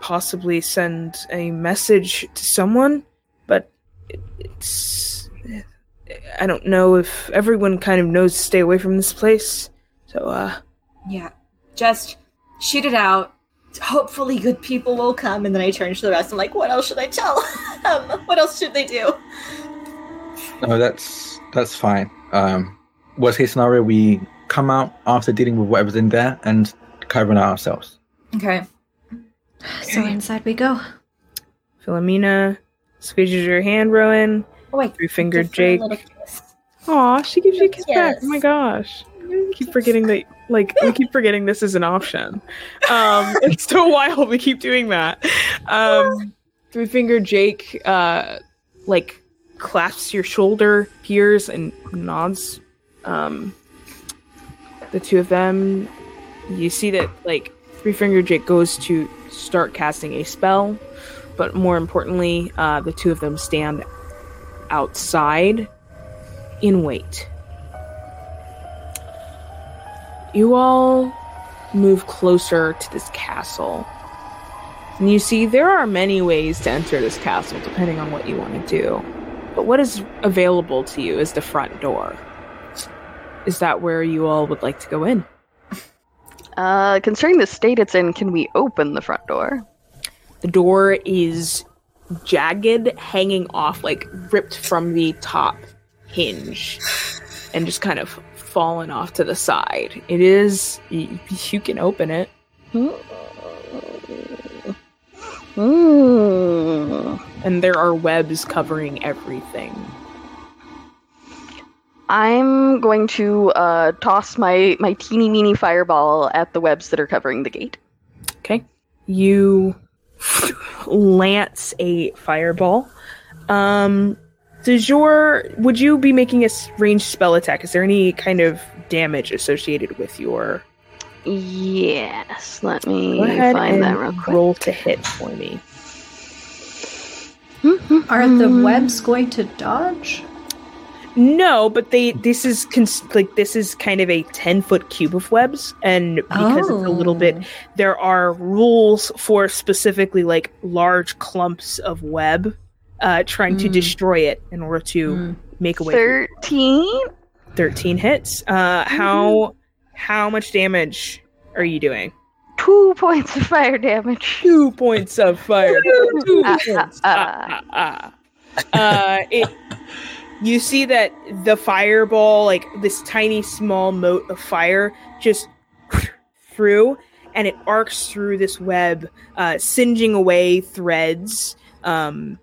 possibly send a message to someone, but it- it's. I don't know if everyone kind of knows to stay away from this place. So, uh, Yeah, just shoot it out. Hopefully, good people will come. And then I turn to the rest. I'm like, what else should I tell? um, what else should they do? No, that's that's fine. Um, worst case scenario, we come out after dealing with whatever's in there and cover it ourselves. Okay. So inside we go. Philomena squeezes your hand, Rowan. Oh wait, Three fingered just for a Jake. Aw, she gives you a kiss back. Oh my gosh. I keep forgetting that like we keep forgetting this is an option. Um it's so wild we keep doing that. Um three finger Jake uh like clasps your shoulder, Piers and nods. Um the two of them you see that like three finger Jake goes to start casting a spell, but more importantly, uh the two of them stand outside in wait. You all move closer to this castle. And you see there are many ways to enter this castle depending on what you want to do. But what is available to you is the front door. Is that where you all would like to go in? Uh, considering the state it's in, can we open the front door? The door is jagged, hanging off, like ripped from the top hinge, and just kind of fallen off to the side. It is, you, you can open it. Hmm. and there are webs covering everything. I'm going to uh, toss my my teeny meeny fireball at the webs that are covering the gate. Okay, you lance a fireball. Um, does your would you be making a ranged spell attack? Is there any kind of damage associated with your? Yes, let me Go ahead find and that real quick. roll to hit for me. Are the webs going to dodge? No, but they this is cons- like this is kind of a ten foot cube of webs, and because it's a little bit, there are rules for specifically like large clumps of web, uh, trying to Mm. destroy it in order to Mm. make a way. Thirteen. Thirteen hits. Uh, how how much damage are you doing? Two points of fire damage. Two points of fire. Two Ah, points. ah, Ah, ah, ah. Uh, it. You see that the fireball, like this tiny small mote of fire, just through, and it arcs through this web, uh, singeing away threads. Um,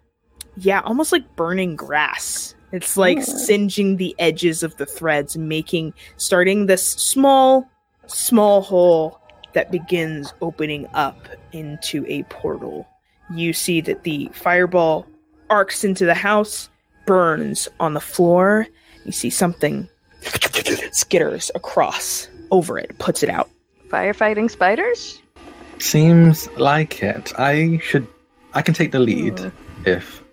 yeah, almost like burning grass. It's like Ooh. singeing the edges of the threads, making starting this small, small hole that begins opening up into a portal. You see that the fireball arcs into the house, burns on the floor. You see something skitters across over it, puts it out. Firefighting spiders? Seems like it. I should. I can take the lead hmm. if,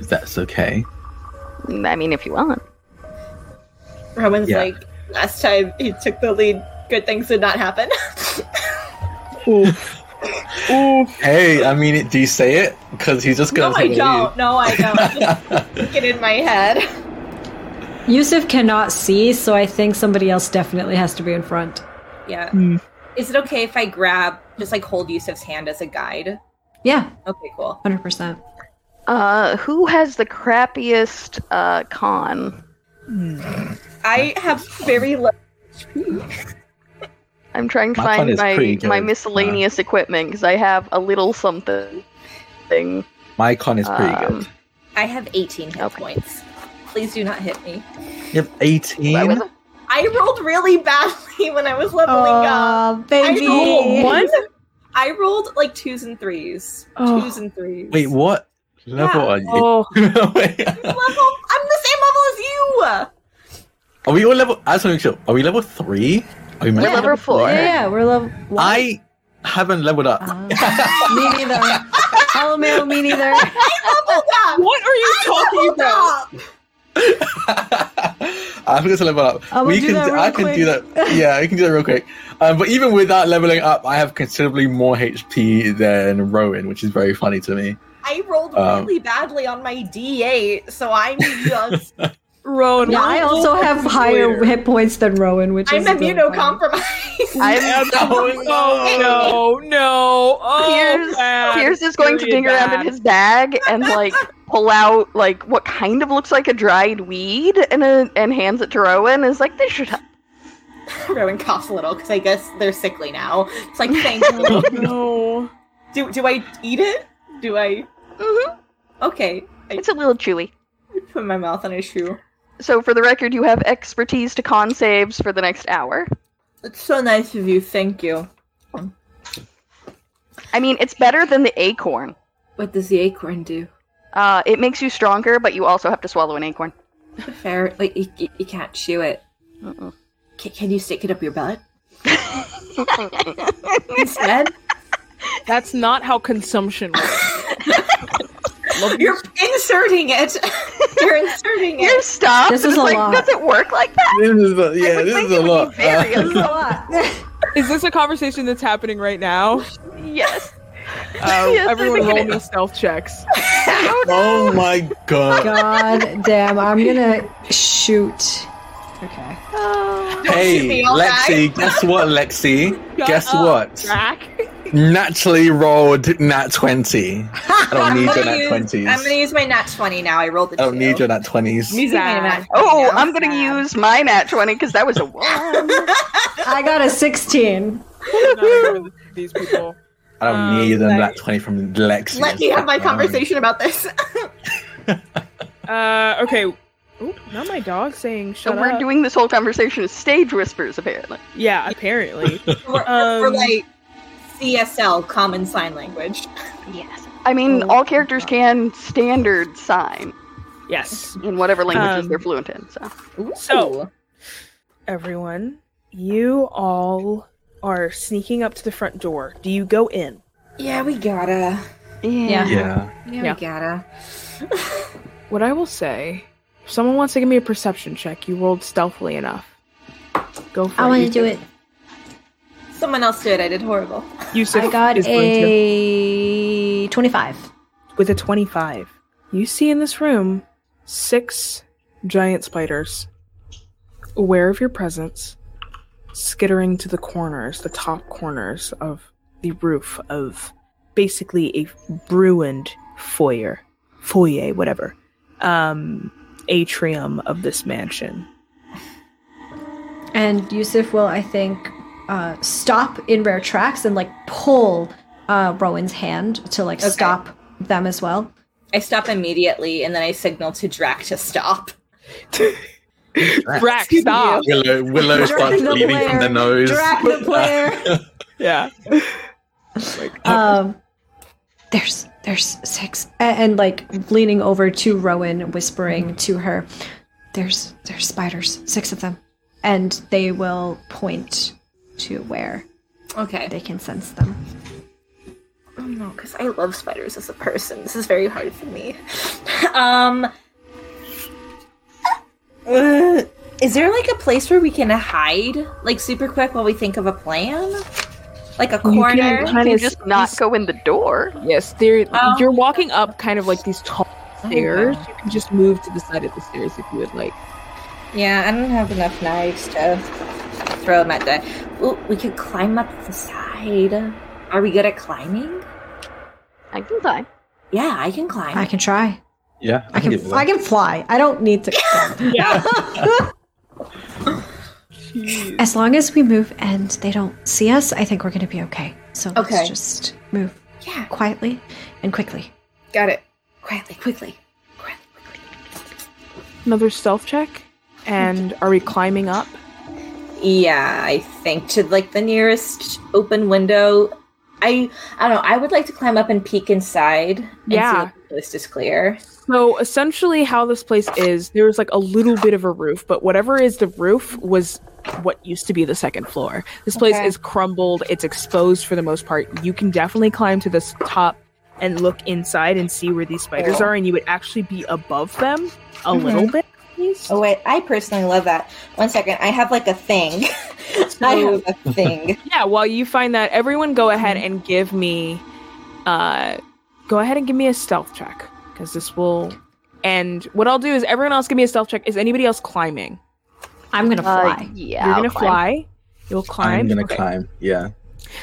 if that's okay. I mean, if you want. Rowan's Yeah. like, last time he took the lead, good things did not happen. Oof. Oof. Hey, I mean, do you say it? Because he's just gonna No, I take don't. No, I don't. Just Get in my head. Yousuf cannot see, so I think somebody else definitely has to be in front. Yeah. Hmm. Is it okay if I grab, just like hold Yousuf's hand as a guide? Yeah, Okay, cool. 100%. Uh, who has the crappiest uh con? I have very low. I'm trying to My find my my good. miscellaneous equipment because I have a little something. Thing. My con is pretty Um, good. I have 18 hit Okay. points. Please do not hit me. You have 18? What? I rolled really badly when I was leveling up. Oh, baby. rolled One? I rolled like twos and threes. Oh. Twos and threes. Wait, what level Yeah. are you? Oh, Level? I'm the same level as you. are we all level? I just want to make sure. Are we level 3? Are we we're to level four. Yeah, yeah, we're level. what? I haven't leveled up. Ah, me neither. Hello, Mail, me neither. Leveled up. what are you talking about? up. I forgot to level up. I'm gonna we do can. that do- real I can do that. Yeah, we can do that real quick. Um, but even without leveling up, I have considerably more HP than Rowan, which is very funny to me. I rolled Um, really badly on my D8, so I'm just Rowan, Yeah, I also have focused higher later. hit points than Rowan, which is. I'm is really funny. immunocompromised. I'm Oh no, no! Oh, Piers, bad. Piers is going to Really dig around in his bag and like pull out like what kind of looks like a dried weed and a, and hands it to Rowan. Is like this should help. Rowan coughs a little because I guess they're sickly now. It's like thank you. No. do do I eat it? Do I? hmm Okay, I It's a little chewy. put my mouth on a shoe. So for the record, you have expertise to con saves for the next hour. It's so nice of you. Thank you. I mean, it's better than the acorn. What does the acorn do? Uh, it makes you stronger, but you also have to swallow an acorn. Fair, like you, you, you can't chew it. Mm-mm. Can, can you stick it up your butt instead? That's not how consumption works. Love You're inserting it. You're inserting You're it. stopped. This is a like, lot. does it work like that? This is a, yeah, would this is a lot. be very Uh, This is a lot. Is this a conversation that's happening right now? Yes. Uh, Yes, everyone roll me stealth checks. oh my god. God damn, I'm gonna shoot. Okay. Oh. shoot Hey, me, Lexi, guess what, Lexi? Shut guess up, what? Jack. Naturally rolled nat 20. I don't need your gonna nat use- 20s. I'm gonna use my nat 20 now. I rolled the I don't two. need your nat 20s. I'm my nat 20 Oh, now. I'm gonna use my nat 20 because that was a one. I got a 16. I'm not agree with these people. I don't Um, need a like- nat 20 from Lexi. Let me have my Um, conversation about this. Uh, okay. Ooh, not my dog saying so shut we're up. doing this whole conversation as stage whispers, apparently. yeah, apparently. We're, Um, we're like CSL, Common Sign Language. Yes. I mean, Oh. all characters can standard sign yes. in whatever languages Um, they're fluent in. So So- Everyone, you all are sneaking up to the front door. Do you go in? yeah, we gotta. yeah. Yeah. Yeah. Yeah, Yeah. we gotta. What I will say, if someone wants to give me a perception check, you rolled stealthily enough. Go for I it. I want to Yousuf. do it. Someone else did. I did horrible. Yousuf I got is going to- a 25. with a 25. You see in this room six giant spiders, aware of your presence, skittering to the corners, the top corners of the roof of basically a ruined foyer, foyer, whatever, um, atrium of this mansion. And Yousuf will, I think, uh, stop in rare tracks and like pull uh, Rowan's hand to like Okay. stop them as well. I stop immediately and then I signal to Drak to stop. Drak, stop! Willo, Willo starts the bleeding from the nose. Drak the player. Yeah. um, there's there's six, A- and, like leaning over to Rowan, whispering to her, "There's there's spiders, six of them, and they will point to where Okay. they can sense them." Oh no, because I love spiders as a person. This is very hard for me. um, uh, is there like a place where we can hide, like super quick, while we think of a plan? Like a corner? You Kinda can just not go in the door. Yes, there. Oh. You're walking up kind of like these tall stairs. Okay. You can just move to the side of the stairs if you would like. Yeah, I don't have enough knives to throw them at the. Ooh, we could climb up the side. Are we good at climbing? I can climb. Yeah, I can climb. I can try. Yeah, I can. give it a I can fly. I don't need to. Yeah. As long as we move and they don't see us, I think we're gonna be okay. So Okay. let's just move yeah, quietly and quickly. got it. Quietly, quickly. Quietly, quickly. Another stealth check. And are we climbing up? Yeah, I think to like the nearest open window. I I don't know. I would like to climb up and peek inside. And Yeah. see if the is clear. So essentially, how this place is, there's like a little bit of a roof, but whatever is the roof was what used to be the second floor. This place Okay. is crumbled, it's exposed for the most part. You can definitely climb to this top and look inside and see where these spiders Cool. are, and you would actually be above them a little mm-hmm. bit. At least. Oh wait, I personally love that. One second, I have like a thing. I have a thing. Yeah, while you find that, everyone go ahead and give me, uh, go ahead and give me a stealth check because this will. And what I'll do is everyone else give me a stealth check. Is anybody else climbing? I'm gonna Uh, fly. yeah, You're I'll gonna climb. fly. You'll climb. I'm gonna Okay. climb. Yeah.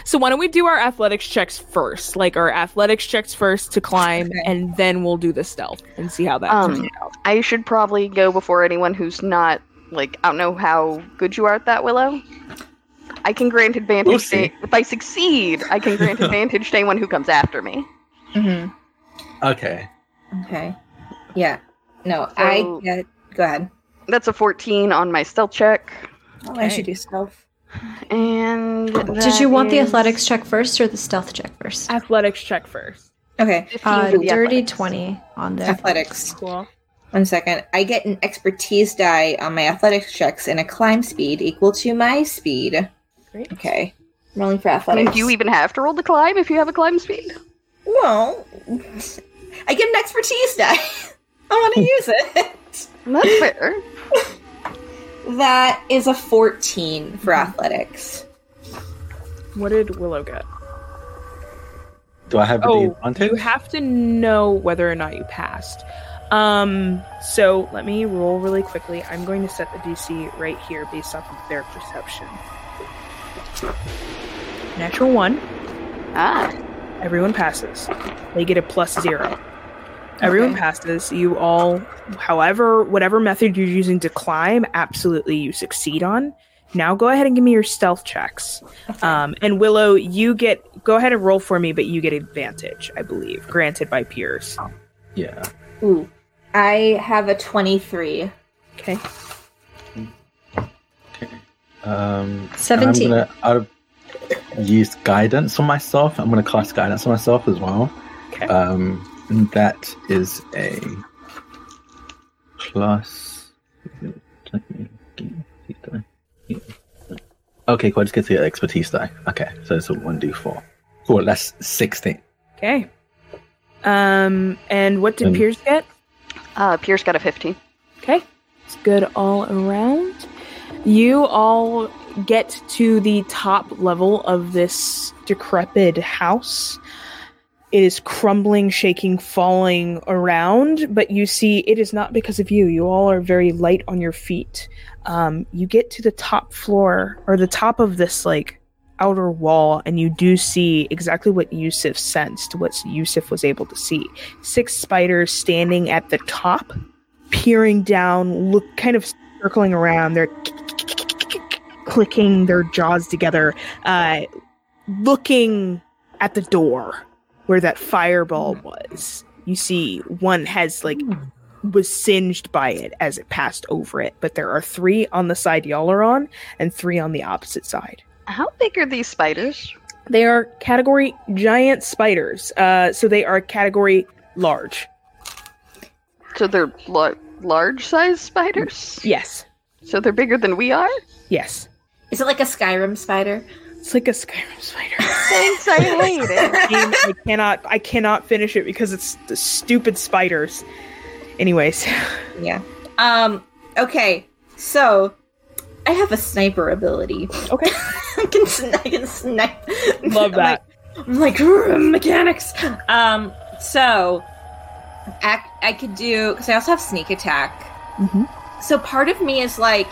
So why don't we do our athletics checks first? Like our athletics checks first to climb, Okay. and then we'll do the stealth and see how that Um, turns out. I should probably go before anyone who's not like I don't know how good you are at that, Willo. I can grant advantage We'll to, if I succeed. I can grant advantage to anyone who comes after me. Mm-hmm. Okay. Okay. Yeah. No, So- I get. Go ahead. That's a 14 on my stealth check, Oh, I should do stealth. And Did you want the athletics check first or the stealth check first? Athletics check first. Okay. Uh, dirty athletics. twenty on the Athletics. Cool. One second. I get an expertise die on my athletics checks and a climb speed equal to my speed. Great. Okay. I'm rolling for athletics. mean, do you even have to roll the climb if you have a climb speed? Well, I get an expertise die. I want to use it. That's fair. That is a 14 for athletics. What did Willo get? Do I have the Oh, advantage? you have to know whether or not you passed. Um, so let me roll really quickly. I'm going to set the DC right here based off of their perception. Natural one. Ah, Everyone passes. They get a plus zero. Everyone Okay. passes. You all, however, whatever method you're using to climb, absolutely you succeed on. Now go ahead and give me your stealth checks. Um, and Willo, you get go ahead and roll for me, but you get advantage, I believe, granted by Piers. yeah. Ooh. I have a 23. Okay. Um, seventeen. I'm gonna I'll use guidance on myself. I'm gonna cast guidance on myself as well. Okay. Um, and that is a plus. Okay, cool. I just get to the expertise die. Okay, so it's a one d four. Cool. That's sixteen. Okay. Um, and what did And- Piers get? uh, Piers got a 15. Okay. It's good all around. You all get to the top level of this decrepit house. It is crumbling, shaking, falling around, but you see it is not because of you. You all are very light on your feet. Um, you get to the top floor or the top of this like outer wall, and you do see exactly what Yousuf sensed, what Yousuf was able to see. Six spiders standing at the top peering down, look kind of circling around. They're clicking their jaws together, uh, looking at the door where that fireball was. You see, one has like was singed by it as it passed over it, but there are three on the side y'all are on, and three on the opposite side. How big are these spiders? They are category giant spiders. Uh, so they are category large. So they're lar- large size spiders? Yes. So they're bigger than we are? Yes. Is it like a Skyrim spider? It's like a Skyrim spider. Thanks, I hate it. Game, I cannot I cannot finish it because it's the stupid spiders. Anyways, Yeah. Um. Okay. So, I have a sniper ability. okay. I can, sn- I can snipe. Love I'm that. like, I'm like mechanics. Um. So, I, I could do because I also have sneak attack. Mhm. So part of me is like,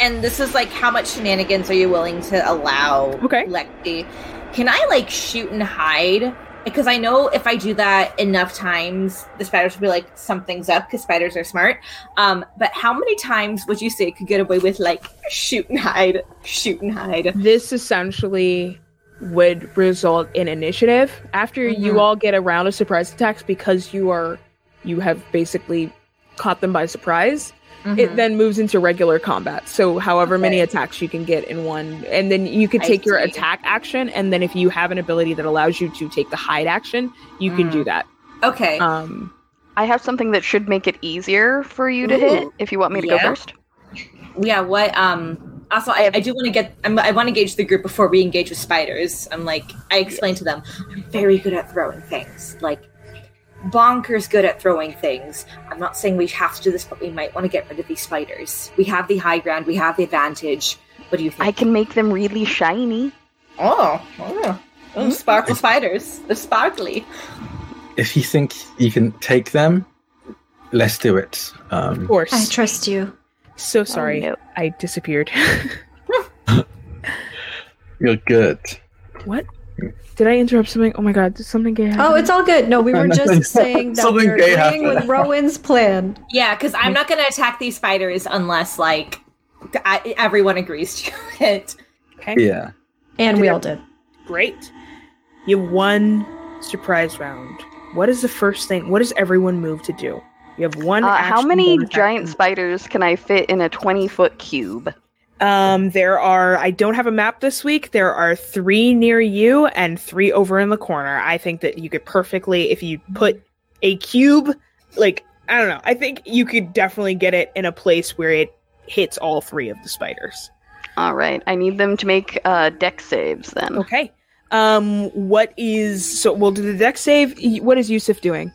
and this is like, how much shenanigans are you willing to allow? Okay. Lexi, can I like shoot and hide? Because I know if I do that enough times, the spiders will be like, something's up because spiders are smart. Um, but how many times would you say you could get away with like shoot and hide, shoot and hide? This essentially would result in initiative after you Mhm. all get a round of surprise attacks because you are you have basically caught them by surprise. It then moves into regular combat. So however many attacks you can get in one and then you could I take your see. attack action and then if you have an ability that allows you to take the hide action, you can Mm. do that. okay. Um I have something that should make it easier for you to hit if you want me to Yeah. go first. yeah. What? Um. Also, I, I do want to get. I'm, I want to engage the group before we engage with spiders. I'm like, I explained to them, I'm very good at throwing things. Like, bonkers good at throwing things. I'm not saying we have to do this, but we might want to get rid of these spiders. We have the high ground. We have the advantage. What do you think? I can make them really shiny. Oh, oh. oh sparkle spiders. They're sparkly. If you think you can take them, let's do it. Um, of course. I trust you. so sorry. no. I disappeared. you're good. what? Did I interrupt something? Oh my god, did something gay happen? Oh, it's all good. No, we were just saying that Something we're gay agreeing with Rowan's plan. Yeah, because I'm not going to attack these spiders unless like I, everyone agrees to it. okay. Yeah. And we all did. Great. You won surprise round. What is the first thing? What does everyone move to do? You have one. Uh, how many giant spiders can I fit in a 20 foot cube? Um, there are. I don't have a map this week. There are three near you and three over in the corner. I think that you could perfectly, if you put a cube, like I don't know. I think you could definitely get it in a place where it hits all three of the spiders. All right, I need them to make uh, dex saves then. Okay. Um, what is so? We'll do the dex save. What is Yousuf doing?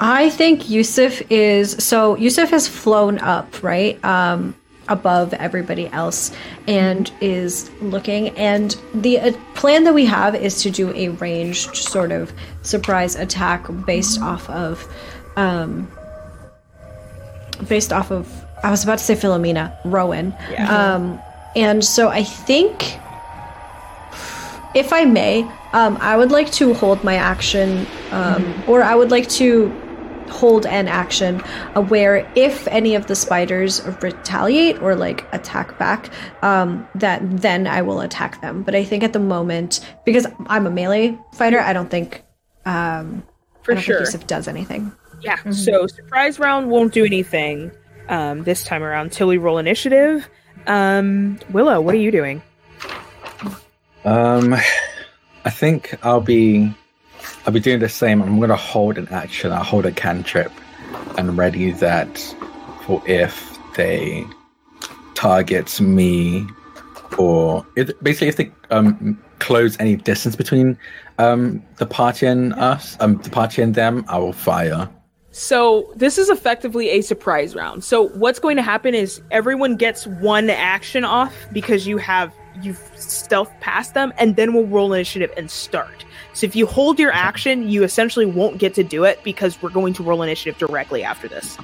I think Yousuf is so Yousuf has flown up, right? Um above everybody else and is looking and the uh, plan that we have is to do a ranged sort of surprise attack based off of um based off of I was about to say Philomena, Rowan. Yeah. Um and so I think if I may, um, I would like to hold my action, um, or I would like to hold an action uh, where if any of the spiders retaliate or like attack back, um, that then I will attack them. But I think at the moment, because I'm a melee fighter, I don't think um, For I don't sure. think Yousuf does anything. Yeah. So surprise round won't do anything um, this time around till we roll initiative. Um, Willo, what are you doing? Um, I think I'll be, I'll be doing the same. I'm gonna hold an action. I'll hold a cantrip, and ready that for if they target me, or if, basically if they um close any distance between um the party and us, um the party and them, I will fire. So this is effectively a surprise round. So what's going to happen is everyone gets one action off because you have you've stealth past them, and then we'll roll initiative and start. So if you hold your action, you essentially won't get to do it because we're going to roll initiative directly after this.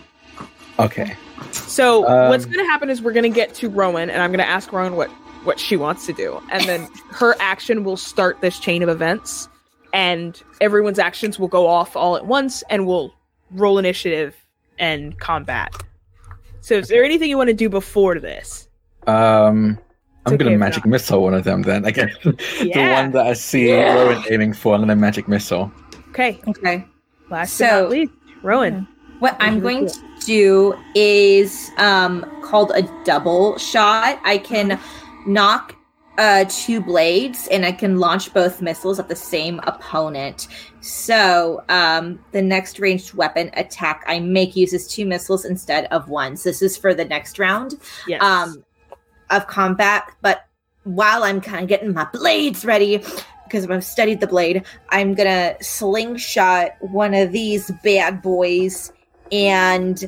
Okay. So Um, what's going to happen is we're going to get to Rowan, and I'm going to ask Rowan what what she wants to do, and then her action will start this chain of events, and everyone's actions will go off all at once, and we'll roll initiative and combat. So, is there anything you want to do before this? Um, I'm okay gonna magic not. missile one of them then. Again, the Yeah. one that I see Yeah. Rowan aiming for, and then magic missile. Okay, Okay. last but So- not least, Rowan. What What I'm going to do is um, called a double shot. I can knock uh, two blades, and I can launch both missiles at the same opponent. So um, the next ranged weapon attack I make uses two missiles instead of one. So this is for the next round Yes. um, of combat. But while I'm kind of getting my blades ready, because I've studied the blade, I'm gonna slingshot one of these bad boys. And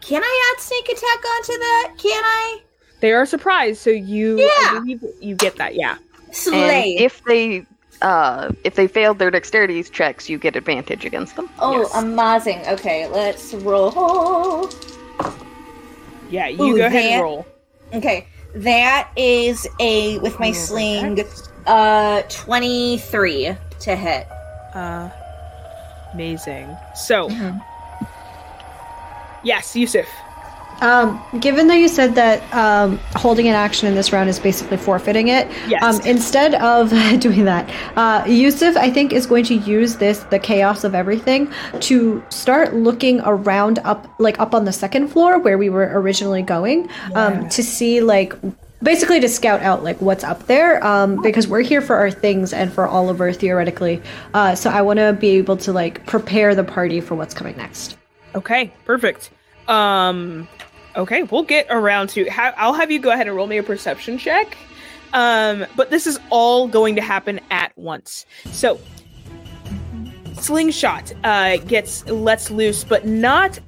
can I add sneak attack onto that? Can I? they are surprised, so you Yeah. you get that. Yeah. Slay. And if they uh, if they failed their dexterity checks, you get advantage against them. oh, yes. amazing. Okay, let's roll. Yeah. You Ooh, go ahead and roll. Okay, that is a with my sling, uh, twenty three to hit. Uh, amazing. So, yes, Yousuf. Um, given that you said that um, holding an action in this round is basically forfeiting it, Yes. um, instead of doing that, uh, Yousuf, I think, is going to use this, the chaos of everything, to start looking around up, like up on the second floor where we were originally going, um, to see, like, basically to scout out, like, what's up there, um, because we're here for our things and for Oliver, theoretically. Uh, so I want to be able to, like, prepare the party for what's coming next. Okay, perfect. Um, okay, we'll get around to. Ha- I'll have you go ahead and roll me a perception check. Um, but this is all going to happen at once. So, slingshot uh, gets lets loose, but not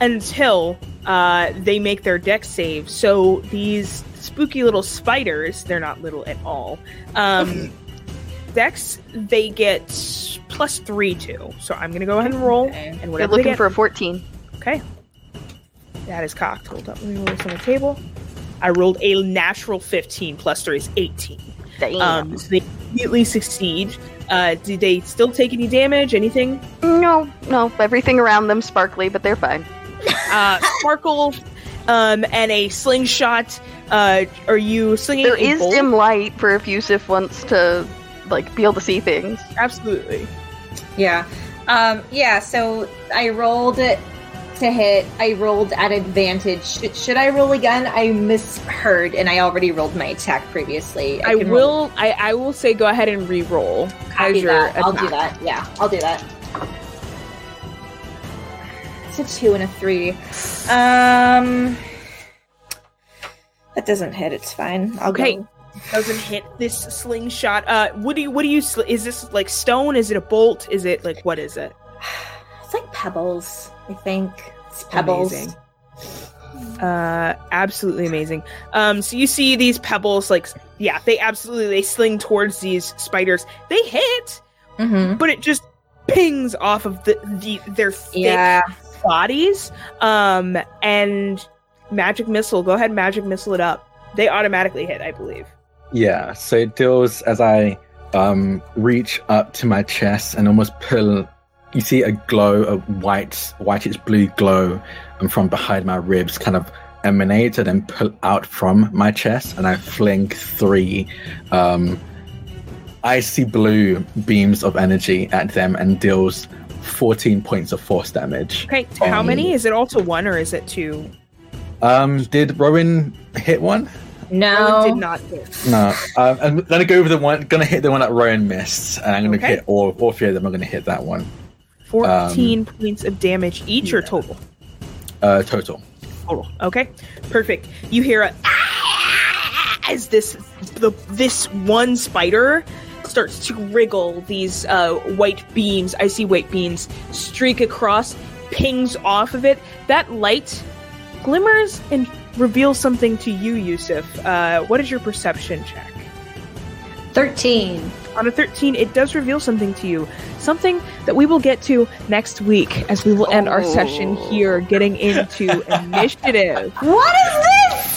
until uh, they make their dex save. So these spooky little spiders, they're not little at all. Um, dex they get plus three to. So I'm gonna go ahead and roll, Okay. and They're whatever they looking get, for a 14. Okay. That is cocked. Hold up. Let me roll this on the table. I rolled a natural 15 plus 3 is 18. Damn. Um, so they immediately succeed. Uh, do they still take any damage? Anything? no, no, everything around them sparkly, but they're fine. Uh, sparkle um, and a slingshot. Uh, are you slinging There a is bolt? dim light for if Yousuf wants to like be able to see things. Absolutely. Yeah. Um, yeah, so I rolled it to hit. I rolled at advantage. Should, should I roll again? I misheard and I already rolled my attack previously. I, can roll- will. I, I will say go ahead and re-roll copy as your that. I'll do that. Yeah, I'll do that. It's a two and a three. Um, that doesn't hit. It's fine. I'll Okay. go. Doesn't hit this slingshot. Uh, what do you? What do you? Sl- is this like stone? Is it a bolt? Is it like what is it? It's like pebbles. I think it's pebbles. Amazing. Uh, absolutely amazing. Um, so you see these pebbles, like, yeah, they absolutely they sling towards these spiders. They hit, Mm-hmm. but it just pings off of the, the their thick Yeah. bodies. Um, and magic missile. Go ahead, magic missile it up. They automatically hit, I believe. Yeah, so it deals as I um, reach up to my chest and almost pull. You see a glow, a white, whitish blue glow, and from behind my ribs, kind of emanated and pull out from my chest, and I fling three um, icy blue beams of energy at them and deals 14 points of force damage. Okay, to how many? Is it all to one or is it two? Um, did Rowan hit one? No. Rowan did not hit. No, um, I'm gonna go over the one. Gonna hit the one that Rowan missed, and I'm gonna Okay. hit all all three of them. I'm gonna hit that one. 14 points of damage each or total? Uh, total. Total. Okay, perfect. You hear a as this the this one spider starts to wriggle. These uh, white beams, icy white beams, streak across, pings off of it. That light glimmers and reveals something to you, Yousuf. Uh, what is your perception check? 13. On a 13, it does reveal something to you. Something that we will get to next week as we will end our session here, getting into initiative. What is this?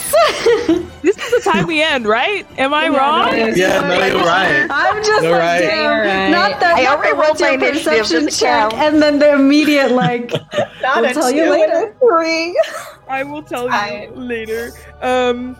This is the time we end, right? Am I Yeah, wrong? Yeah, no, you're right. I'm just You're like, right. damn. Right. Not that. I already rolled my perception check, count. and then the immediate like. Not We'll tell you two and later. Three. I will tell you Fine. later. Um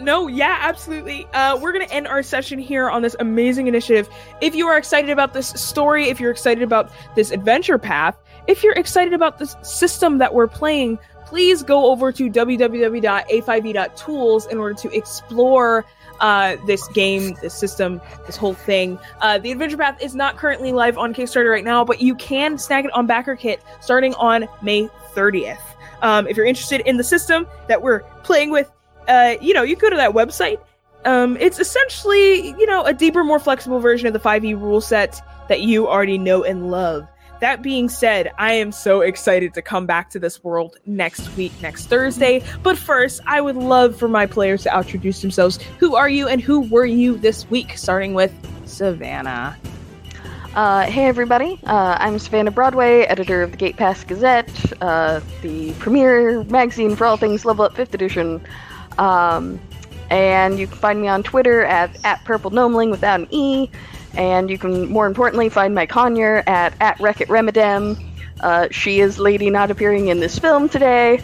no, yeah, absolutely. Uh, we're going to end our session here on this amazing initiative. If you are excited about this story, if you're excited about this adventure path, if you're excited about this system that we're playing, please go over to www.a5e.tools in order to explore uh, this game, this system, this whole thing. Uh, the Adventure Path is not currently live on Kickstarter right now, but you can snag it on BackerKit starting on May 30th. Um, if you're interested in the system that we're playing with, uh, you know, you go to that website. Um, it's essentially, you know, a deeper, more flexible version of the 5e rule set that you already know and love. That being said, I am so excited to come back to this world next week, next Thursday. But first, I would love for my players to introduce themselves. Who are you and who were you this week? Starting with Savannah. Uh, hey everybody, uh, I'm Savannah Broadway, editor of the Gate Pass Gazette, uh, the premier magazine for all things Level Up 5th Edition. Um, and you can find me on Twitter at, at Purple Gnomeling without an E. And you can, more importantly, find my conure at, at Wreck-It Remedem. Uh, she is lady not appearing in this film today.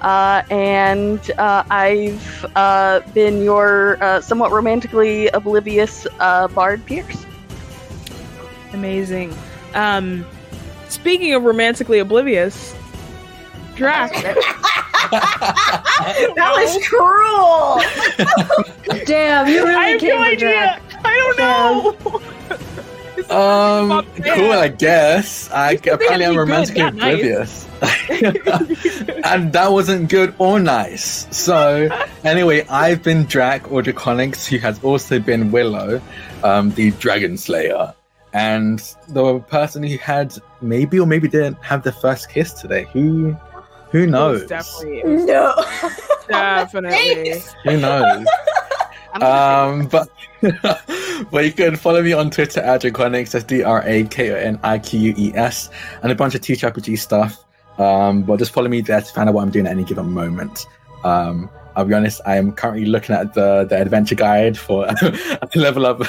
Uh, and uh, I've uh, been your uh, somewhat romantically oblivious uh, Bard Piers. Amazing. Um, speaking of romantically oblivious, Drak. that was cruel. Damn, you really I really have came no idea. Jack. I don't know. Um, cool, I guess. I You said they apparently had I'm to be romantically good, not nice. oblivious, and that wasn't good or nice. So, anyway, I've been Drak or Drakoniques, who has also been Willo, um, the Dragon Slayer, and the person who had maybe or maybe didn't have the first kiss today. Who, who knows? Definitely. no. Definitely. Who knows? Um, but but you can follow me on Twitter at Drakoniques, that's D R A K O N I Q U E S, and a bunch of Teach RPG stuff. Um, but just follow me there to find out what I'm doing at any given moment. Um, I'll be honest, I am currently looking at the, the adventure guide for level up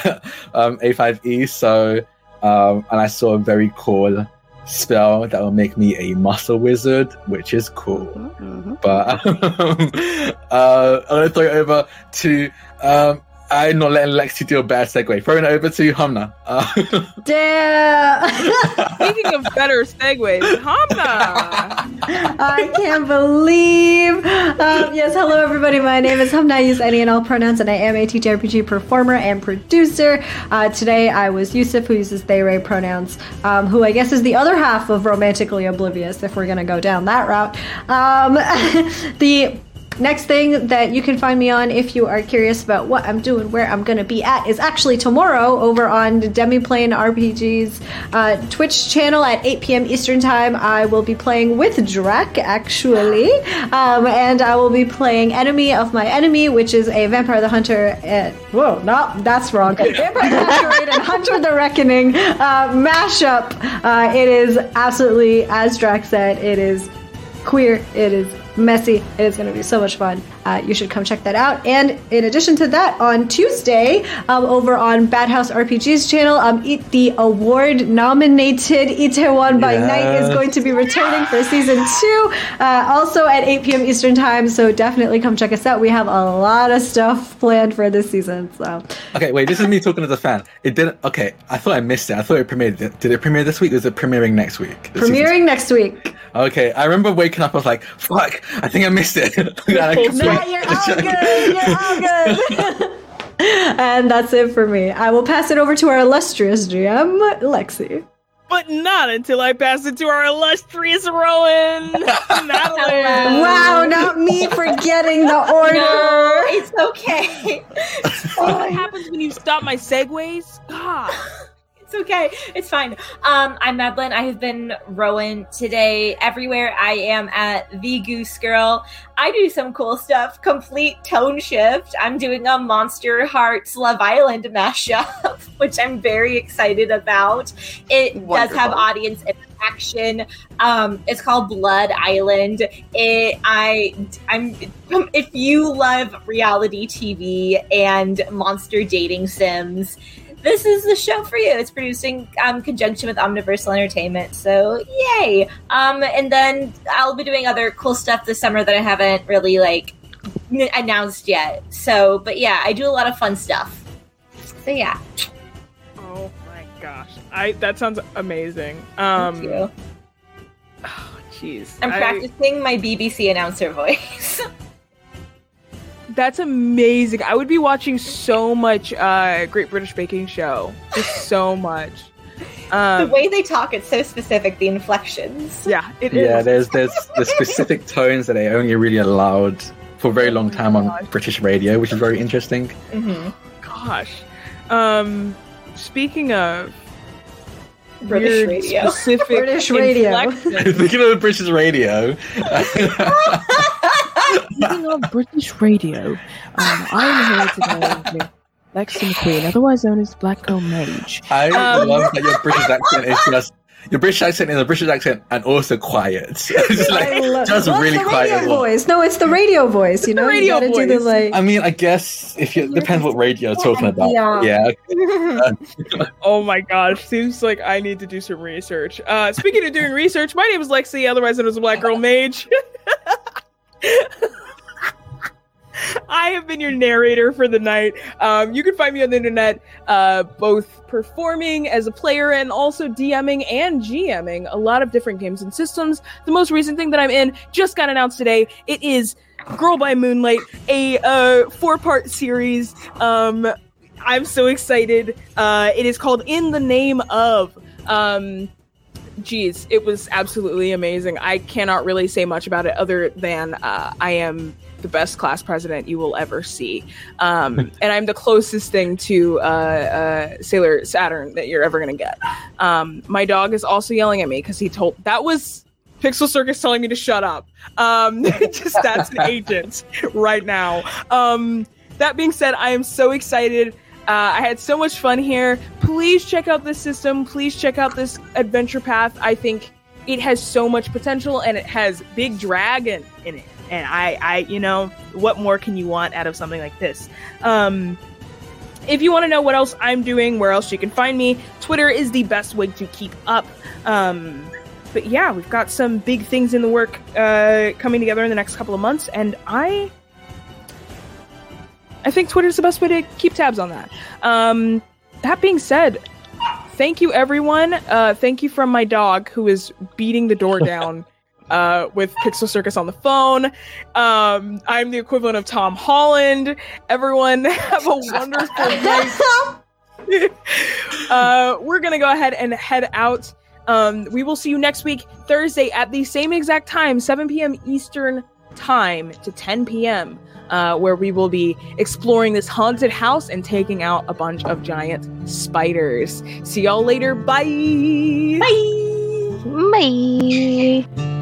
um, A5E. So, um, and I saw a very cool spell that will make me a muscle wizard, which is cool Mhm. but um, uh, I'm gonna throw it over to. Um, I'm not letting Lexi do a bad segue. Throwing it over to Hamnah. Uh, Damn. Speaking of better segues, Hamnah. I can't believe. Um, yes, hello everybody. My name is Hamnah. I use any and all pronouns, and I am a TTRPG performer and producer. Uh, today I was Yousuf, who uses they, Ray pronouns, um, who I guess is the other half of romantically oblivious, if we're going to go down that route. Um, the Next thing that you can find me on if you are curious about what I'm doing, where I'm going to be at, is actually tomorrow over on the Demiplane RPG's uh, Twitch channel at 8 p.m. Eastern Time. I will be playing with Drak, actually, um, and I will be playing Enemy of My Enemy, which is a Vampire the Hunter. And, whoa, no, that's wrong. Vampire the Masquerade and Hunter the Reckoning uh, mashup. Uh, it is absolutely, as Drak said, it is queer. It is messy. It is going to be so much fun. Uh, you should come check that out. And in addition to that, on Tuesday, um, over on Bad House RPG's channel, um, it, the award nominated Itaewon by Night is going to be returning for season two, uh, also at 8 p.m. Eastern Time. So definitely come check us out. We have a lot of stuff planned for this season. So okay, wait. This is me talking as a fan. It didn't. Okay, I thought I missed it. I thought it premiered. Did it premiere this week? Or is it premiering next week? This season? premiering next week. Okay, I remember waking up. I was like, "Fuck! I think I missed it." And I completely- Matt, you're all good. You're all good. and that's it for me. I will pass it over to our illustrious GM, Lexi. but not until I pass it to our illustrious Rowan, Madeleine. Wow, not me forgetting the order. No, it's okay. What happens when you stop my segues? God. It's okay. It's fine. Um, I'm Madeleine. I have been Rowan today. Everywhere I am at the Goose Girl. I do some cool stuff. Complete tone shift. I'm doing a Monster Hearts Love Island mashup, which I'm very excited about. It does have audience interaction. Um, it's called Blood Island. It I I'm if you love reality TV and monster dating sims this is the show for you. It's producing um, conjunction with Omniversal Entertainment, so yay! Um, and then I'll be doing other cool stuff this summer that I haven't really like n- announced yet. So, but yeah, I do a lot of fun stuff. So yeah, Oh my gosh. I that sounds amazing. thank Um you. oh, Jeez. I'm I- practicing my BBC announcer voice. That's amazing. I would be watching so much uh Great British Baking Show. Just so much. the Um, way they talk, it's so specific. The inflections. yeah, it is. Yeah, there's there's the specific tones that they only really allowed for a very long time on gosh. British radio, which is very interesting. hmm Gosh. Um, speaking of British radio. specific British radio. inflections- Thinking of British radio. Speaking of British radio, um, I'm here today with Lexi McQueen, otherwise known as Black Girl Mage. I Um, love that your British accent is just your British accent is a British accent and also quiet. it's just like love- just Well, really it's the quiet. radio one. voice. No, it's the radio voice. You the know, radio you gotta do the voice. like. I mean, I guess if you depends what radio you're talking about. Yeah. Yeah, Oh my gosh, seems like I need to do some research. Uh, speaking of doing research, my name is Lexi, otherwise known as a Black Girl Mage. I have been your narrator for the night. Um, you can find me on the internet, uh, both performing as a player and also DMing and GMing a lot of different games and systems. The most recent thing that I'm in just got announced today. It is Girl by Moonlight, a uh, four-part series. Um, I'm so excited. Uh, it is called In the Name of. Um, geez, it was absolutely amazing. I cannot really say much about it other than uh, I am the best class president you will ever see. Um, and I'm the closest thing to uh, uh, Sailor Saturn that you're ever going to get. Um, my dog is also yelling at me because he told that was Pixel Circus telling me to shut up. Um, just that's an agent right now. Um, that being said, I am so excited. Uh, I had so much fun here. Please check out this system. Please check out this adventure path. I think it has so much potential and it has Big Dragon in it. And I, I, you know, what more can you want out of something like this? Um, if you want to know what else I'm doing, where else you can find me, Twitter is the best way to keep up. Um, but yeah, we've got some big things in the work uh, coming together in the next couple of months, and I I think Twitter's the best way to keep tabs on that. Um, that being said, thank you everyone. Uh, thank you from my dog who is beating the door down uh, with Pixel Circus on the phone. Um, I'm the equivalent of Tom Holland. Everyone have a wonderful night. uh, we're gonna go ahead and head out. Um, we will see you next week, Thursday, at the same exact time, 7 p.m. Eastern time to 10 p.m., uh, where we will be exploring this haunted house and taking out a bunch of giant spiders. See y'all later. Bye. Bye.